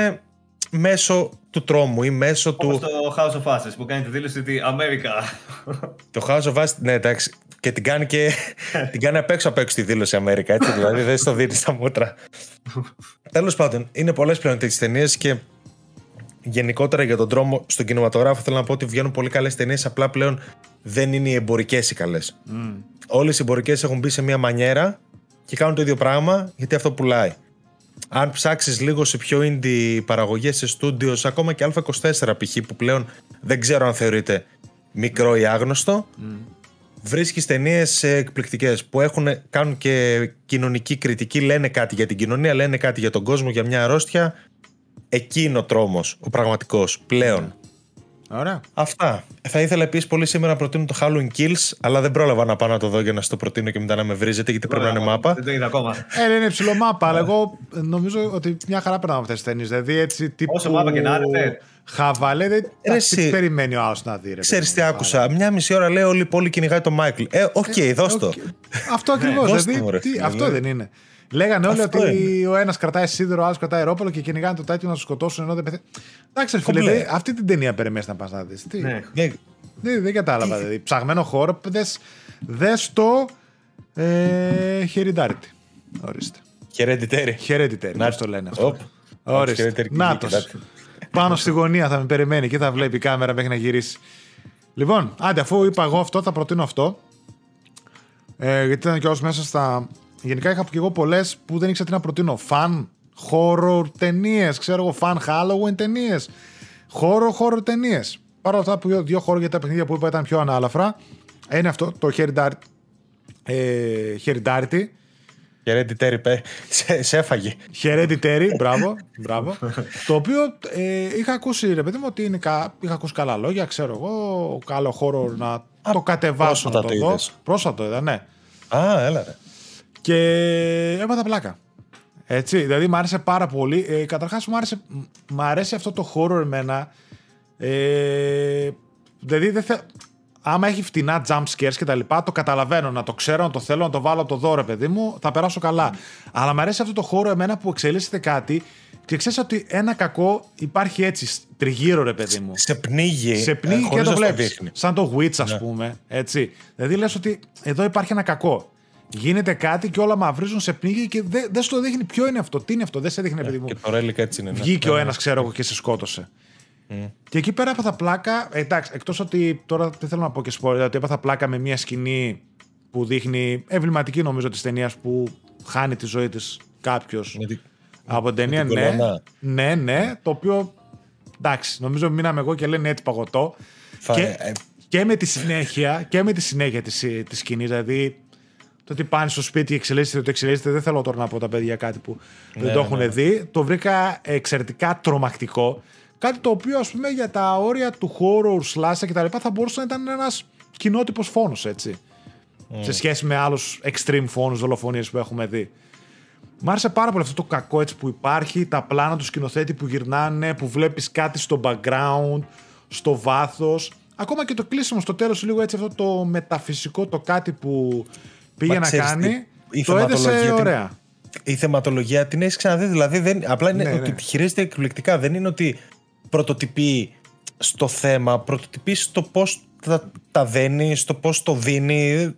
Speaker 3: μέσω του τρόμου ή μέσω
Speaker 2: Όπως
Speaker 3: του...
Speaker 2: το House of Ashes που κάνει τη δήλωση ότι Αμέρικα.
Speaker 3: Το House of Ashes, ναι εντάξει, και την κάνει και την κάνει απ' έξω απ' έξω τη δήλωση Αμέρικα, έτσι, δηλαδή δεν στο δίνει στα μούτρα. Τέλος πάντων, είναι πολλές πλέον τέτοιες ταινίες και γενικότερα για τον τρόμο στον κινηματογράφο θέλω να πω ότι βγαίνουν πολύ καλές ταινίες. Απλά πλέον δεν είναι οι εμπορικές οι καλές. Mm. Όλες οι εμπορικές έχουν μπει σε μια μανιέρα και κάνουν το ίδιο πράγμα γιατί αυτό πουλάει. Αν ψάξεις λίγο σε πιο indie παραγωγές σε στούντιο, ακόμα και Α24 π.χ. που πλέον δεν ξέρω αν θεωρείται μικρό ή άγνωστο, mm. βρίσκεις ταινίες εκπληκτικές που έχουν, κάνουν και κοινωνική κριτική, λένε κάτι για την κοινωνία, λένε κάτι για τον κόσμο, για μια αρρώστια εκείνο τρόμος, ο πραγματικός πλέον.
Speaker 1: Ωραία.
Speaker 3: Αυτά. Θα ήθελα επίσης πολύ σήμερα να προτείνω το Halloween Kills, αλλά δεν πρόλαβα να πάω να το δω για να σα το προτείνω και μετά να με βρίζετε, γιατί πρέπει να είναι μάπα.
Speaker 2: Δεν το είδα ακόμα.
Speaker 1: Ε, είναι ψηλό μάπα, αλλά εγώ νομίζω ότι μια χαρά περνάμε αυτές τις ταινίες. Δηλαδή έτσι τύπου.
Speaker 2: Όσο μάπα και να είναι.
Speaker 1: Χαβαλέ, δεν τι περιμένει ο άλλος να δει.
Speaker 3: Ξέρεις τι άκουσα. Μια μισή ώρα λέει όλη η πόλη κυνηγάει τον Μάικλ. Ε, ok, okay, δώσ' το.
Speaker 1: Αυτό ακριβώς. δηλαδή, αυτό δεν είναι. Λέγανε όλοι ότι είναι. ο ένας κρατάει σίδερο, ο άλλος κρατάει ρόπαλο και κυνηγάνε το τέτοιο να τον σκοτώσουν ενώ δεν πεθαίνει. Εντάξει, φίλε, αυτή την ταινία περιμένει να πας να δεις. Ναι. Δεν, δεν κατάλαβα. Δηλαδή. Ψαγμένο horror, δες το ε, Hereditary. Ορίστε.
Speaker 3: Hereditary.
Speaker 1: Hereditary, να το λένε αυτό. Ορίστε. Νάτος. Πάνω στη γωνία θα με περιμένει και θα βλέπει η κάμερα μέχρι να γυρίσει. Λοιπόν, άντε, αφού είπα εγώ αυτό, θα προτείνω αυτό. Ε, γιατί ήταν και όσο μέσα στα Γενικά είχα και εγώ πολλές που δεν ήξερα τι να προτείνω. Φαν horror ταινίες, ξέρω εγώ, φαν Halloween ταινίες. Horror horror ταινίες. Παρ' αυτά που δύο χώρο για τα παιχνίδια που είπα ήταν πιο ανάλαφρα. Είναι αυτό το Hereditary. Ε, Hereditary.
Speaker 3: Hereditary, σε, σε έφαγε.
Speaker 1: Hereditary, μπράβο. μπράβο. το οποίο ε, είχα ακούσει, ρε παιδί μου, ότι είναι κα, είχα ακούσει καλά λόγια, ξέρω εγώ, καλό χώρο να το κατεβάσω να το δω. Πρόσφατο είδα, ναι.
Speaker 3: Α, έλα ρε.
Speaker 1: Και έμαθα πλάκα. Έτσι, δηλαδή μου άρεσε πάρα πολύ. Ε, καταρχάς μου άρεσε, μ' αρέσει αυτό το horror εμένα. Ε, δηλαδή δεν θε... άμα έχει φτηνά jump scares και τα λοιπά, το καταλαβαίνω, να το ξέρω, να το θέλω, να το βάλω από το δώρο, παιδί μου, θα περάσω καλά. Αλλά μου αρέσει αυτό το χώρο εμένα που εξελίσσεται κάτι και ξέρεις ότι ένα κακό υπάρχει έτσι, τριγύρω ρε παιδί μου.
Speaker 3: Σε πνίγει.
Speaker 1: Σε πνίγει και το βλέπεις. Σαν το Witch, ας ναι. πούμε. Έτσι. Δηλαδή λες ότι εδώ υπάρχει ένα κακό. Γίνεται κάτι και όλα μαυρίζουν σε πνίγει και δεν δε σου το δείχνει ποιο είναι αυτό, τι είναι αυτό. Δεν σε δείχνει, επειδή μου.
Speaker 3: Και το ρέλικα έτσι είναι. Ναι.
Speaker 1: Βγήκε ο ένας, ξέρω εγώ, και σε σκότωσε. Mm. Και εκεί πέρα έπαθα πλάκα. Εντάξει, εκτός ότι τώρα δεν θέλω να πω και σπορ, ότι έπαθα πλάκα με μια σκηνή που δείχνει εμβληματική νομίζω της ταινίας που χάνει τη ζωή της κάποιος. Από την ταινία, ναι. Ναι, ναι, το οποίο. Εντάξει, νομίζω μείναμε εγώ και λένε έτσι παγωτό. Και, ε, και, με τη συνέχεια, και με τη συνέχεια της, της σκηνής, δηλαδή το ότι πάνε στο σπίτι και εξελίσσεται, το εξελίσσεται. Δεν θέλω τώρα να πω τα παιδιά κάτι που δεν ναι, το έχουν ναι. δει. Το βρήκα εξαιρετικά τρομακτικό. Κάτι το οποίο, ας πούμε, για τα όρια του horror, slasher κτλ. θα μπορούσε να ήταν ένας κοινότυπος φόνος, έτσι. Mm. Σε σχέση με άλλους extreme φόνους, δολοφονίες που έχουμε δει. Μ' άρεσε πάρα πολύ αυτό το κακό έτσι που υπάρχει, τα πλάνα του σκηνοθέτη που γυρνάνε, που βλέπεις κάτι στο background, στο βάθος. Ακόμα και το κλείσιμο στο τέλος, λίγο έτσι αυτό το μεταφυσικό, το κάτι που πήγε να κάνει. Η το έδεσε ωραία.
Speaker 3: η θεματολογία την έχεις ξαναδεί. Δηλαδή, δεν, απλά είναι ναι, ότι ναι. χειρίζεται εκπληκτικά. Δεν είναι ότι πρωτοτυπεί στο θέμα, πρωτοτυπεί στο πώς τα, τα δένει, στο πώς το δίνει.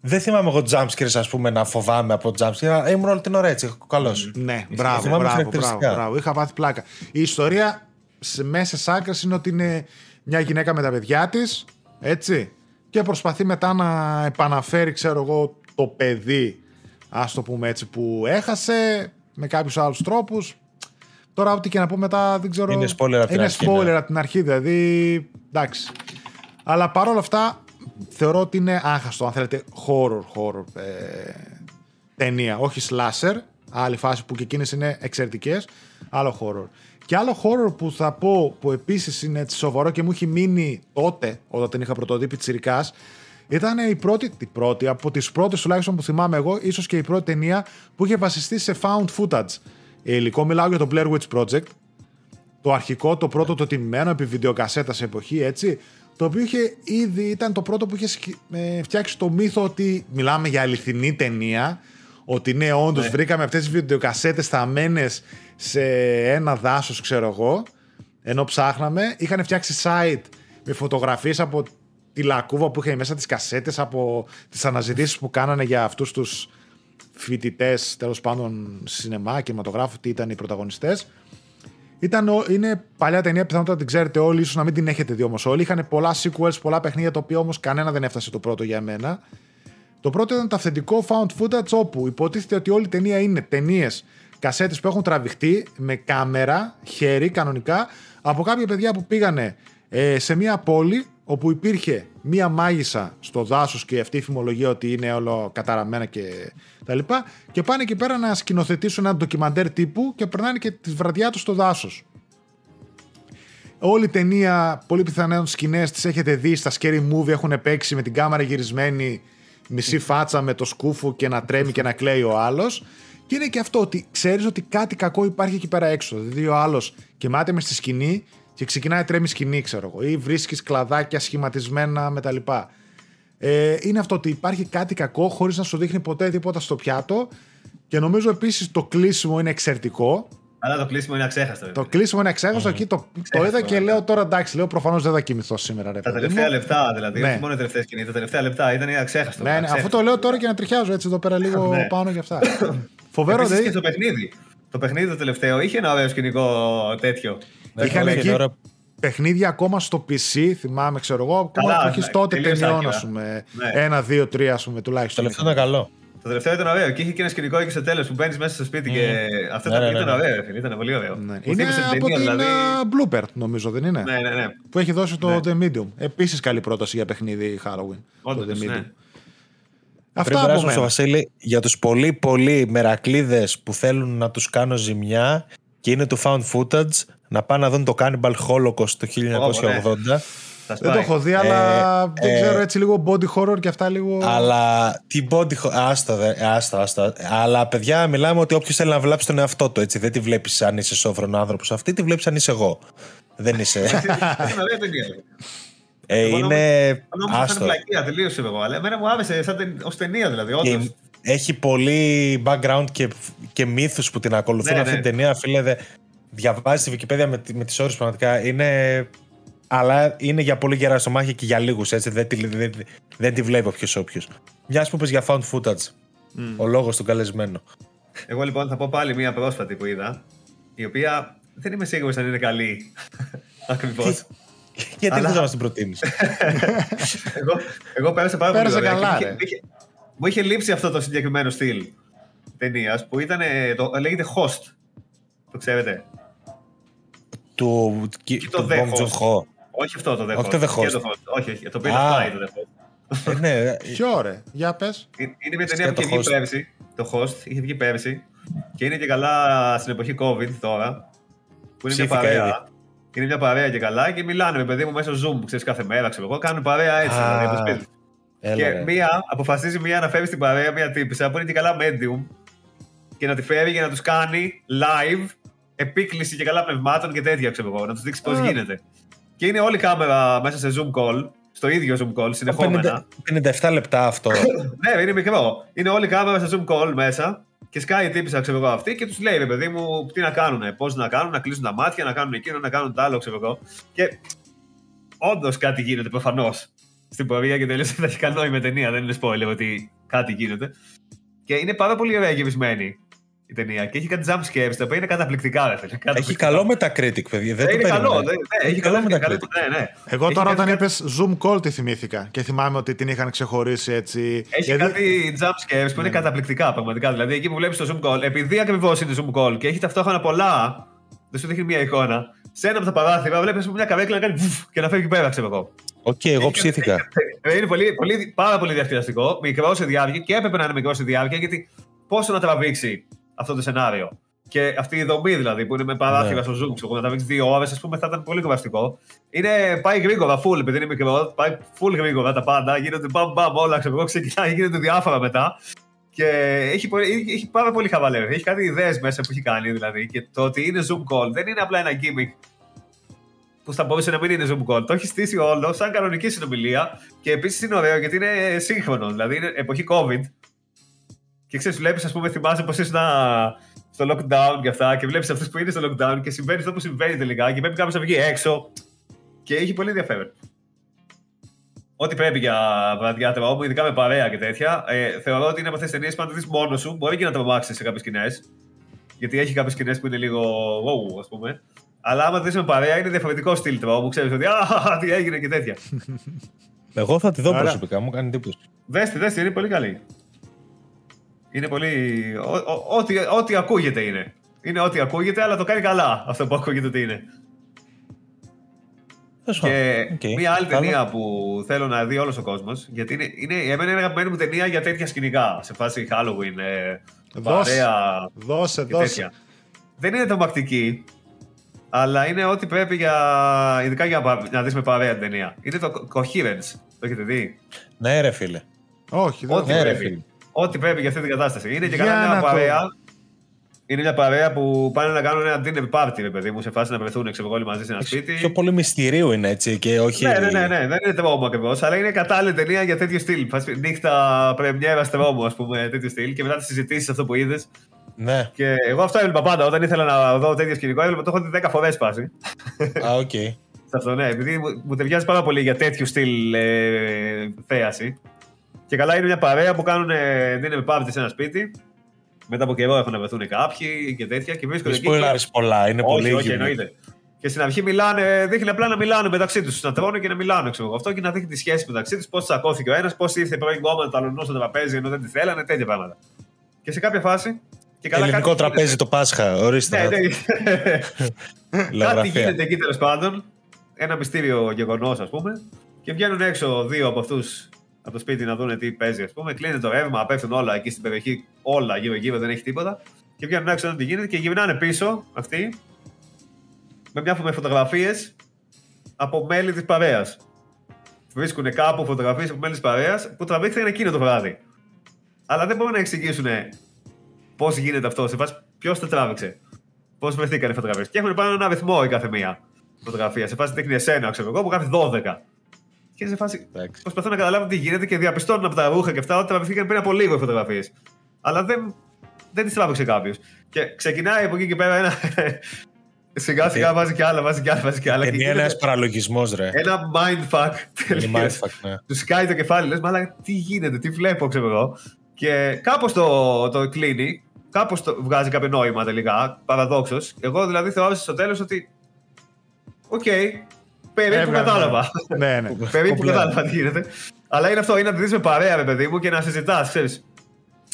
Speaker 3: Δεν θυμάμαι εγώ jumpscares, ας πούμε, να φοβάμαι από jumpscares. Ήμουν όλη την ώρα έτσι. Καλώ.
Speaker 1: Ναι, μπράβο, μπράβο, μπράβο, μπράβο. Είχα πάθει πλάκα. Η ιστορία μέσα σε άκρες είναι ότι είναι μια γυναίκα με τα παιδιά της. Έτσι και προσπαθεί μετά να επαναφέρει, ξέρω εγώ, το παιδί, ας το πούμε έτσι, που έχασε με κάποιους άλλους τρόπους. Τώρα, ό,τι και να πω μετά, δεν ξέρω.
Speaker 3: Είναι spoiler από την
Speaker 1: είναι
Speaker 3: αρχή,
Speaker 1: spoiler
Speaker 3: ναι.
Speaker 1: από την αρχή, δηλαδή. Εντάξει. Αλλά παρόλα αυτά, θεωρώ ότι είναι άχαστο, αν θέλετε, horror, horror ε, ταινία. Όχι slasher, άλλη φάση που και εκείνες είναι εξαιρετικές, άλλο horror. Και άλλο horror που θα πω, που επίσης είναι έτσι σοβαρό και μου έχει μείνει τότε, όταν την είχα πρωτοδεί πιτσιρικάς, ήταν η πρώτη, η πρώτη, από τις πρώτες τουλάχιστον που θυμάμαι εγώ, ίσως και η πρώτη ταινία που είχε βασιστεί σε found footage. Υλικό μιλάω για το Blair Witch Project, το αρχικό, το πρώτο, το τιμμένο επί βιντεοκασέτα σε εποχή, έτσι. Το οποίο είχε ήδη ήταν το πρώτο που είχε σκι- ε, φτιάξει το μύθο ότι μιλάμε για αληθινή ταινία. Ότι ναι, όντως βρήκαμε αυτές τις βιντεοκασέτες θαμμένες σε ένα δάσος, ξέρω εγώ. Ενώ ψάχναμε. Είχαν φτιάξει site με φωτογραφίες από τη λακκούβα που είχε μέσα τις κασέτες, από τις αναζητήσεις που κάνανε για αυτούς τους φοιτητές, τέλος πάντων, σινεμά, κινηματογράφου, τι ήταν οι πρωταγωνιστές. Ήταν, ο- είναι παλιά ταινία, πιθανότατα την ξέρετε όλοι, ίσως να μην την έχετε δει όμως όλοι. Είχαν πολλά sequels, πολλά παιχνίδια, τα οποία όμως κανένα δεν έφτασε το πρώτο για μένα. Το πρώτο ήταν το αυθεντικό found footage, όπου υποτίθεται ότι όλη η ταινία είναι ταινίες, κασέτες που έχουν τραβηχτεί με κάμερα, χέρι κανονικά, από κάποια παιδιά που πήγανε ε, σε μια πόλη όπου υπήρχε μία μάγισσα στο δάσος και αυτή η φημολογία ότι είναι όλο καταραμένα και τα λοιπά και πάνε εκεί πέρα να σκηνοθετήσουν ένα ντοκιμαντέρ τύπου και περνάνε και τη βραδιά τους στο δάσος. Όλη η ταινία, πολύ πιθανόν σκηνές τις έχετε δει στα scary movie, έχουν παίξει με την κάμερα γυρισμένη, μισή φάτσα με το σκούφο και να τρέμει και να κλαίει ο άλλος. Και είναι και αυτό ότι ξέρεις ότι κάτι κακό υπάρχει εκεί πέρα έξω. Δηλαδή ο άλλος κοιμάται μες στη σκηνή και ξεκινάει τρέμει σκηνή, ξέρω εγώ, ή βρίσκεις κλαδάκια σχηματισμένα κτλ. Ε, είναι αυτό ότι υπάρχει κάτι κακό χωρίς να σου δείχνει ποτέ τίποτα στο πιάτο. Και νομίζω επίσης το κλείσιμο είναι εξαιρετικό.
Speaker 2: Αλλά το κλείσιμο είναι αξέχαστο.
Speaker 1: Το κλείσιμο είναι εξέχαστο. Εκεί το, το είδα και λέω τώρα εντάξει, λέω προφανώς δεν θα κοιμηθώ σήμερα. Ρε,
Speaker 2: Τα
Speaker 1: παιδί
Speaker 2: τελευταία
Speaker 1: μου.
Speaker 2: λεπτά δηλαδή,
Speaker 1: Ναι.
Speaker 2: όχι μόνο η τελευταία σκηνή, τα τελευταία λεπτά ήταν αξέχαστο.
Speaker 1: Ναι, ναι,
Speaker 2: αξέχαστο.
Speaker 1: αφού το λέω τώρα και να τριχιάζω έτσι εδώ πέρα λίγο
Speaker 2: Ναι.
Speaker 1: πάνω και αυτά. Φοβερό,
Speaker 2: Επίσης και
Speaker 1: δηλαδή.
Speaker 2: στο παιχνίδι. Το παιχνίδι το τελευταίο είχε ένα ωραίο σκηνικό τέτοιο.
Speaker 1: Είχαν
Speaker 3: Έχει
Speaker 1: εκεί
Speaker 3: τώρα-
Speaker 1: παιχνίδια ακόμα στο PC, θυμάμαι, ξέρω εγώ. Ακόμα
Speaker 2: Καλά,
Speaker 1: που έχει
Speaker 2: ναι,
Speaker 1: τότε
Speaker 2: τελείως
Speaker 1: ταινιών,
Speaker 2: άκυρα.
Speaker 1: ας πούμε.
Speaker 2: Ναι.
Speaker 1: Ένα, δύο, τρία, ας πούμε,
Speaker 3: Το
Speaker 1: τουλάχιστον.
Speaker 3: τελευταίο ήταν καλό.
Speaker 2: Το τελευταίο ήταν ωραίο και είχε και ένα σκηνικό εκεί στο τέλος που μπαίνεις μέσα στο σπίτι και αυτό
Speaker 3: Ναι,
Speaker 2: ήταν,
Speaker 3: ναι, ναι,
Speaker 2: ήταν
Speaker 3: ναι.
Speaker 2: ωραίο. φίλε, Ήταν πολύ ωραίο.
Speaker 1: Ναι.
Speaker 2: Μου
Speaker 1: Είναι
Speaker 2: θύμισε την
Speaker 1: από
Speaker 2: ταινία,
Speaker 1: την
Speaker 2: δηλαδή.
Speaker 1: uh, Blooper, νομίζω, δεν είναι;
Speaker 2: Ναι, ναι, ναι.
Speaker 1: Που έχει δώσει το
Speaker 2: Ναι.
Speaker 1: The Medium. Επίσης καλή πρόταση για παιχνίδι Halloween.
Speaker 2: Όντως,
Speaker 1: το The Medium.
Speaker 2: ναι.
Speaker 1: Αυτά
Speaker 3: Πριν
Speaker 1: από
Speaker 3: περάσουμε στο
Speaker 1: μένα.
Speaker 3: Βασίλη, για τους πολύ πολύ μερακλείδες που θέλουν να τους κάνω ζημιά και είναι του found footage, να πάνε να δουν το Cannibal Holocaust το 1980.
Speaker 2: Θα
Speaker 1: Δεν το
Speaker 2: σπάει.
Speaker 1: έχω δει, αλλά δεν
Speaker 3: ε,
Speaker 1: ξέρω έτσι λίγο body horror και αυτά λίγο.
Speaker 3: Αλλά τι body ho- άστο, δε, άστο, άστο. Αλλά παιδιά, μιλάμε ότι όποιος θέλει να βλάψει τον εαυτό του, έτσι. Δεν τη βλέπεις αν είσαι σόφρον άνθρωπος αυτή, τη βλέπεις αν είσαι εγώ. Δεν είσαι.
Speaker 2: Είναι ωραία ταινία.
Speaker 3: ε,
Speaker 2: Εγώ
Speaker 3: είναι.
Speaker 2: Νόμιζα ότι ήταν
Speaker 3: Άστο.
Speaker 2: πλακία, τελείωσε εγώ. Αλλά εμένα μου άρεσε σαν τεν- ως ταινία δηλαδή.
Speaker 3: Και
Speaker 2: Όντως.
Speaker 3: έχει πολύ background και, και μύθους που την ακολουθούν
Speaker 2: Ναι,
Speaker 3: αυτή
Speaker 2: ναι.
Speaker 3: την ταινία. Φίλε, δε, διαβάζεις τη Wikipedia με, τη- με τις ώρες πραγματικά. Είναι, αλλά είναι για πολύ γερά στο μάχη και για λίγους, έτσι. Δεν, τη- δεν, δεν τη βλέπει όποιος όποιος. Μια που είπες για found footage. Ο λόγος του καλεσμένου.
Speaker 2: Εγώ λοιπόν θα πω πάλι μία πρόσφατη που είδα, η οποία δεν είμαι σίγουρος αν είναι καλή. Ακριβώς.
Speaker 3: Γιατί
Speaker 2: Αλλά-
Speaker 3: δεν θα μας την προτείνεις;
Speaker 2: εγώ, εγώ πέρασα πάρα
Speaker 1: Πέρασε
Speaker 2: πολύ ωραία.
Speaker 1: καλά,
Speaker 2: και
Speaker 1: ρε.
Speaker 2: μου είχε- μου είχε- Μου είχε λείψει αυτό το συγκεκριμένο στυλ ταινίας που ήταν. ε, Το, λέγεται Host. Το ξέρετε.
Speaker 3: του
Speaker 2: Και το
Speaker 3: του
Speaker 2: The
Speaker 3: Bong
Speaker 2: Host.
Speaker 3: Joon-ho.
Speaker 2: Όχι αυτό το The
Speaker 3: Όχι
Speaker 2: Host.
Speaker 3: το The
Speaker 2: Και
Speaker 3: Host.
Speaker 2: το Host. Όχι, όχι. Το οποίο
Speaker 3: Α.
Speaker 2: είναι Fly το The Host.
Speaker 3: Ε, ναι,
Speaker 1: Ποιο ρε, για πες.
Speaker 2: Είναι είναι μια ταινία που
Speaker 3: Σκέτο
Speaker 2: είχε βγει
Speaker 3: Host.
Speaker 2: πέρυσι. Το Host είχε βγει πέρυσι. Και είναι και καλά στην εποχή COVID τώρα. Που είναι μια
Speaker 3: Ψήθηκα
Speaker 2: παρέα.
Speaker 3: ήδη.
Speaker 2: Είναι μια παρέα και καλά και μιλάνε με παιδί μου μέσω Zoom, ξέρεις κάθε μέρα, ξέρω εγώ. Κάνουν παρέα έτσι.
Speaker 3: Α,
Speaker 2: δηλαδή, από το σπίτι.
Speaker 3: έλα,
Speaker 2: Και
Speaker 3: ρε.
Speaker 2: μία αποφασίζει μία να φέρει στην παρέα μία τύπησα που είναι και καλά medium και να τη φέρει για να τους κάνει live επίκληση και καλά πνευμάτων και τέτοια, ξέρω εγώ, να τους δείξει πώς
Speaker 1: Α.
Speaker 2: γίνεται. Και είναι όλη η κάμερα μέσα σε Zoom call, στο ίδιο Zoom call, συνεχόμενα.
Speaker 3: 50 57 λεπτά αυτό.
Speaker 2: ναι, είναι μικρό. Είναι όλη η κάμερα σε Zoom call μέσα και σκάει η τύπησα, ξέρω εγώ, αυτή και τους λέει, ρε παιδί μου, τι να κάνουν, πώς να κάνουν, να κλείσουν τα μάτια, να κάνουν εκείνο, να κάνουν το άλλο, ξέρω εγώ. Και όντως κάτι γίνεται προφανώς στην πορεία και τελείως δεν έχει κανένα νόημα η ταινία, δεν είναι spoiler ότι κάτι γίνεται. Και είναι πάρα πολύ ωραία γυρισμένη. Η ταινία και έχει κάτι jump scares τα οποία είναι καταπληκτικά. Ρε, φίλε.
Speaker 3: Έχει
Speaker 2: Καταπληκτικά.
Speaker 3: καλό Metacritic, παιδιά. Δεν
Speaker 2: Ε,
Speaker 3: το
Speaker 2: είναι καλό.
Speaker 3: περίμενα.
Speaker 2: ναι, ναι, έχει καλό Metacritic. Ναι, ναι.
Speaker 1: Εγώ
Speaker 2: Έχει
Speaker 1: τώρα
Speaker 2: κάτι-
Speaker 1: όταν είπες Zoom call τη θυμήθηκα και θυμάμαι ότι την είχαν ξεχωρίσει έτσι.
Speaker 2: Έχει
Speaker 1: Γιατί-
Speaker 2: κάτι jump scares που είναι καταπληκτικά πραγματικά. Δηλαδή εκεί που βλέπεις το zoom call, επειδή ακριβώς είναι zoom call και έχει ταυτόχρονα πολλά, δεν σου δείχνει μια εικόνα. Σε ένα από τα παράθυρα βλέπεις μια καρέκλα να κάνει βουφ και να φεύγει πέρα, ξέρω εγώ.
Speaker 3: Οκ, εγώ ψήθηκα.
Speaker 2: Ε, Είναι πολύ, πολύ, πάρα πολύ διασκεδαστικό, μικρό σε διάρκεια και έπρεπε να είναι μικρό σε διάρκεια γιατί πόσο να τραβήξει αυτό το σενάριο. Και αυτή η δομή δηλαδή που είναι με παράθυρα
Speaker 3: Ναι.
Speaker 2: στο Zoom, ξέρω, να τραβήξει δύο ώρες, ας πούμε, θα ήταν πολύ κουραστικό. Είναι, πάει γρήγορα, full, επειδή είναι μικρό, πάει full γρήγορα τα πάντα, γίνονται μπαμ μπαμ όλα, ξέρω εγώ, ξεκινάει, γίνονται διάφορα μετά. Και έχει, πολύ- έχει πάρα πολύ χαβαλέ. Έχει κάτι ιδέες μέσα που έχει κάνει δηλαδή. Και το ότι είναι Zoom call δεν είναι απλά ένα gimmick που θα μπορούσε να μην είναι Zoom call. Το έχει στήσει όλο σαν κανονική συνομιλία και επίσης είναι ωραίο γιατί είναι σύγχρονο. Δηλαδή είναι εποχή COVID. Και ξέρεις, βλέπεις, ας πούμε, θυμάσαι πως ήσουν στο lockdown και αυτά και βλέπεις αυτούς που είναι στο lockdown και συμβαίνει αυτό που συμβαίνει τελικά και πρέπει κάποιος να βγει έξω. Και έχει πολύ ενδιαφέρον. Ό,τι πρέπει για βραδιά τρόμου, ειδικά με παρέα και τέτοια, ε, θεωρώ ότι είναι από αυτές τις ταινίες που αν το δεις μόνος σου, μπορεί και να τρομάξει σε κάποιες σκηνές. Γιατί έχει κάποιες σκηνές που είναι λίγο wow, ας πούμε. Αλλά άμα το δεις με παρέα, είναι διαφορετικό στυλ τρόμου. Ξέρεις ότι Α, τι έγινε και τέτοια.
Speaker 3: Εγώ θα τη δω
Speaker 1: Άρα-
Speaker 3: προσωπικά, μου κάνει εντύπωση.
Speaker 2: Δέστε, δέστε, είναι πολύ καλή. Είναι πολύ. ό- ό- Ό,τι, ό,τι ακούγεται είναι. Είναι ό,τι ακούγεται, αλλά το κάνει καλά αυτό που ακούγεται ότι είναι.
Speaker 3: Τέλος
Speaker 2: Και
Speaker 3: πάντων, οκ.
Speaker 2: μία άλλη
Speaker 3: Καλό.
Speaker 2: ταινία που θέλω να δει όλος ο κόσμος, γιατί είναι, είναι, εμένα είναι αγαπημένη μου ταινία για τέτοια σκηνικά. Σε φάση Halloween, ε,
Speaker 1: Δώσε.
Speaker 2: παρέα
Speaker 1: Δώσε,
Speaker 2: και
Speaker 1: δώσε.
Speaker 2: τέτοια. Δεν είναι τρομακτική, αλλά είναι ό,τι πρέπει για, ειδικά για πα- να δεις με παρέα την ταινία. Είναι το Coherence. Το έχετε δει;
Speaker 3: Ναι, ρε φίλε.
Speaker 1: Όχι, δεν
Speaker 2: Ό,τι
Speaker 3: Ναι, ρε
Speaker 2: πρέπει.
Speaker 3: φίλε.
Speaker 2: Ό,τι πρέπει για αυτή την κατάσταση. Είναι και
Speaker 1: Για
Speaker 2: καλά
Speaker 1: να
Speaker 2: μια
Speaker 1: το-
Speaker 2: παρέα. Είναι μια παρέα που πάνε να κάνουν ένα dinner party, ρε παιδί μου, σε φάση να βρεθούν ξέρω, εγώ, όλοι μαζί σε ένα σπίτι.
Speaker 3: Πιο πολύ μυστηρίου είναι έτσι και όχι.
Speaker 2: Ναι, ναι, ναι, ναι, δεν είναι τρόμο ακριβώς, αλλά είναι κατάλληλη ταινία για τέτοιο στυλ. Φάση Νύχτες Πρεμιέρας τρόμου, ας πούμε, τέτοιο στυλ. Και μετά τις συζητήσεις αυτό που είδες.
Speaker 3: Ναι.
Speaker 2: Και εγώ αυτό έβλεπα πάντα. Όταν ήθελα να δω τέτοιο σκηνικό, έβλεπα το έχω δει 10 φορές πάση.
Speaker 3: Α, οκ.
Speaker 2: Σε αυτό, ναι, επειδή μου, μου ταιριάζει πάρα πολύ για τέτοιου στυλ ε, θέαση. Και καλά είναι μια παρέα που κάνουν ε, dinner party σε ένα σπίτι. Μετά από καιρό έχουν να βρεθούν κάποιοι και τέτοια. Και βρίσκονται
Speaker 3: Μην spoilάρεις πολλά, είναι
Speaker 2: όχι,
Speaker 3: πολύ
Speaker 2: όχι,
Speaker 3: γυμνό.
Speaker 2: εννοείται. Και στην αρχή μιλάνε, δείχνει απλά να μιλάνε μεταξύ τους. Να τρώνε και να μιλάνε, ξέρω εγώ. Αυτό και να δείχνει τη σχέση μεταξύ τους, πώς τσακώθηκε ο ένας, πώς ήρθε η πρώην κόμμα, τα αλωνό στο τραπέζι ενώ δεν τη θέλανε, τέτοια πράγματα. Και σε κάποια φάση. Και καλά,
Speaker 3: Ελληνικό
Speaker 2: κάτι
Speaker 3: τραπέζι
Speaker 2: γίνεται.
Speaker 3: το Πάσχα, ορίστε.
Speaker 2: Ναι, ναι. Κάτι
Speaker 3: Λογογραφία.
Speaker 2: γίνεται εκεί τέλος πάντων. Ένα μυστήριο γεγονός, ας πούμε. Και βγαίνουν έξω δύο από αυτούς από το σπίτι να δουν τι παίζει, ας πούμε. Κλείνει το ρεύμα, πέφτουν όλα εκεί στην περιοχή, όλα γύρω-γύρω, δεν έχει τίποτα. Και βγαίνουν έξω να δουν τι γίνεται και γυρνάνε πίσω αυτοί με μια με φωτογραφίες από μέλη της παρέας. Βρίσκουν κάπου φωτογραφίες από μέλη της παρέας που τραβήχθηκαν εκείνο το βράδυ. Αλλά δεν μπορούν να εξηγήσουν πώς γίνεται αυτό. Σε φάση ποιος το τράβηξε. Πώς βρεθήκαν οι φωτογραφίες. Και έχουν πάνω ένα αριθμό η κάθε μία φωτογραφία. Σε φάση δείχνει εσένα, ξέρω εγώ, που γράφει 12. Και είναι σε φάση.
Speaker 3: Εντάξει.
Speaker 2: Προσπαθώ να καταλάβω τι γίνεται και διαπιστώνουν από τα ρούχα και αυτά ότι τραβηθήκαν πριν από λίγο οι φωτογραφίες. Αλλά δεν, δεν τις τράβηξε κάποιος. Και ξεκινάει από εκεί και πέρα ένα. σιγά σιγά βάζει κι άλλα, βάζει κι άλλα, βάζει κι άλλα. και
Speaker 3: Είναι
Speaker 2: γίνεται
Speaker 3: ένας παραλογισμός, ρε.
Speaker 2: ένα mindfuck.
Speaker 3: Είναι
Speaker 2: τελείως.
Speaker 3: mindfuck, ναι.
Speaker 2: Τους σκάει το κεφάλι, λες, μαλάκα, τι γίνεται, τι βλέπω, ξέρω εγώ. Και κάπως το, το κλείνει, κάπως το βγάζει κάποιο νόημα τελικά, παραδόξως. Εγώ δηλαδή θεώρησα στο τέλος ότι. Οκ, περίπου
Speaker 1: Έβγαλε,
Speaker 2: κατάλαβα.
Speaker 1: Ναι, ναι.
Speaker 2: περίπου
Speaker 3: Κομπλέ.
Speaker 2: κατάλαβα τι γίνεται. Αλλά είναι αυτό, είναι να τη δεις με παρέα, ρε παιδί μου, και να συζητάς, ξέρεις.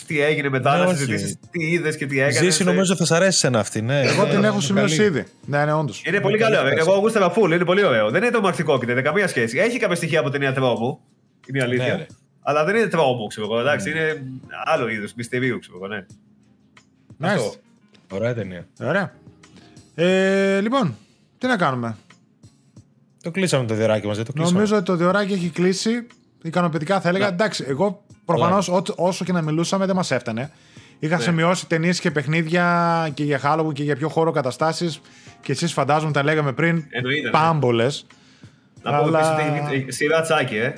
Speaker 2: Τι έγινε μετά,
Speaker 3: Ναι,
Speaker 2: να
Speaker 3: όχι.
Speaker 2: συζητήσεις τι είδες και τι έκανες.
Speaker 3: Ζήσει νομίζω θα σ' αρέσει ένα αυτή, ναι.
Speaker 1: Εγώ την
Speaker 3: Είναι
Speaker 1: έχω σημειώσει
Speaker 3: καλή.
Speaker 1: ήδη. Ναι, ναι, όντως.
Speaker 2: Είναι πολύ
Speaker 3: καλή
Speaker 2: καλό.
Speaker 3: φάση.
Speaker 2: Εγώ γούσταρα φουλ, είναι πολύ ωραίο. Δεν είναι τρομακτικό και δεν έχει καμία σχέση. Έχει κάποια στοιχεία από ταινία τρόμου. Είναι η αλήθεια.
Speaker 3: Ναι, ρε.
Speaker 2: αλλά δεν είναι τρόμου, ξέρω εγώ. Εντάξει, είναι άλλο είδος μυστηρίου, ξέρω εγώ, ναι. Αυτό.
Speaker 1: Nice.
Speaker 3: Ωραία ταινία.
Speaker 1: Ωραία. Ε, λοιπόν, τι να κάνουμε;
Speaker 3: Το κλείσαμε το διωράκι μας, δεν το κλείσαμε.
Speaker 1: Νομίζω ότι το διοράκι έχει κλείσει. Ικανοποιητικά θα έλεγα. Εντάξει, εγώ προφανώς όσο και να μιλούσαμε δεν μας έφτανε. Είχα
Speaker 2: Ναι.
Speaker 1: σημειώσει ταινίες και παιχνίδια και για Halloween και για πιο χώρο καταστάσεις. Και εσείς φαντάζομαι τα λέγαμε πριν.
Speaker 2: Εννοείται, ναι.
Speaker 1: Πάμπολες.
Speaker 2: Να πούμε
Speaker 1: Αλλά-
Speaker 2: επίσης ότι έχει σειρά τσάκι, ε.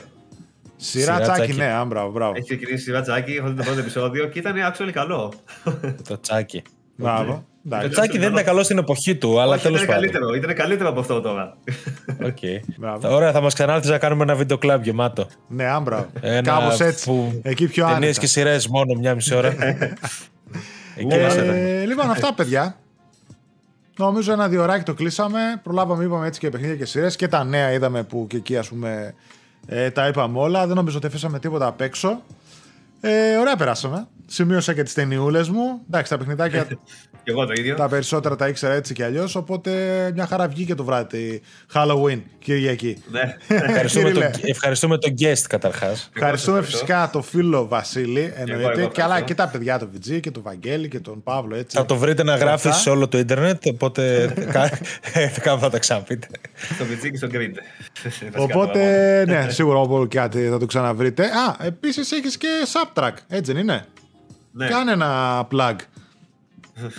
Speaker 1: Σειρά
Speaker 3: Σειρά
Speaker 1: τσάκι,
Speaker 3: τσάκι.
Speaker 1: ναι, α, μπράβο, μπράβο.
Speaker 2: Έχει ξεκινήσει σειρά τσάκι, έχω δει το πρώτο επεισόδιο και ήταν actually καλό.
Speaker 3: Το τσάκι.
Speaker 1: Μπράβο.
Speaker 3: Το
Speaker 1: Εντάξει.
Speaker 3: τσάκι δεν ήταν καλός στην εποχή του, αλλά
Speaker 2: Όχι,
Speaker 3: τέλος
Speaker 2: ήταν
Speaker 3: πάντων.
Speaker 2: καλύτερο, ήταν καλύτερο από αυτό τώρα.
Speaker 3: Οκ.
Speaker 1: Μπράβο.
Speaker 3: Ωραία, θα μας ξανάρθεις να κάνουμε ένα βίντεο κλαμπ γεμάτο.
Speaker 1: Ναι, άμπρα.
Speaker 3: Ένα
Speaker 1: Κάπως έτσι.
Speaker 3: που-
Speaker 1: Εκεί πιο
Speaker 3: Ταινίες
Speaker 1: άνετα.
Speaker 3: και σειρές μόνο μια μισή ώρα. Εκεί να σε δω.
Speaker 1: Ε, λοιπόν, αυτά παιδιά. Νομίζω ένα δύο ώράκι το κλείσαμε. Προλάβαμε, είπαμε έτσι και παιχνίδια και σειρές και τα νέα είδαμε που και εκεί ας πούμε ε, τα είπαμε όλα. Δεν νομίζω ότι αφήσαμε τίποτα απ' έξω. Ε, ωραία περάσαμε. Σημείωσα και τις ταινιούλες μου. Εντάξει, τα παιχνιδάκια
Speaker 2: Και εγώ το ίδιο.
Speaker 1: τα περισσότερα τα ήξερα έτσι κι αλλιώς. Οπότε μια χαρά βγήκε το βράδυ Halloween, Κυριακή.
Speaker 2: Ναι.
Speaker 3: Ευχαριστούμε,
Speaker 1: Κύριε.
Speaker 3: τον, ευχαριστούμε τον guest καταρχάς.
Speaker 1: Ευχαριστούμε
Speaker 2: ευχαριστώ.
Speaker 1: φυσικά το φίλο Βασίλη, εννοείται.
Speaker 2: εγώ
Speaker 1: και, αλλά
Speaker 2: ευχαριστώ.
Speaker 1: και τα παιδιά, τον VG και τον Βαγγέλη και τον Παύλο. Έτσι.
Speaker 3: Θα το βρείτε να γράφει
Speaker 1: Αυτά.
Speaker 3: σε όλο το ίντερνετ, οπότε κάπου θα τα ξαναπείτε.
Speaker 2: στο Βιτσί και στο Grid.
Speaker 1: Οπότε, ναι, σίγουρα όπου κάτι θα το ξαναβρείτε. Α, επίσης έχεις και subtrack, έτσι δεν είναι;
Speaker 2: Ναι.
Speaker 1: Κάνε ένα plug.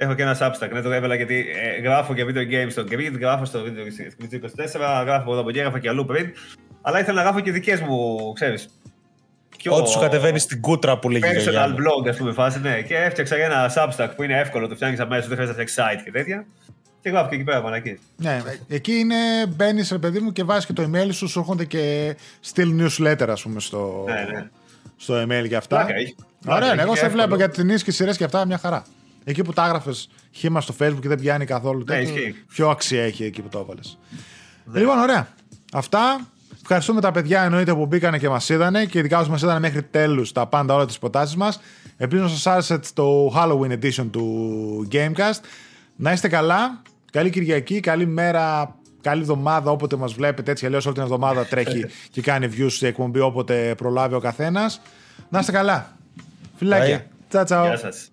Speaker 2: Έχω και ένα Substack, ναι, το έβαλα γιατί ε, γράφω και video games στο Grid, γράφω στο Video 24, γράφω εδώ από εκεί, έγραφα και αλλού πριν. Αλλά ήθελα να γράφω και δικές μου, ξέρεις.
Speaker 3: Ό,τι σου κατεβαίνεις στην κούτρα που λέγει η
Speaker 2: Personal
Speaker 3: γιαγιά μου.
Speaker 2: blog, ας πούμε, φάση, ναι. Και έφτιαξα για ένα Substack που είναι εύκολο, το φτιάχνεις αμέσως, δεν χρειάζεται να φτιάξει site και τέτοια. Και γράφω και εκεί πέρα, μαλακή.
Speaker 1: Ναι, εκεί είναι, μπαίνεις ρε παιδί μου και βάζεις και το email σου, σου έρχονται και στυλ newsletter, ας πούμε, στο,
Speaker 2: Ναι, ναι.
Speaker 1: στο email και αυτά.
Speaker 2: Πλάκα έχει. Πλάκα
Speaker 1: Ωραία, ναι,
Speaker 2: έχει
Speaker 1: εγώ
Speaker 2: και
Speaker 1: σε
Speaker 2: εύκολο.
Speaker 1: βλέπω για την και σειρές και αυτά μια χαρά. Εκεί που τα έγραφες χήμα στο facebook και δεν πιάνει καθόλου
Speaker 2: Ναι,
Speaker 1: τέτοιο,
Speaker 2: ισχύει.
Speaker 1: πιο αξία έχει εκεί που το έβαλες. Λοιπόν, ωραία. Αυτά. Ευχαριστούμε τα παιδιά εννοείται που μπήκανε και μας είδανε και ειδικά όσοι μας είδανε μέχρι τέλους τα πάντα όλα τις προτάσεις μας. Ελπίζω να σας άρεσε το Halloween edition του Gamecast. Να είστε καλά. Καλή Κυριακή, καλή μέρα, καλή εβδομάδα όποτε μας βλέπετε. Έτσι αλλιώς όλη την εβδομάδα τρέχει και κάνει views η εκπομπή όποτε προλάβει ο καθένας. Να είστε καλά. Φιλάκια.
Speaker 3: Bye.
Speaker 1: Τσαου τσαου.
Speaker 2: Γεια σας.